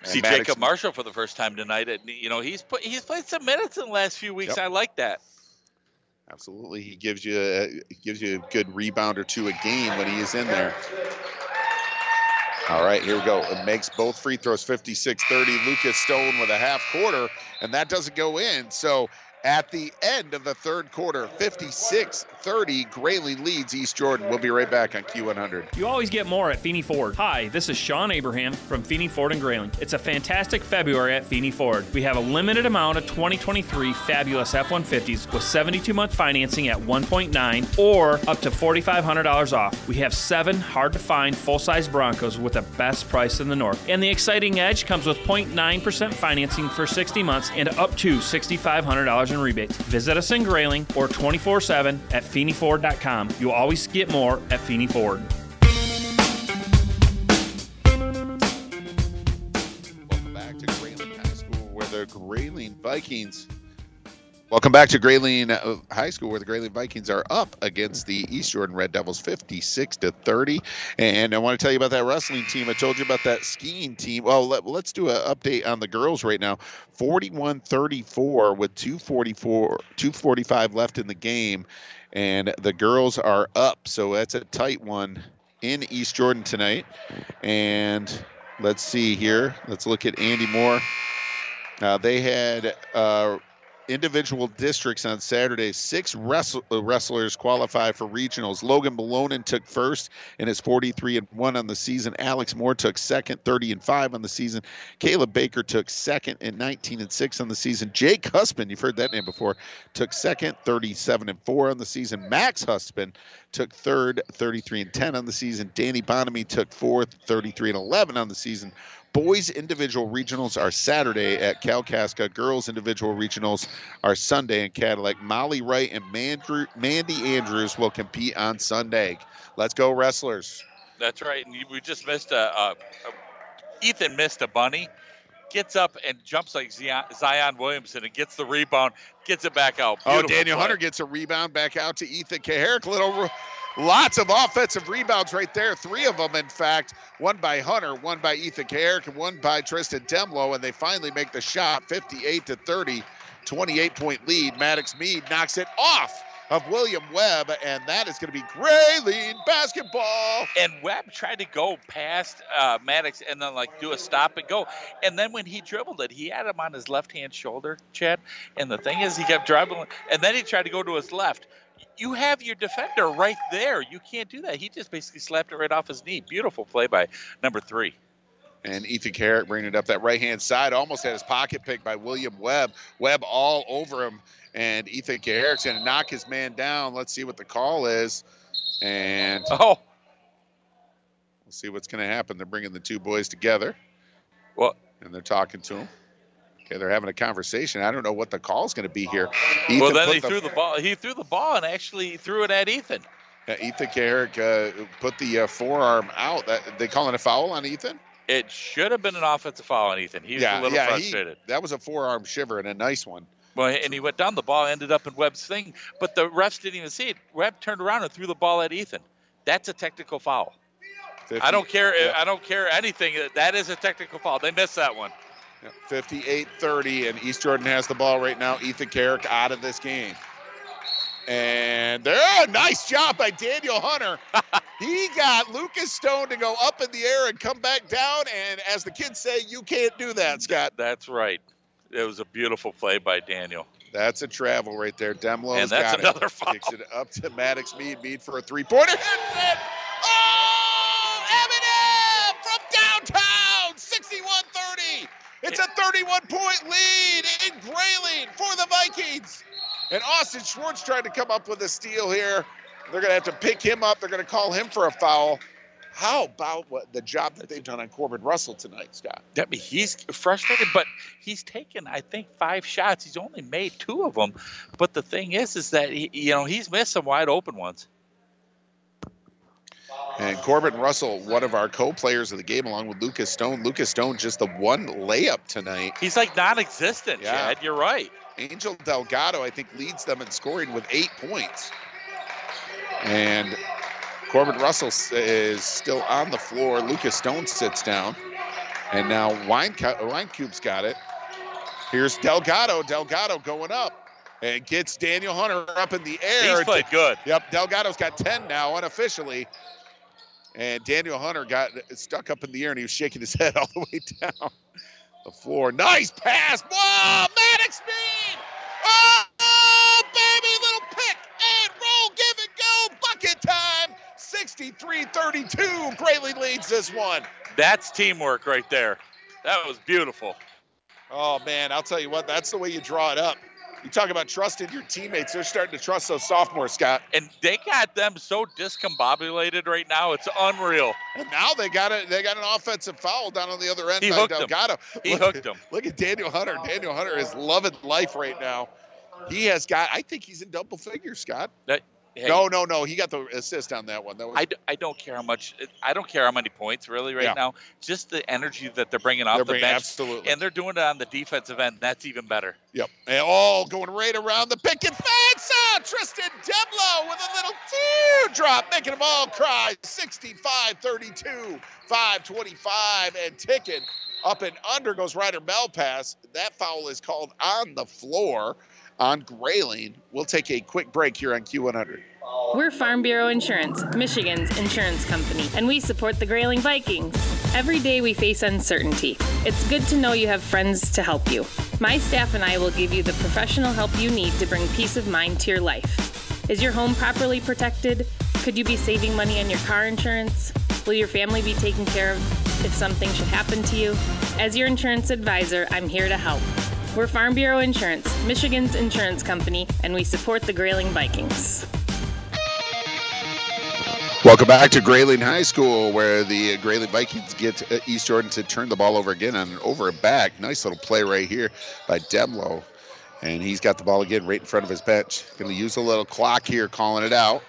Speaker 5: And
Speaker 6: See
Speaker 5: Maddox-
Speaker 6: Jacob Marshall for the first time tonight. And, you know, he's put, he's played some minutes in the last few weeks.
Speaker 5: Yep.
Speaker 6: I like that.
Speaker 5: Absolutely, he gives you a, gives you a good rebound or two a game when he is in there. All right, here we go. It makes both free throws 56-30. Lucas Stone with a half quarter, and that doesn't go in. So at the end of the third quarter. 56 30. Grayling leads East Jordan. We'll be right back on Q100.
Speaker 12: You always get more at Feeney Ford. Hi, this is Sean Abraham from Feeney Ford and Grayling. It's a fantastic February at Feeney Ford. We have a limited amount of 2023 fabulous F 150s with 72 month financing at 1.9 or up to $4,500 off. We have seven hard to find full size Broncos with the best price in the North. And the exciting edge comes with 0.9% financing for 60 months and up to $6,500 in rebates. Visit us in Grayling or 24 7 at FeeneyFord.com. You'll always get more at Feeney Ford.
Speaker 5: Welcome back to Grayling High School, where the Grayling Vikings. Welcome back to Grayling uh, High School, where the Grayling Vikings are up against the East Jordan Red Devils, 56 to 30. And I want to tell you about that wrestling team. I told you about that skiing team. Well, let, us do an update on the girls right now. 41-34 with 244, 245 left in the game, and the girls are up. So that's a tight one in East Jordan tonight. And let's see here. Let's look at Andy Moore. Uh, they had uh, individual districts on Saturday. Six uh, wrestlers qualify for regionals. Logan Malonen took first and is 43 and 1 on the season. Alex Moore took second, 30 and 5 on the season. Caleb Baker took second and 19 and 6 on the season. Jake Husband, you've heard that name before, took second, 37 and 4 on the season. Max Husband took third, 33 and 10 on the season. Danny Bonamy took fourth, 33 and 11 on the season. Boys individual regionals are Saturday at Kalkaska. Girls individual regionals are Sunday in Cadillac. Molly Wright and Mandrew, Mandy Andrews will compete on Sunday. Let's go, wrestlers.
Speaker 6: That's right. And we just missed a, a, a Ethan missed a bunny. Gets up and jumps like Zion, Williamson and gets the rebound, gets it back out.
Speaker 5: Oh, Daniel
Speaker 6: play.
Speaker 5: Hunter gets a rebound back out to Ethan Kucharek. Little, lots of offensive rebounds right there. Three of them, in fact. One by Hunter, one by Ethan Kucharek, and one by Tristan Demlo. And they finally make the shot, 58 to 30, 28 point lead. Maddox Mead knocks it off of William Webb, and that is going to be Grayling basketball.
Speaker 6: And Webb tried to go past uh, Maddox and then like do a stop and go. And then when he dribbled it, he had him on his left hand shoulder, Chad. And the thing is, he kept dribbling, and then he tried to go to his left. You have your defender right there. You can't do that. He just basically slapped it right off his knee. Beautiful play by number three.
Speaker 5: And Ethan Kucharek bringing it up that right hand side, almost had his pocket picked by William Webb. Webb all over him, and Ethan Kucharek's going to knock his man down. Let's see what the call is, and <laughs>
Speaker 6: oh,
Speaker 5: we'll see what's going to happen. They're bringing the two boys together.
Speaker 6: Well,
Speaker 5: and they're talking to him. Okay, they're having a conversation. I don't know what the call is going to be here. Ethan
Speaker 6: well, then he threw the ball. He threw the ball and actually threw it at Ethan.
Speaker 5: Uh, Ethan Kucharek uh, put the uh, forearm out. That, they calling a foul on Ethan?
Speaker 6: It should have been an offensive foul on Ethan. He was
Speaker 5: yeah,
Speaker 6: a little
Speaker 5: yeah, he-
Speaker 6: frustrated.
Speaker 5: that was a forearm shiver and a nice one.
Speaker 6: Well, and he went down the ball, ended up in Webb's thing, but the refs didn't even see it. Webb turned around and threw the ball at Ethan. That's a technical foul. I don't care.
Speaker 5: yeah.
Speaker 6: I don't care anything. That is a technical foul. They missed that one.
Speaker 5: 58-30, and East Jordan has the ball right now. Ethan Kucharek out of this game. And there, oh, nice job by Daniel Hunter. <laughs> he got Lucas Stone to go up in the air and come back down. And as the kids say, you can't do that, Scott.
Speaker 6: That's right. It was a beautiful play by Daniel.
Speaker 5: That's a travel right there. Demlo's
Speaker 6: And that's
Speaker 5: got
Speaker 6: another
Speaker 5: it.
Speaker 6: foul.
Speaker 5: Kicks it up to Maddox Mead. Mead for a three-pointer. Hits it. Oh, 31 point lead in Grayling for the Vikings. And Austin Schwartz trying to come up with a steal here. They're going to have to pick him up. They're going to call him for a foul. How about what the job that they've done on Corbin Russell tonight, Scott?
Speaker 6: I mean, he's frustrated, but he's taken I think five shots. He's only made two of them. But the thing is, is that he, you know he's missed some wide open ones.
Speaker 5: And Corbin Russell, one of our co-players of the game, along with Lucas Stone. Lucas Stone just the one layup tonight.
Speaker 6: He's like non-existent,
Speaker 5: Yeah.
Speaker 6: Chad. You're right.
Speaker 5: Angel Delgado, I think, leads them in scoring with eight points. And Corbin Russell is still on the floor. Lucas Stone sits down. And now Wine, Winecube's got it. Here's Delgado. Delgado going up and gets Daniel Hunter up in the air.
Speaker 6: He's played good.
Speaker 5: Yep, Delgado's got 10 now unofficially and Daniel Hunter got stuck up in the air and he was shaking his head <laughs> all the way down the floor. Nice pass. Whoa, Maddox speed. Oh, baby, little pick and roll, give it go, bucket time. 63-32 Grayling leads this one.
Speaker 6: That's teamwork right there. That was beautiful.
Speaker 5: Oh man, I'll tell you what, that's the way you draw it up. You talk about trusting your teammates. They're starting to trust those sophomores, Scott.
Speaker 6: And they got them so discombobulated right now. It's unreal.
Speaker 5: And now they got it. They got an offensive foul down on the other end
Speaker 6: He
Speaker 5: by. Delgado.
Speaker 6: He
Speaker 5: look,
Speaker 6: hooked 'em.
Speaker 5: Look at Daniel Hunter. Daniel Hunter is loving life right now. He has got. I think he's in double figures, Scott.
Speaker 6: That, hey,
Speaker 5: No, no, no. He got the assist on that one. That was
Speaker 6: I, d- I don't care how much. I don't care how many points really right
Speaker 5: Yeah.
Speaker 6: now. Just the energy that they're bringing off
Speaker 5: They're
Speaker 6: the
Speaker 5: bringing-
Speaker 6: bench,
Speaker 5: absolutely.
Speaker 6: and they're doing it on the defensive end. That's even better.
Speaker 5: Yep. And all going right around the picket fence. Ah, Tristan Demlo with a little teardrop, making them all cry. 65 32, 525, and ticking up and under goes Ryder Malpass. That foul is called on the floor on Grayling. We'll take a quick break here on Q100.
Speaker 20: We're Farm Bureau Insurance, Michigan's insurance company, and we support the Grayling Vikings. Every day we face uncertainty. It's good to know you have friends to help you. My staff and I will give you the professional help you need to bring peace of mind to your life. Is your home properly protected? Could you be saving money on your car insurance? Will your family be taken care of if something should happen to you? As your insurance advisor, I'm here to help. We're Farm Bureau Insurance, Michigan's insurance company, and we support the Grayling Vikings.
Speaker 5: Welcome back to Grayling High School, where the Grayling Vikings get uh, East Jordan to turn the ball over again on an over and back. Nice little play right here by Demlo. And he's got the ball again right in front of his bench. Going to use a little clock here, calling it out.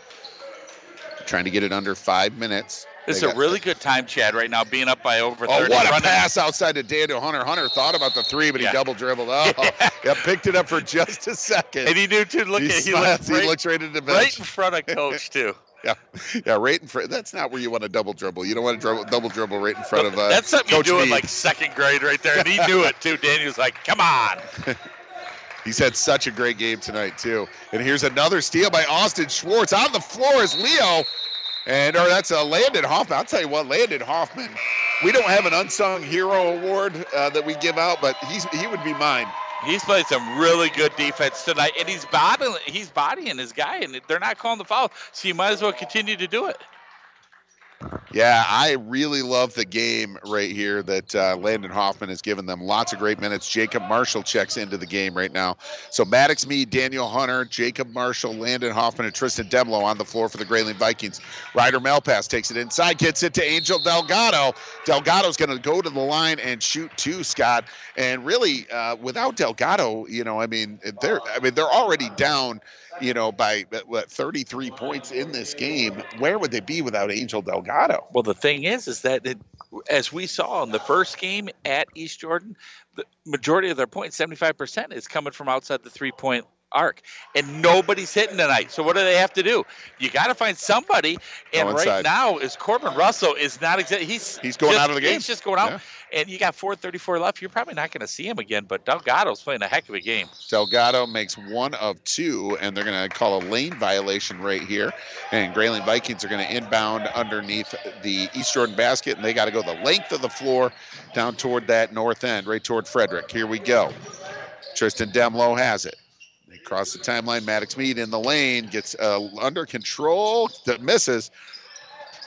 Speaker 5: Trying to get it under five minutes.
Speaker 6: It's a really good time, Chad, right now, being up by over
Speaker 5: Oh,
Speaker 6: 30.
Speaker 5: what a
Speaker 6: running-
Speaker 5: pass outside to Daniel Hunter. Hunter thought about the three, but he
Speaker 6: Yeah.
Speaker 5: double dribbled. <laughs> Oh, yeah, picked it up for just a second.
Speaker 6: And he knew to look
Speaker 5: he
Speaker 6: at he
Speaker 5: smiles, he
Speaker 6: right,
Speaker 5: looks right at the bench.
Speaker 6: right in front of coach too. <laughs>
Speaker 5: Yeah, yeah, right in front. That's not where you want to double dribble. You don't want to dribble, double dribble right in front of. Uh, <laughs>
Speaker 6: That's something
Speaker 5: Coach
Speaker 6: you do in like second grade right there, and he knew it too. Daniel's like, "Come on."
Speaker 5: He's had such a great game tonight too. And here's another steal by Austin Schwartz on the floor is Leo, and or that's a Landon Hoffman. I'll tell you what, Landon Hoffman. We don't have an unsung hero award uh, that we give out, but he's he would be mine.
Speaker 6: He's played some really good defense tonight, and he's bodying, he's bodying his guy, and they're not calling the foul, so you might as well continue to do it.
Speaker 5: Yeah, I really love the game right here that uh, Landon Hoffman has given them. Lots of great minutes. Jacob Marshall checks into the game right now. So Maddox Mead, Daniel Hunter, Jacob Marshall, Landon Hoffman, and Tristan Demlo on the floor for the Grayling Vikings. Ryder Malpass takes it inside, gets it to Angel Delgado. Delgado's going to go to the line and shoot two, Scott. And really, uh, without Delgado, you know, I mean, they're I mean they're already down you know, by what 33 points in this game. Where would they be without Angel Delgado?
Speaker 6: Well, the thing is, is that it, as we saw in the first game at East Jordan, the majority of their points, 75%, is coming from outside the three point arc. And nobody's hitting tonight. So what do they have to do? You got to find somebody. And right
Speaker 5: inside.
Speaker 6: now is Corbin Russell is not exactly he's
Speaker 5: He's going
Speaker 6: just-
Speaker 5: out of the game.
Speaker 6: He's just going out.
Speaker 5: Yeah.
Speaker 6: And you got 434 left. You're probably not going to see him again, but Delgado's playing a heck of a game.
Speaker 5: Delgado makes one of two, and they're going to call a lane violation right here. And Grayling Vikings are going to inbound underneath the East Jordan basket, and they got to go the length of the floor down toward that north end, right toward Frederic. Here we go. Tristan Demlo has it. They cross the timeline. Maddox Mead in the lane gets uh, under control, that misses.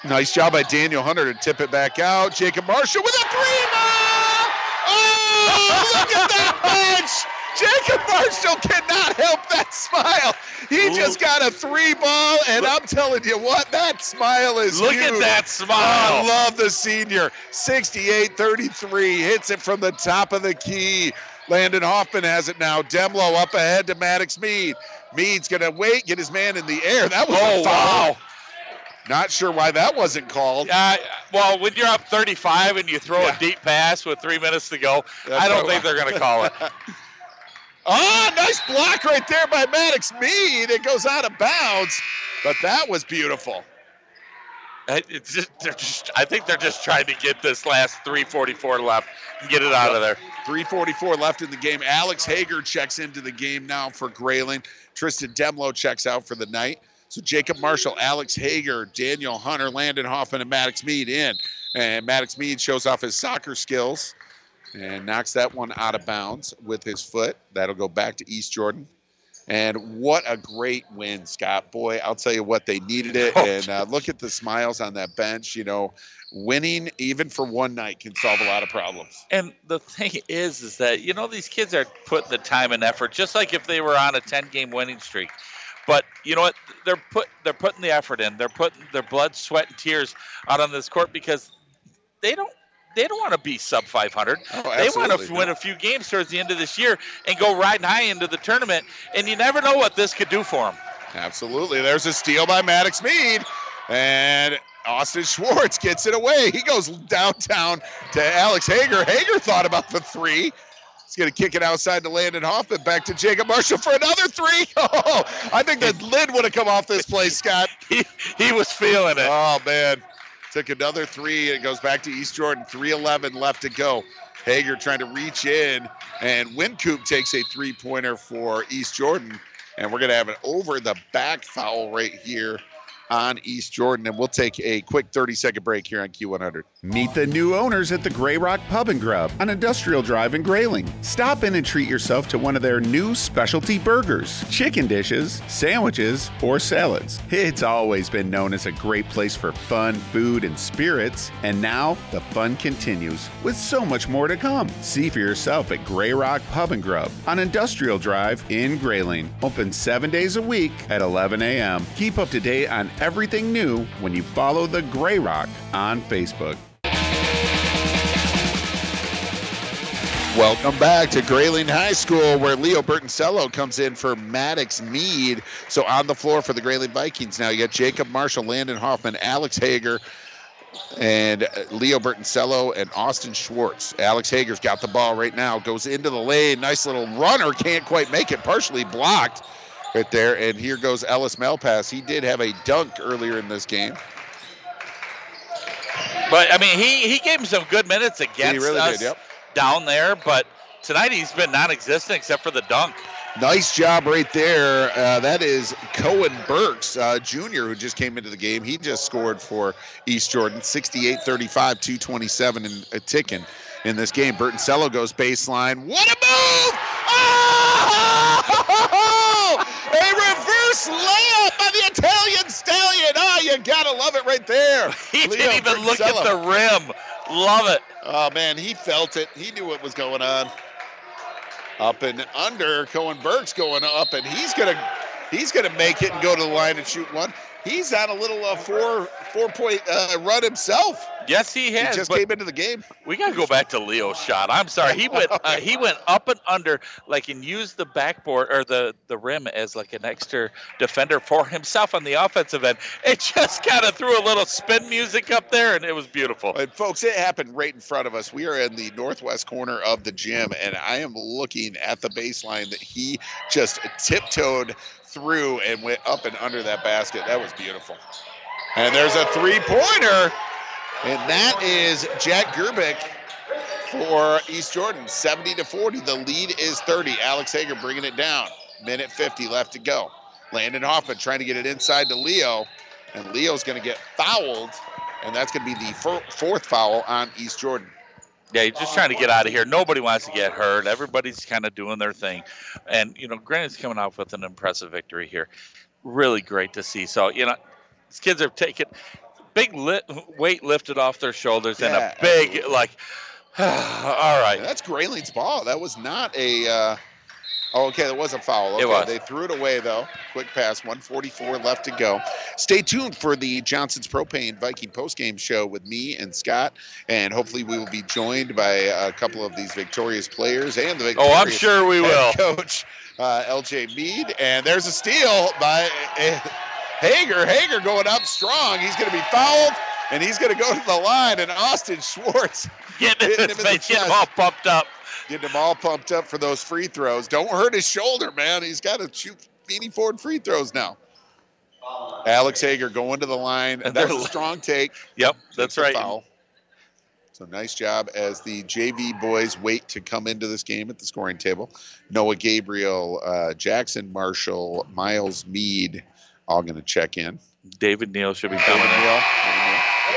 Speaker 5: Nice job by Daniel Hunter to tip it back out. Jacob Marshall with a three ball. Oh, look at that. <laughs> Jacob Marshall cannot help that smile. He just got a three ball, and I'm telling you what, that smile is
Speaker 6: Look at
Speaker 5: huge.
Speaker 6: that
Speaker 5: Oh,
Speaker 6: smile.
Speaker 5: I love the senior. 68 33. Hits it from the top of the key. Landon Hoffman has it now. Demlo up ahead to Maddox Mead. Mead's going to wait, get his man in the air. That was
Speaker 6: Oh,
Speaker 5: a foul.
Speaker 6: wow.
Speaker 5: Not sure why that wasn't called.
Speaker 6: Uh, well, when you're up 35 and you throw
Speaker 5: Yeah.
Speaker 6: a deep pass with three minutes to go,
Speaker 5: That's
Speaker 6: I don't think they're going to call it. <laughs> <laughs>
Speaker 5: Ah, nice block right there by Maddox Mead. It goes out of bounds, but that was beautiful.
Speaker 6: Just, they're just, I think they're just trying to get this last 344 left and get it out of there.
Speaker 5: 344 left in the game. Alex Hager checks into the game now for Grayling. Tristan Demlo checks out for the night. So Jacob Marshall, Alex Hager, Daniel Hunter, Landon Hoffman, and Maddox Mead in. And Maddox Mead shows off his soccer skills and knocks that one out of bounds with his foot. That'll go back to East Jordan. And what a great win, Scott. Boy, I'll tell you what, they needed it.
Speaker 6: Oh,
Speaker 5: and uh, look at the smiles on that bench. You know, winning even for one night can solve a lot of problems.
Speaker 6: And the thing is, is that you know these kids are putting the time and effort, just like if they were on a 10-game winning streak. But you know what? They're put they're putting the effort in. They're putting their blood, sweat, and tears out on this court because they don't they don't want to be sub 500. they want
Speaker 5: Oh,
Speaker 6: to win a few games towards the end of this year and go riding high into the tournament. And you never know what this could do for them.
Speaker 5: Absolutely. There's a steal by Maddox Mead. And Austin Schwartz gets it away. He goes downtown to Alex Hager. Hager thought about the three. He's going to kick it outside to Landon Hoffman. Back to Jacob Marshall for another three. <laughs> Oh, I think the lid would have come off this play, Scott. <laughs>
Speaker 6: he, he was feeling it.
Speaker 5: Oh, man. Took another three. It goes back to East Jordan. 3.11 left to go. Hager trying to reach in. And Wincoop takes a three pointer for East Jordan. And we're going to have an over the back foul right here on East Jordan. And we'll take a quick 30 second break here on Q100.
Speaker 26: Meet the new owners at the Grey Rock Pub and Grub on Industrial Drive in Grayling. Stop in and treat yourself to one of their new specialty burgers, chicken dishes, sandwiches, or salads. It's always been known as a great place for fun, food, and spirits, and now the fun continues with so much more to come. See for yourself at Grey Rock Pub and Grub on Industrial Drive in Grayling. Open seven days a week at 11 a.m. Keep up to date on everything new when you follow the Grey Rock on Facebook.
Speaker 5: Welcome back to Grayling High School, where Leo Bertoncello comes in for Maddox Mead. So on the floor for the Grayling Vikings now, you got Jacob Marshall, Landon Hoffman, Alex Hager, and uh, Leo Bertoncello and Austin Schwartz. Alex Hager's got the ball right now, goes into the lane. Nice little runner, can't quite make it, partially blocked right there. And here goes Ellis Malpass. He did have a dunk earlier in this game.
Speaker 6: But I mean, he he gave him some good minutes against
Speaker 5: really
Speaker 6: us
Speaker 5: did, yep.
Speaker 6: down there. But tonight he's been non-existent except for the dunk.
Speaker 5: Nice job right there. Uh, that is Cohen Burks, uh, Jr., who just came into the game. He just scored for East Jordan, 68 35, 227 and a ticking in this game. Bertoncello goes baseline. What a move! Oh! <laughs> A reverse layup by the Italian stallion. Oh, you gotta love it right there. <laughs>
Speaker 6: He
Speaker 5: Leo
Speaker 6: didn't even look at the rim. Love it.
Speaker 5: Oh man, he felt it. He knew what was going on. Up and under, Cohen Burke's going up, and he's gonna he's gonna make it and go to the line and shoot one. He's on a little uh, four four point uh, run himself.
Speaker 6: Yes, he has.
Speaker 5: He just came into the game.
Speaker 6: we gotta go back to Leo's shot. I'm sorry. He went uh, he went up and under, like and used the backboard or the the rim as like an extra defender for himself on the offensive end. It just kind of threw a little spin music up there, and it was beautiful.
Speaker 5: And folks, it happened right in front of us. We are in the northwest corner of the gym, and I am looking at the baseline that he just tiptoed through and went up and under that basket. That was beautiful. And there's a three pointer, and that is Jack Gerbick for East Jordan, 70 to 40. The lead is 30. Alex Hager bringing it down. Minute 50 left to go. Landon Hoffman trying to get it inside to Leo, and Leo's going to get fouled, and that's going to be the fourth foul on East Jordan.
Speaker 6: Yeah, you're just trying to get out of here. Nobody wants to get hurt. Everybody's kind of doing their thing. And, you know, Granite's coming off with an impressive victory here. Really great to see. So, you know, these kids are taking big li- weight lifted off their shoulders
Speaker 5: Yeah,
Speaker 6: and a big, like, <sighs> all right.
Speaker 5: That's Grayling's ball. That was not a. Uh, oh, okay, that was a foul. Okay,
Speaker 6: It was.
Speaker 5: They threw it away though. Quick pass. 144 left to go. Stay tuned for the Johnson's Propane Viking postgame show with me and Scott, and hopefully we will be joined by a couple of these victorious players and the
Speaker 6: Oh, I'm sure we will.
Speaker 5: Coach uh, L.J. Mead, and there's a steal by uh, Hager. Hager going up strong. He's going to be fouled. And he's going to go to the line, and Austin Schwartz
Speaker 6: Getting
Speaker 5: hitting
Speaker 6: him,
Speaker 5: in the
Speaker 6: getting him all pumped up.
Speaker 5: Getting him all pumped up for those free throws. Don't hurt his shoulder, man. He's got to shoot Feeney Ford free throws now. Alex Hager going to the line.
Speaker 6: And
Speaker 5: That was a strong take.
Speaker 6: Yep, that's right.
Speaker 5: foul. So nice job as the JV boys wait to come into this game at the scoring table. Noah Gabriel, uh, Jackson Marshall, Miles Mead, all going to check in.
Speaker 6: David Neal should be
Speaker 5: David
Speaker 6: coming in.
Speaker 5: Neal.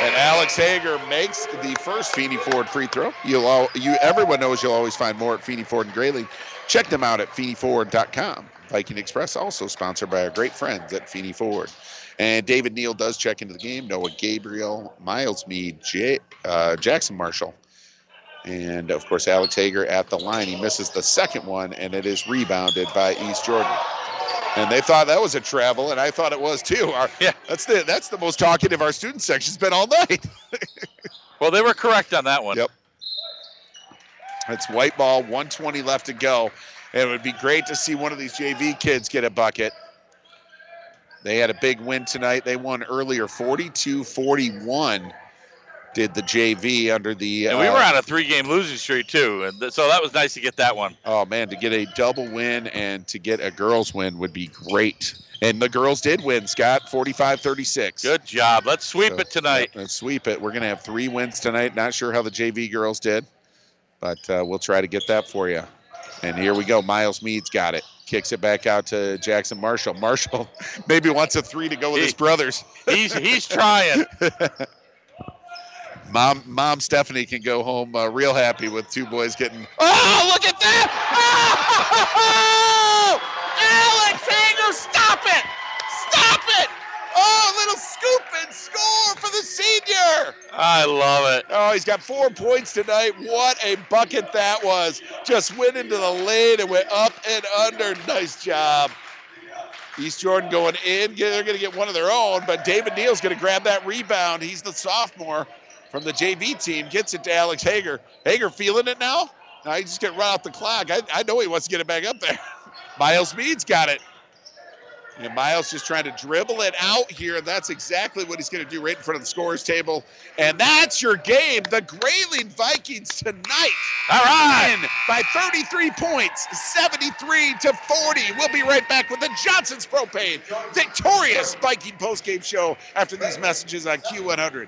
Speaker 5: And Alex Hager makes the first Feeney Ford free throw. You'll all, you everyone knows you'll always find more at Feeney Ford and Grayling. Check them out at FeeneyFord.com. Viking Express also sponsored by our great friends at Feeney Ford. And David Neal does check into the game. Noah Gabriel, Miles Mead, J, uh, Jackson Marshall, and of course Alex Hager at the line. He misses the second one, and it is rebounded by East Jordan. And they thought that was a travel, and I thought it was too. Our, yeah, that's the that's the most talkative our student section's been all night. <laughs>
Speaker 6: well, they were correct on that one.
Speaker 5: Yep. It's white ball, 120 left to go. And it would be great to see one of these JV kids get a bucket. They had a big win tonight. They won earlier 42 41 did the JV under the.
Speaker 6: And we
Speaker 5: uh,
Speaker 6: were on a three-game losing streak too, and th- so that was nice to get that one.
Speaker 5: Oh man, to get a double win and to get a girls win would be great. And the girls did win, Scott, 45-36.
Speaker 6: Good job. Let's sweep
Speaker 5: So,
Speaker 6: it tonight.
Speaker 5: let's sweep it. We're going to have three wins tonight. Not sure how the JV girls did, but uh, we'll try to get that for you. And here we go. Miles Mead's got it. Kicks it back out to Jackson Marshall. Marshall <laughs> maybe wants a three to go with his brothers.
Speaker 6: He's he's trying. <laughs>
Speaker 5: Mom, Mom Stephanie can go home uh, real happy with two boys getting. <laughs> Oh, look at that! Oh! Alex Hager, stop it! Stop it! Oh, little scoop and score for the senior.
Speaker 6: I love it.
Speaker 5: Oh, he's got four points tonight. What a bucket that was! Just went into the lane and went up and under. Nice job. East Jordan going in. They're going to get one of their own, but David Neal's going to grab that rebound. He's the sophomore from the JV team. Gets it to Alex Hager. Hager feeling it now. Now he's just going to run out the clock. I, I know he wants to get it back up there. <laughs> Miles Mead's got it. And Miles just trying to dribble it out here. That's exactly what he's going to do right in front of the scorer's table. And that's your game. The Grayling Vikings tonight.
Speaker 6: All right.
Speaker 5: Win by 33 points, 73 to 40. We'll be right back with the Johnson's Propane victorious Viking postgame show after these messages on Q100.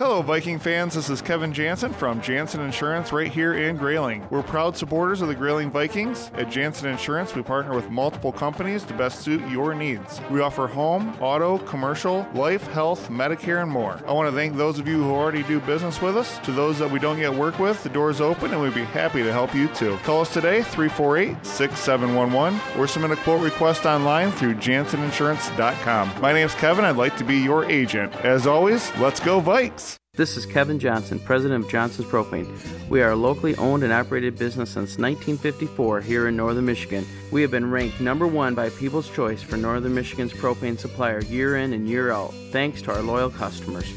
Speaker 17: Hello, Viking fans. This is Kevin Jansen from Jansen Insurance right here in Grayling. We're proud supporters of the Grayling Vikings. At Jansen Insurance, we partner with multiple companies to best suit your needs. We offer home, auto, commercial, life, health, Medicare, and more. I want to thank those of you who already do business with us. To those that we don't yet work with, the door is open and we'd be happy to help you too. Call us today, 348 6711, or submit a quote request online through janseninsurance.com. My name's Kevin. I'd like to be your agent. As always, let's go, Vikes!
Speaker 9: This is Kevin Johnson, president of Johnson's Propane. We are a locally owned and operated business since 1954 here in northern Michigan. We have been ranked number one by People's Choice for northern Michigan's propane supplier year in and year out, thanks to our loyal customers.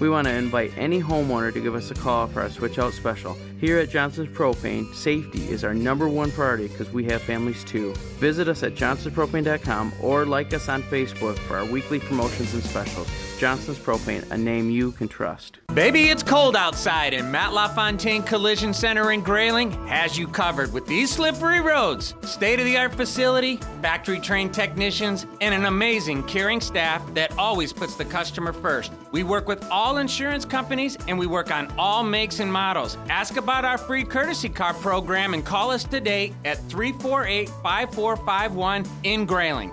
Speaker 9: We want to invite any homeowner to give us a call for our switch out special. Here at Johnson's Propane, safety is our number one priority because we have families too. Visit us at johnsonspropane.com or like us on Facebook for our weekly promotions and specials. Johnson's Propane, a name you can trust.
Speaker 15: Baby, it's cold outside, and Matt LaFontaine Collision Center in Grayling has you covered with these slippery roads, state of the art facility, factory trained technicians, and an amazing caring staff that always puts the customer first. We work with all insurance companies and we work on all makes and models. Ask about our free courtesy car program and call us today at 348 5451 in Grayling.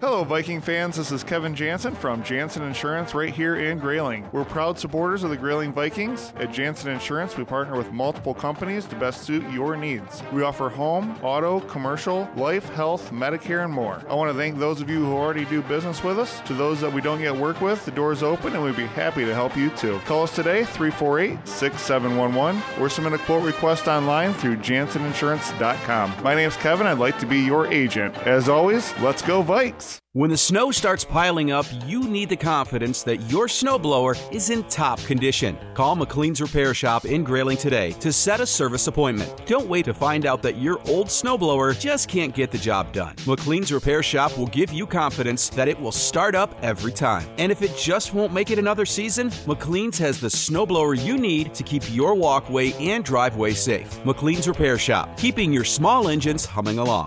Speaker 17: Hello, Viking fans. This is Kevin Jansen from Jansen Insurance right here in Grayling. We're proud supporters of the Grayling Vikings. At Jansen Insurance, we partner with multiple companies to best suit your needs. We offer home, auto, commercial, life, health, Medicare, and more. I want to thank those of you who already do business with us. To those that we don't yet work with, the door is open and we'd be happy to help you too. Call us today, 348 6711, or submit a quote request online through janseninsurance.com. My name's Kevin. I'd like to be your agent. As always, let's go, Vikes!
Speaker 13: When the snow starts piling up, you need the confidence that your snowblower is in top condition. Call McLean's Repair Shop in Grayling today to set a service appointment. Don't wait to find out that your old snowblower just can't get the job done. McLean's Repair Shop will give you confidence that it will start up every time. And if it just won't make it another season, McLean's has the snowblower you need to keep your walkway and driveway safe. McLean's Repair Shop, keeping your small engines humming along.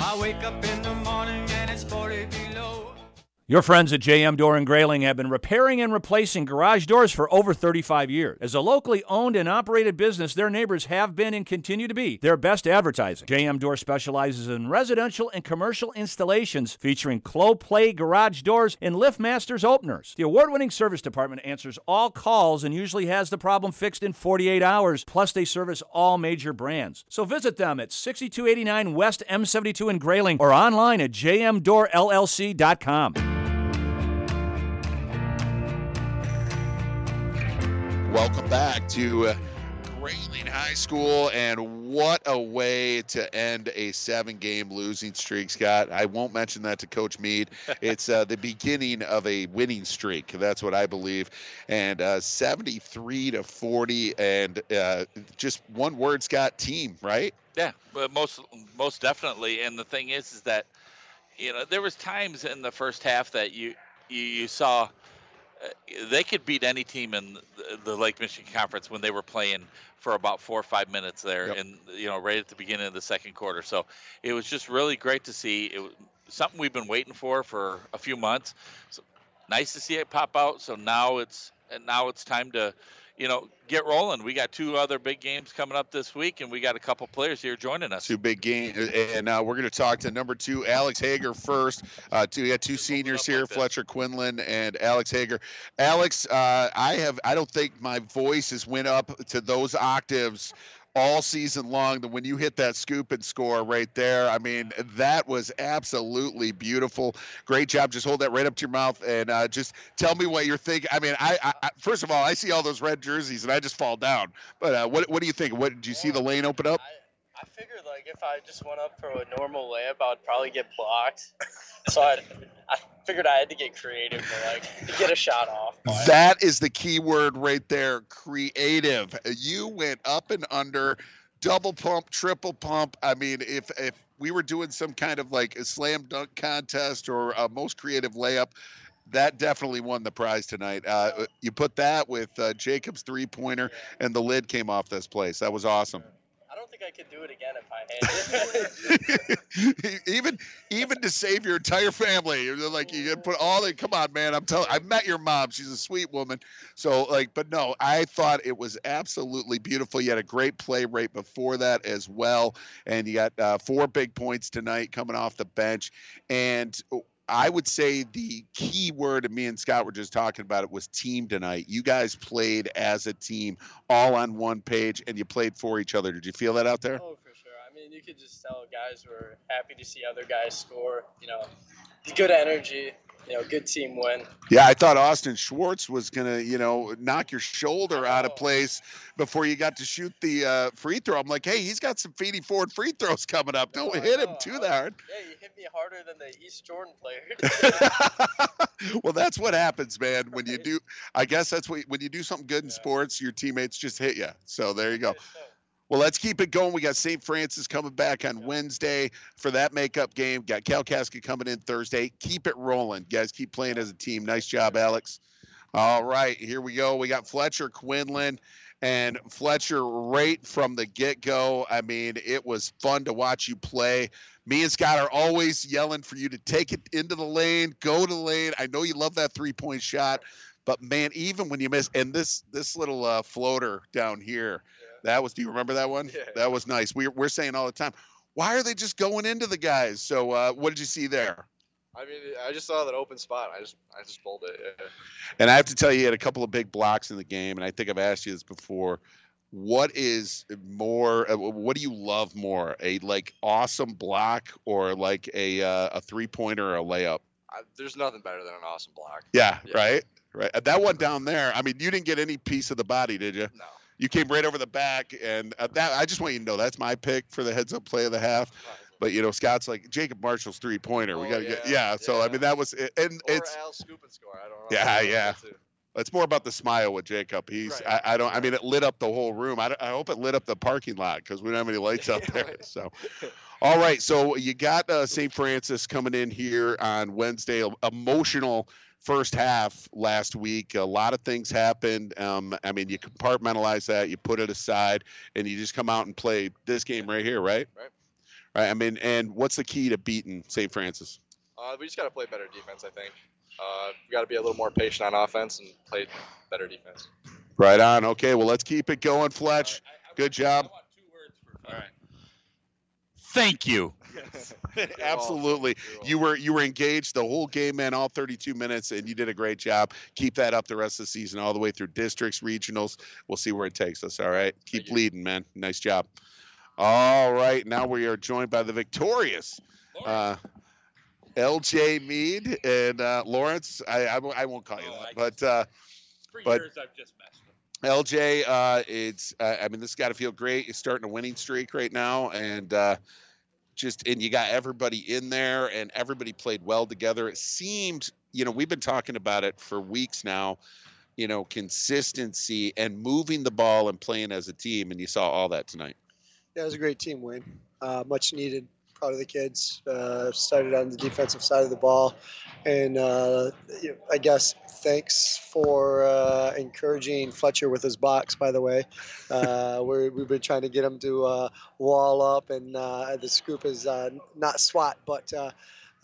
Speaker 3: Your friends at JM Door and Grayling have been repairing and replacing garage doors for over 35 years. As a locally owned and operated business, their neighbors have been and continue to be their best advertising. JM Door specializes in residential and commercial installations featuring Clopay garage doors and LiftMasters openers. The award-winning service department answers all calls and usually has the problem fixed in 48 hours. Plus, they service all major brands. So visit them at 6289 West M72 in Grayling or online at jmdoorllc.com.
Speaker 5: Welcome back to uh, Grayling High School, and what a way to end a seven-game losing streak, Scott. I won't mention that to Coach Mead. <laughs> It's uh, the beginning of a winning streak. That's what I believe. And uh, 73 to 40, and uh, just one word, Scott, team, right?
Speaker 6: Yeah, but most most definitely. And the thing is, is that you know there was times in the first half that you you, you saw they could beat any team in the, Lake Michigan Conference when they were playing for about four or five minutes there,
Speaker 5: Yep.
Speaker 6: and you know right at the beginning of the second quarter. So it was just really great to see. It was something we've been waiting for for a few months. So nice to see it pop out. So now it's and now it's time to you know get rolling. We got two other big games coming up this week, and we got a couple players here joining us.
Speaker 5: Two big games, and uh, we're going to talk to number two, Alex Hager first. Uh, two, we got two seniors here, Fletcher Quinlan and Alex Hager. Alex, uh, I have, I don't think my voice has went up to those octaves all season long. That when you hit that scoop and score right there, I mean, that was absolutely beautiful. Great job. Just hold that right up to your mouth and uh, just tell me what you're thinking. I mean, I, I, I first of all, I see all those red jerseys and I just fall down. But uh, what, what do you think? What did you see the lane open up?
Speaker 27: I figured like if I just went up for a normal layup, I'd probably get blocked. So I, I figured I had to get creative to like to get a shot off.
Speaker 5: That is the key word right there creative. You went up and under, double pump, triple pump. I mean, if if we were doing some kind of like a slam dunk contest or a most creative layup, that definitely won the prize tonight. Uh, you put that with uh, Jacob's three pointer, and the lid came off this place. That was awesome.
Speaker 27: I think I could do it again if I had it. <laughs> <laughs>
Speaker 5: even even to save your entire family you're like you gotta put all the come on man i'm telling i met your mom she's a sweet woman so like but no i thought it was absolutely beautiful you had a great play right before that as well and you got uh, four big points tonight coming off the bench and I would say the key word, and me and Scott were just talking about it, was team tonight. You guys played as a team, all on one page, and you played for each other. Did you feel that out there?
Speaker 27: Oh, for sure. I mean, you could just tell guys were happy to see other guys score. You know, good energy. You know, good team win.
Speaker 5: Yeah, I thought Austin Schwartz was gonna, you know, knock your shoulder out of place before you got to shoot the uh, free throw. I'm like, hey, he's got some Feeney Ford free throws coming up. Don't hit him too hard.
Speaker 27: Yeah, you hit me harder than the East Jordan player. <laughs> <laughs>
Speaker 5: well, that's what happens, man. When you do, I guess that's what when you do something good in sports, your teammates just hit you. So there you go. Well, let's keep it going. We got St. Francis coming back on Wednesday for that makeup game. Got Kalkaska coming in Thursday. Keep it rolling, guys. Keep playing as a team. Nice job, Alex. All right, here we go. We got Fletcher Quinlan and Fletcher right from the get go. I mean, it was fun to watch you play. Me and Scott are always yelling for you to take it into the lane, go to the lane. I know you love that three point shot, but man, even when you miss, and this this little uh, floater down here, that was. Do you remember that one? Yeah. That was nice. We're we're saying all the time, why are they just going into the guys? So uh, what did you see there?
Speaker 28: I mean, I just saw that open spot. I just, I just bowled it. Yeah.
Speaker 5: And I have to tell you, he had a couple of big blocks in the game, and I think I've asked you this before. What is more? uh, What do you love more? A like awesome block or like a uh, a three pointer or a layup?
Speaker 28: I, there's nothing better than an awesome block.
Speaker 5: Yeah, right, right. Uh, That one down there. I mean, you didn't get any piece of the body, did you?
Speaker 28: No.
Speaker 5: You came right over the back, and that I just want you to know that's my pick for the heads up play of the half. But you know, Scott's like Jacob Marshall's three pointer. we
Speaker 28: Oh,
Speaker 5: got to get
Speaker 28: yeah,
Speaker 5: yeah. So I mean, that was and
Speaker 28: Or
Speaker 5: it's
Speaker 28: Al scoop and score. I don't know.
Speaker 5: yeah,
Speaker 28: I don't know
Speaker 5: yeah. It's more about the smile with Jacob. He's I, I don't I mean it lit up the whole room. I, I hope it lit up the parking lot because we don't have any lights out <laughs> there. So <laughs> all right, so you got uh, St. Francis coming in here on Wednesday. Emotional first half last week. A lot of things happened. Um, I mean, you compartmentalize that, you put it aside, and you just come out and play this game right here, right?
Speaker 28: Right.
Speaker 5: Right. I mean, and what's the key to beating St. Francis?
Speaker 28: Uh, we just got to play better defense. I think. Uh, we got to be a little more patient on offense and play better defense.
Speaker 5: Right on. Okay, well, let's keep it going, Fletch. Good job.
Speaker 6: All right. Thank you. <laughs>
Speaker 5: Absolutely. You were you were engaged the whole game, man, all 32 minutes, and you did a great job. Keep that up the rest of the season, all the way through districts, regionals. We'll see where it takes us. All right. Keep leading, man. Nice job. All right. Now we are joined by the victorious uh, LJ Mead and uh, Lawrence. I, I won't- I won't call you that, but uh,
Speaker 6: For
Speaker 5: but
Speaker 6: years, I've just messed with.
Speaker 5: LJ, uh, it's uh, I mean this got to feel great. You're starting a winning streak right now, and uh, just and you got everybody in there, and everybody played well together. It seemed, you know, we've been talking about it for weeks now. You know, consistency and moving the ball and playing as a team, and you saw all that tonight.
Speaker 29: Yeah, it was a great team win. Uh, much needed. Proud of the kids. Uh, started on the defensive side of the ball, and uh, I guess thanks for uh, encouraging Fletcher with his box. By the way, uh, <laughs> we're, we've been trying to get him to uh, wall up, and uh, the scoop is uh, not SWAT, but uh,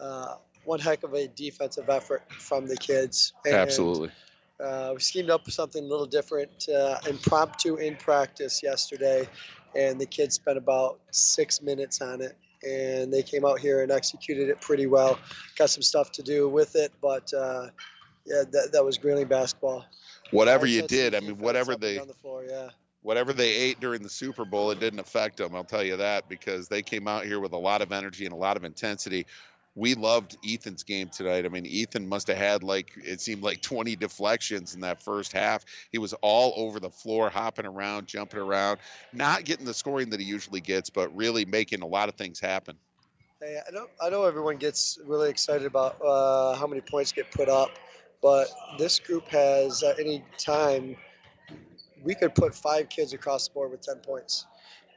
Speaker 29: uh, one heck of a defensive effort from the kids. And,
Speaker 5: Absolutely.
Speaker 29: uh, we schemed up something a little different, uh, impromptu in practice yesterday, and the kids spent about six minutes on it. And they came out here and executed it pretty well. Got some stuff to do with it, but uh, yeah, that, that was Grayling basketball.
Speaker 5: Whatever you did, I mean, whatever they
Speaker 29: the floor, yeah.
Speaker 5: whatever they ate during the Super Bowl, it didn't affect them. I'll tell you that because they came out here with a lot of energy and a lot of intensity. We loved Ethan's game tonight. I mean, Ethan must have had like it seemed like <laughs> 20 deflections in that first half. He was all over the floor, hopping around, jumping around, not getting the scoring that he usually gets, but really making a lot of things happen.
Speaker 29: Hey, I know I know everyone gets really excited about uh, how many points get put up, but this group has at any time we could put five kids across the board with ten points,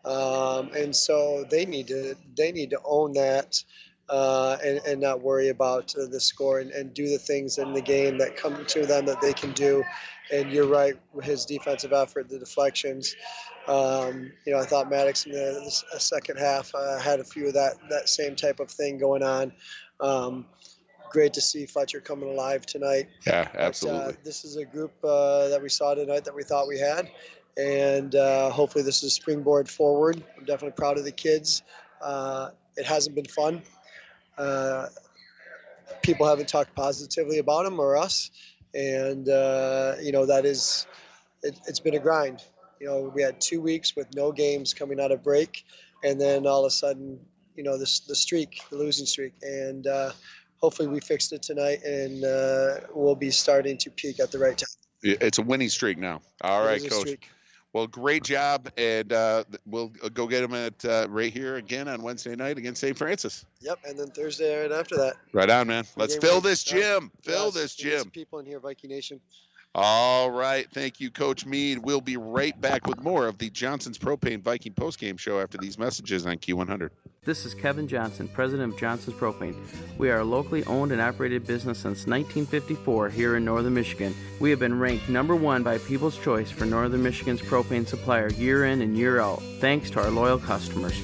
Speaker 29: um, and so they need to they need to own that. Uh, and, and not worry about uh, the score and, and do the things in the game that come to them that they can do. And you're right, his defensive effort, the deflections. Um, you know, I thought Maddox in the, the uh, second half uh, had a few of that that same type of thing going on. Um, great to see Fletcher coming alive tonight.
Speaker 5: Yeah,
Speaker 29: But,
Speaker 5: absolutely.
Speaker 29: uh, this is a group uh, that we saw tonight that we thought we had, and uh, hopefully this is a springboard forward. I'm definitely proud of the kids. Uh, it hasn't been fun. Uh, people haven't talked positively about him or us, and uh, you know that is it, it's been a grind. You know, we had two weeks with no games coming out of break, and then all of a sudden, you know, this the streak, the losing streak, and uh, hopefully we fixed it tonight, and uh, we'll be starting to peak at the right time.
Speaker 5: It's a winning streak now. All
Speaker 29: It
Speaker 5: right, coach. Well, great job, and uh, we'll uh, go get them at uh, right here again on Wednesday night against St. Francis.
Speaker 29: Yep, and then Thursday right after that.
Speaker 5: Right on, man. Let's
Speaker 29: Game
Speaker 5: fill
Speaker 29: week.
Speaker 5: this gym. Fill
Speaker 29: Yes,
Speaker 5: this
Speaker 29: we need some
Speaker 5: gym.
Speaker 29: People in here, Viking Nation.
Speaker 5: All right. Thank you, Coach Mead. We'll be right back with more of the Johnson's Propane Viking postgame show after these messages on Q100.
Speaker 9: This is Kevin Johnson, president of Johnson's Propane. We are a locally owned and operated business since 1954 here in northern Michigan. We have been ranked number one by People's Choice for northern Michigan's propane supplier year in and year out, thanks to our loyal customers.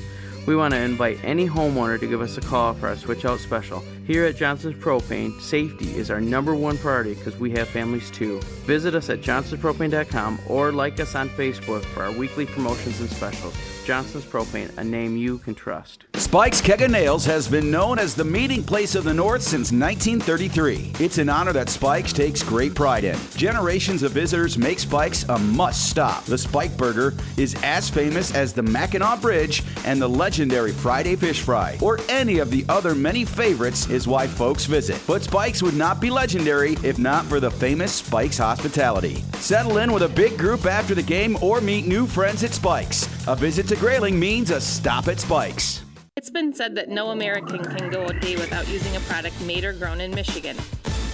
Speaker 9: We want to invite any homeowner to give us a call for our switch out special. Here at Johnson's Propane, safety is our number one priority because we have families too. Visit us at johnsonspropane.com or like us on Facebook for our weekly promotions and specials. Johnson's Propane, a name you can trust.
Speaker 13: Spike's Keg of Nails has been known as the meeting place of the North since 1933. It's an honor that Spike's takes great pride in. Generations of visitors make Spike's a must stop. The Spike Burger is as famous as the Mackinac Bridge and the legendary Friday Fish Fry, or any of the other many favorites, is why folks visit. But Spike's would not be legendary if not for the famous Spike's hospitality. Settle in with a big group after the game or meet new friends at Spike's. A visit to Grayling means a stop at Spike's.
Speaker 20: It's been said that no American can go a day without using a product made or grown in Michigan.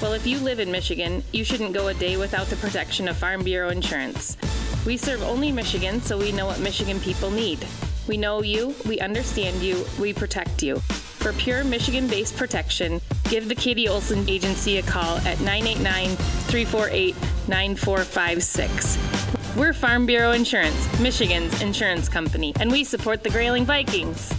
Speaker 20: Well, if you live in Michigan, you shouldn't go a day without the protection of Farm Bureau Insurance. We serve only Michigan, so we know what Michigan people need. We know you, we understand you, we protect you. For pure Michigan based protection, give the Katie Olson Agency a call at 989 348 9456. We're Farm Bureau Insurance, Michigan's insurance company, and we support the Grayling Vikings.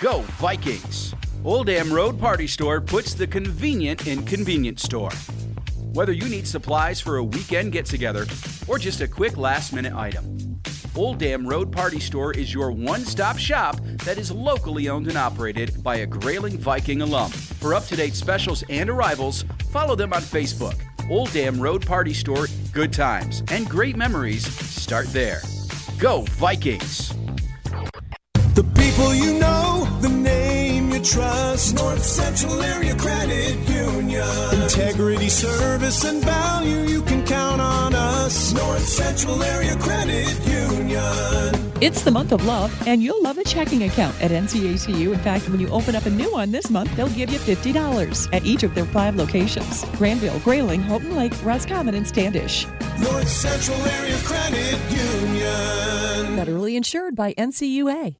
Speaker 13: Go Vikings! Old Dam Road Party Store puts the convenient in convenience store. Whether you need supplies for a weekend get together or just a quick last minute item, Old Dam Road Party Store is your one stop shop that is locally owned and operated by a Grayling Viking alum. For up to date specials and arrivals, follow them on Facebook. Old Dam Road Party Store, good times and great memories start there. Go Vikings!
Speaker 16: The people you know, the name you trust. North Central Area Credit Union. Integrity, service, and value, you can count on us. North Central Area Credit Union.
Speaker 30: It's the month of love, and you'll love a checking account at NCACU. In fact, when you open up a new one this month, they'll give you $50 at each of their five locations Granville, Grayling, Houghton Lake, Roscommon, and Standish.
Speaker 16: North Central Area Credit Union.
Speaker 30: Federally insured by NCUA.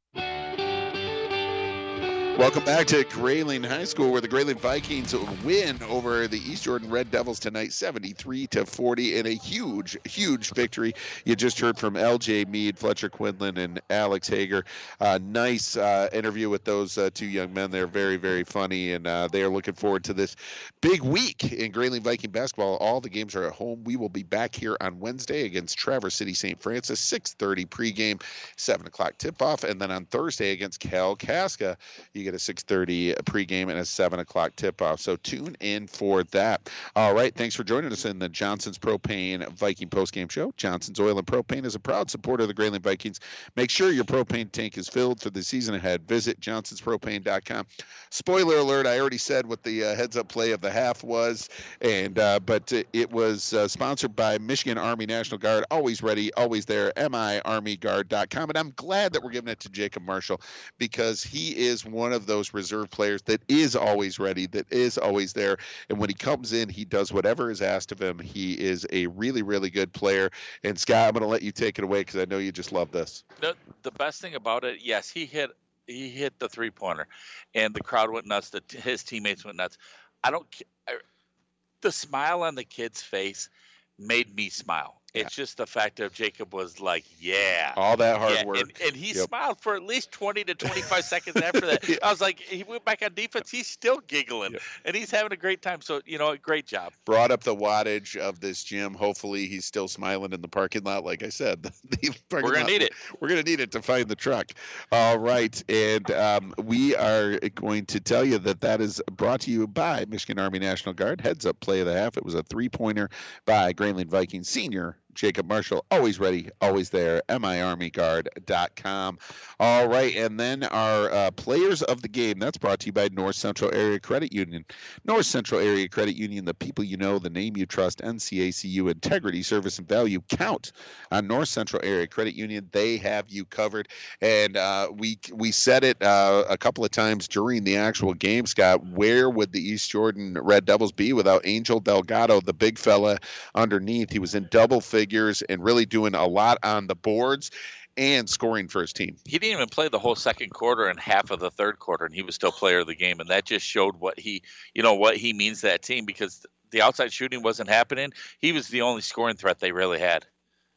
Speaker 5: Welcome back to Grayling High School, where the Grayling Vikings win over the East Jordan Red Devils tonight, 73 to 40, in a huge, huge victory. You just heard from L.J. Mead, Fletcher Quinlan, and Alex Hager. Uh, nice uh, interview with those uh, two young men. They're very, very funny, and uh, they are looking forward to this big week in Grayling Viking basketball. All the games are at home. We will be back here on Wednesday against Traverse City St. Francis, 6:30 pregame, 7 o'clock tip-off, and then on Thursday against Kalkaska, you a 6.30 pregame and a 7 o'clock tip-off. So tune in for that. All right thanks for joining us in the johnson's propane viking postgame show. Johnson's oil and propane is a proud supporter of the grayling vikings. Make sure your propane tank is filled for the season ahead. Visit johnsonspropane.com spoiler alert i already said what the uh, heads up play of the half was and uh, but it was uh, sponsored by michigan army national guard always ready always there miarmyguard.com and i'm glad that we're giving it to jacob marshall because he is one of those reserve players that is always ready, that is always there. And when he comes in, he does whatever is asked of him. He is a really, really good player. And Scott, I'm going to let you take it away because I know you just love this.
Speaker 6: The, the best thing about it, yes, he hit he hit the three pointer, and the crowd went nuts. The, his teammates went nuts. I don't. I, the smile on the kid's face made me smile. It's just the fact of Jacob was like, "Yeah,
Speaker 5: All that hard
Speaker 6: yeah,
Speaker 5: work.
Speaker 6: and, and he
Speaker 5: Yep.
Speaker 6: smiled for at least twenty to twenty-five <laughs> seconds after that. I was like, he went back on defense. He's still giggling, and he's having a great time. So you know, great job.
Speaker 5: Brought up the wattage of this gym. Hopefully, he's still smiling in the parking lot. Like I said, <laughs> the
Speaker 6: We're gonna
Speaker 5: lot-
Speaker 6: need it.
Speaker 5: We're going to need it to find the truck. All right. And um, we are going to tell you that that is brought to you by Michigan Army National Guard. Heads up play of the half. It was a three pointer by Grayling Vikings senior. Jacob Marshall, always ready, always there. MIArmyGuard.com. All right. And then our uh, players of the game. That's brought to you by North Central Area Credit Union. North Central Area Credit Union, the people you know, the name you trust, NCACU, integrity, service, and value count on North Central Area Credit Union. They have you covered. And uh, we we said it uh, a couple of times during the actual game, Scott. Where would the East Jordan Red Devils be without Angel Delgado, the big fella underneath? He was in double figures and really doing a lot on the boards and scoring for his team.
Speaker 6: He didn't even play the whole second quarter and half of the third quarter, and he was still player of the game. And that just showed what he, you know, what he means to that team because the outside shooting wasn't happening. He was the only scoring threat they really had.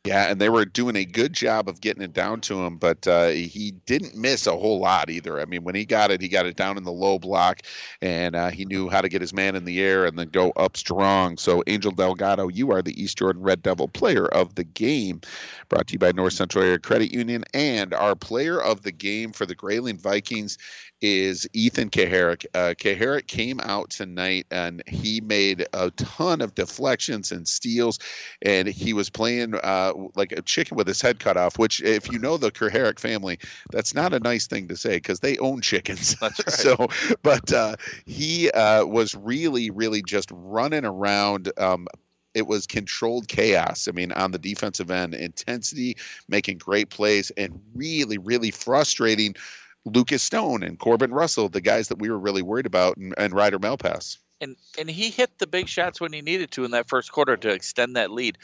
Speaker 5: Yeah, and they were doing a good job of getting it down to him, but uh, he didn't miss a whole lot either. I mean, when he got it, he got it down in the low block, and uh, he knew how to get his man in the air and then go up strong. So, Angel Delgado, you are the East Jordan Red Devil player of the game. Brought to you by North Central Area Credit Union, and our player of the game for the Grayling Vikings is Ethan Kucharek. Uh, Kucharek came out tonight and he made a ton of deflections and steals, and he was playing uh, like a chicken with his head cut off. Which, if you know the Kucharek family, that's not a nice thing to say because they own chickens. <laughs> <laughs>
Speaker 6: Right.
Speaker 5: so, but uh, he uh, was really, really just running around. Um, it was controlled chaos. I mean, on the defensive end, intensity, making great plays, and really, really frustrating Lucas Stone and Corbin Russell, the guys that we were really worried about, and, and Ryder Malpass.
Speaker 6: and and he hit the big shots when he needed to in that first quarter to extend that lead,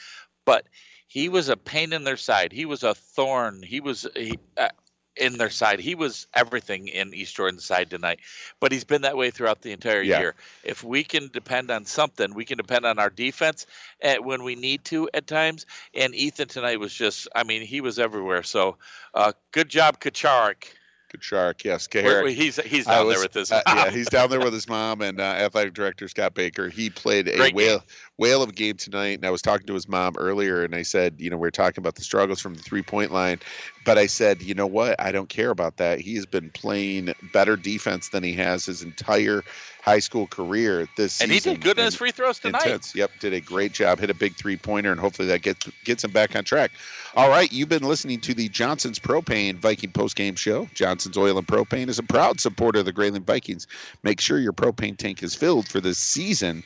Speaker 6: but he was a pain in their side. He was a thorn. He was he, uh, in their side. He was everything in East Jordan's side tonight. But he's been that way throughout the entire
Speaker 5: Yeah.
Speaker 6: year. If we can depend on something, we can depend on our defense at, when we need to at times. And Ethan tonight was just, I mean, he was everywhere. So uh, good job, Kucharek.
Speaker 5: Good shark, yes. Kucharek.
Speaker 6: where he's he's down
Speaker 5: was-
Speaker 6: there with his
Speaker 5: uh,
Speaker 6: mom.
Speaker 5: yeah, he's down there with his <laughs> mom and uh, athletic director Scott Baker. He played a
Speaker 6: Great
Speaker 5: whale whale of a game tonight, and I was talking to his mom earlier, and I said, you know, we are talking about the struggles from the three point line, but I said, you know what, I don't care about that. He has been playing better defense than he has his entire high school career this
Speaker 6: and he
Speaker 5: season.
Speaker 6: did good in his free throws tonight.
Speaker 5: Intense. Yep, did a great job. Hit a big three pointer, and hopefully that gets gets him back on track. All right, you've been listening to the Johnson's Propane Viking postgame show. Johnson's Oil and Propane is a proud supporter of the Grayling Vikings. Make sure your propane tank is filled for this season.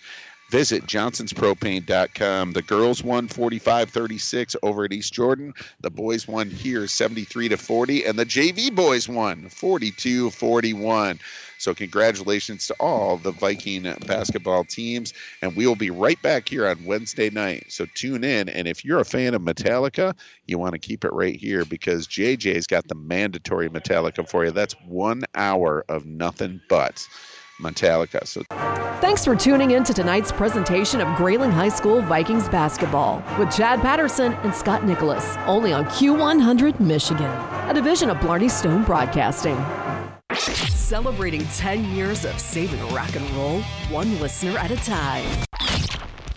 Speaker 5: Visit johnsonspropane.com. The girls won 45-36 over at East Jordan. The boys won here 73 to 40 and the JV boys won 42-41. So congratulations to all the Viking basketball teams and we will be right back here on Wednesday night. So tune in and if you're a fan of Metallica, you want to keep it right here because JJ's got the mandatory Metallica for you. That's 1 hour of nothing but Metallica. So
Speaker 31: Thanks for tuning in to tonight's presentation of Grayling High School Vikings basketball with Chad Patterson and Scott Nicholas, only on Q100 Michigan, a division of Blarney Stone Broadcasting. Celebrating 10 years of saving rock and roll, one listener at a time.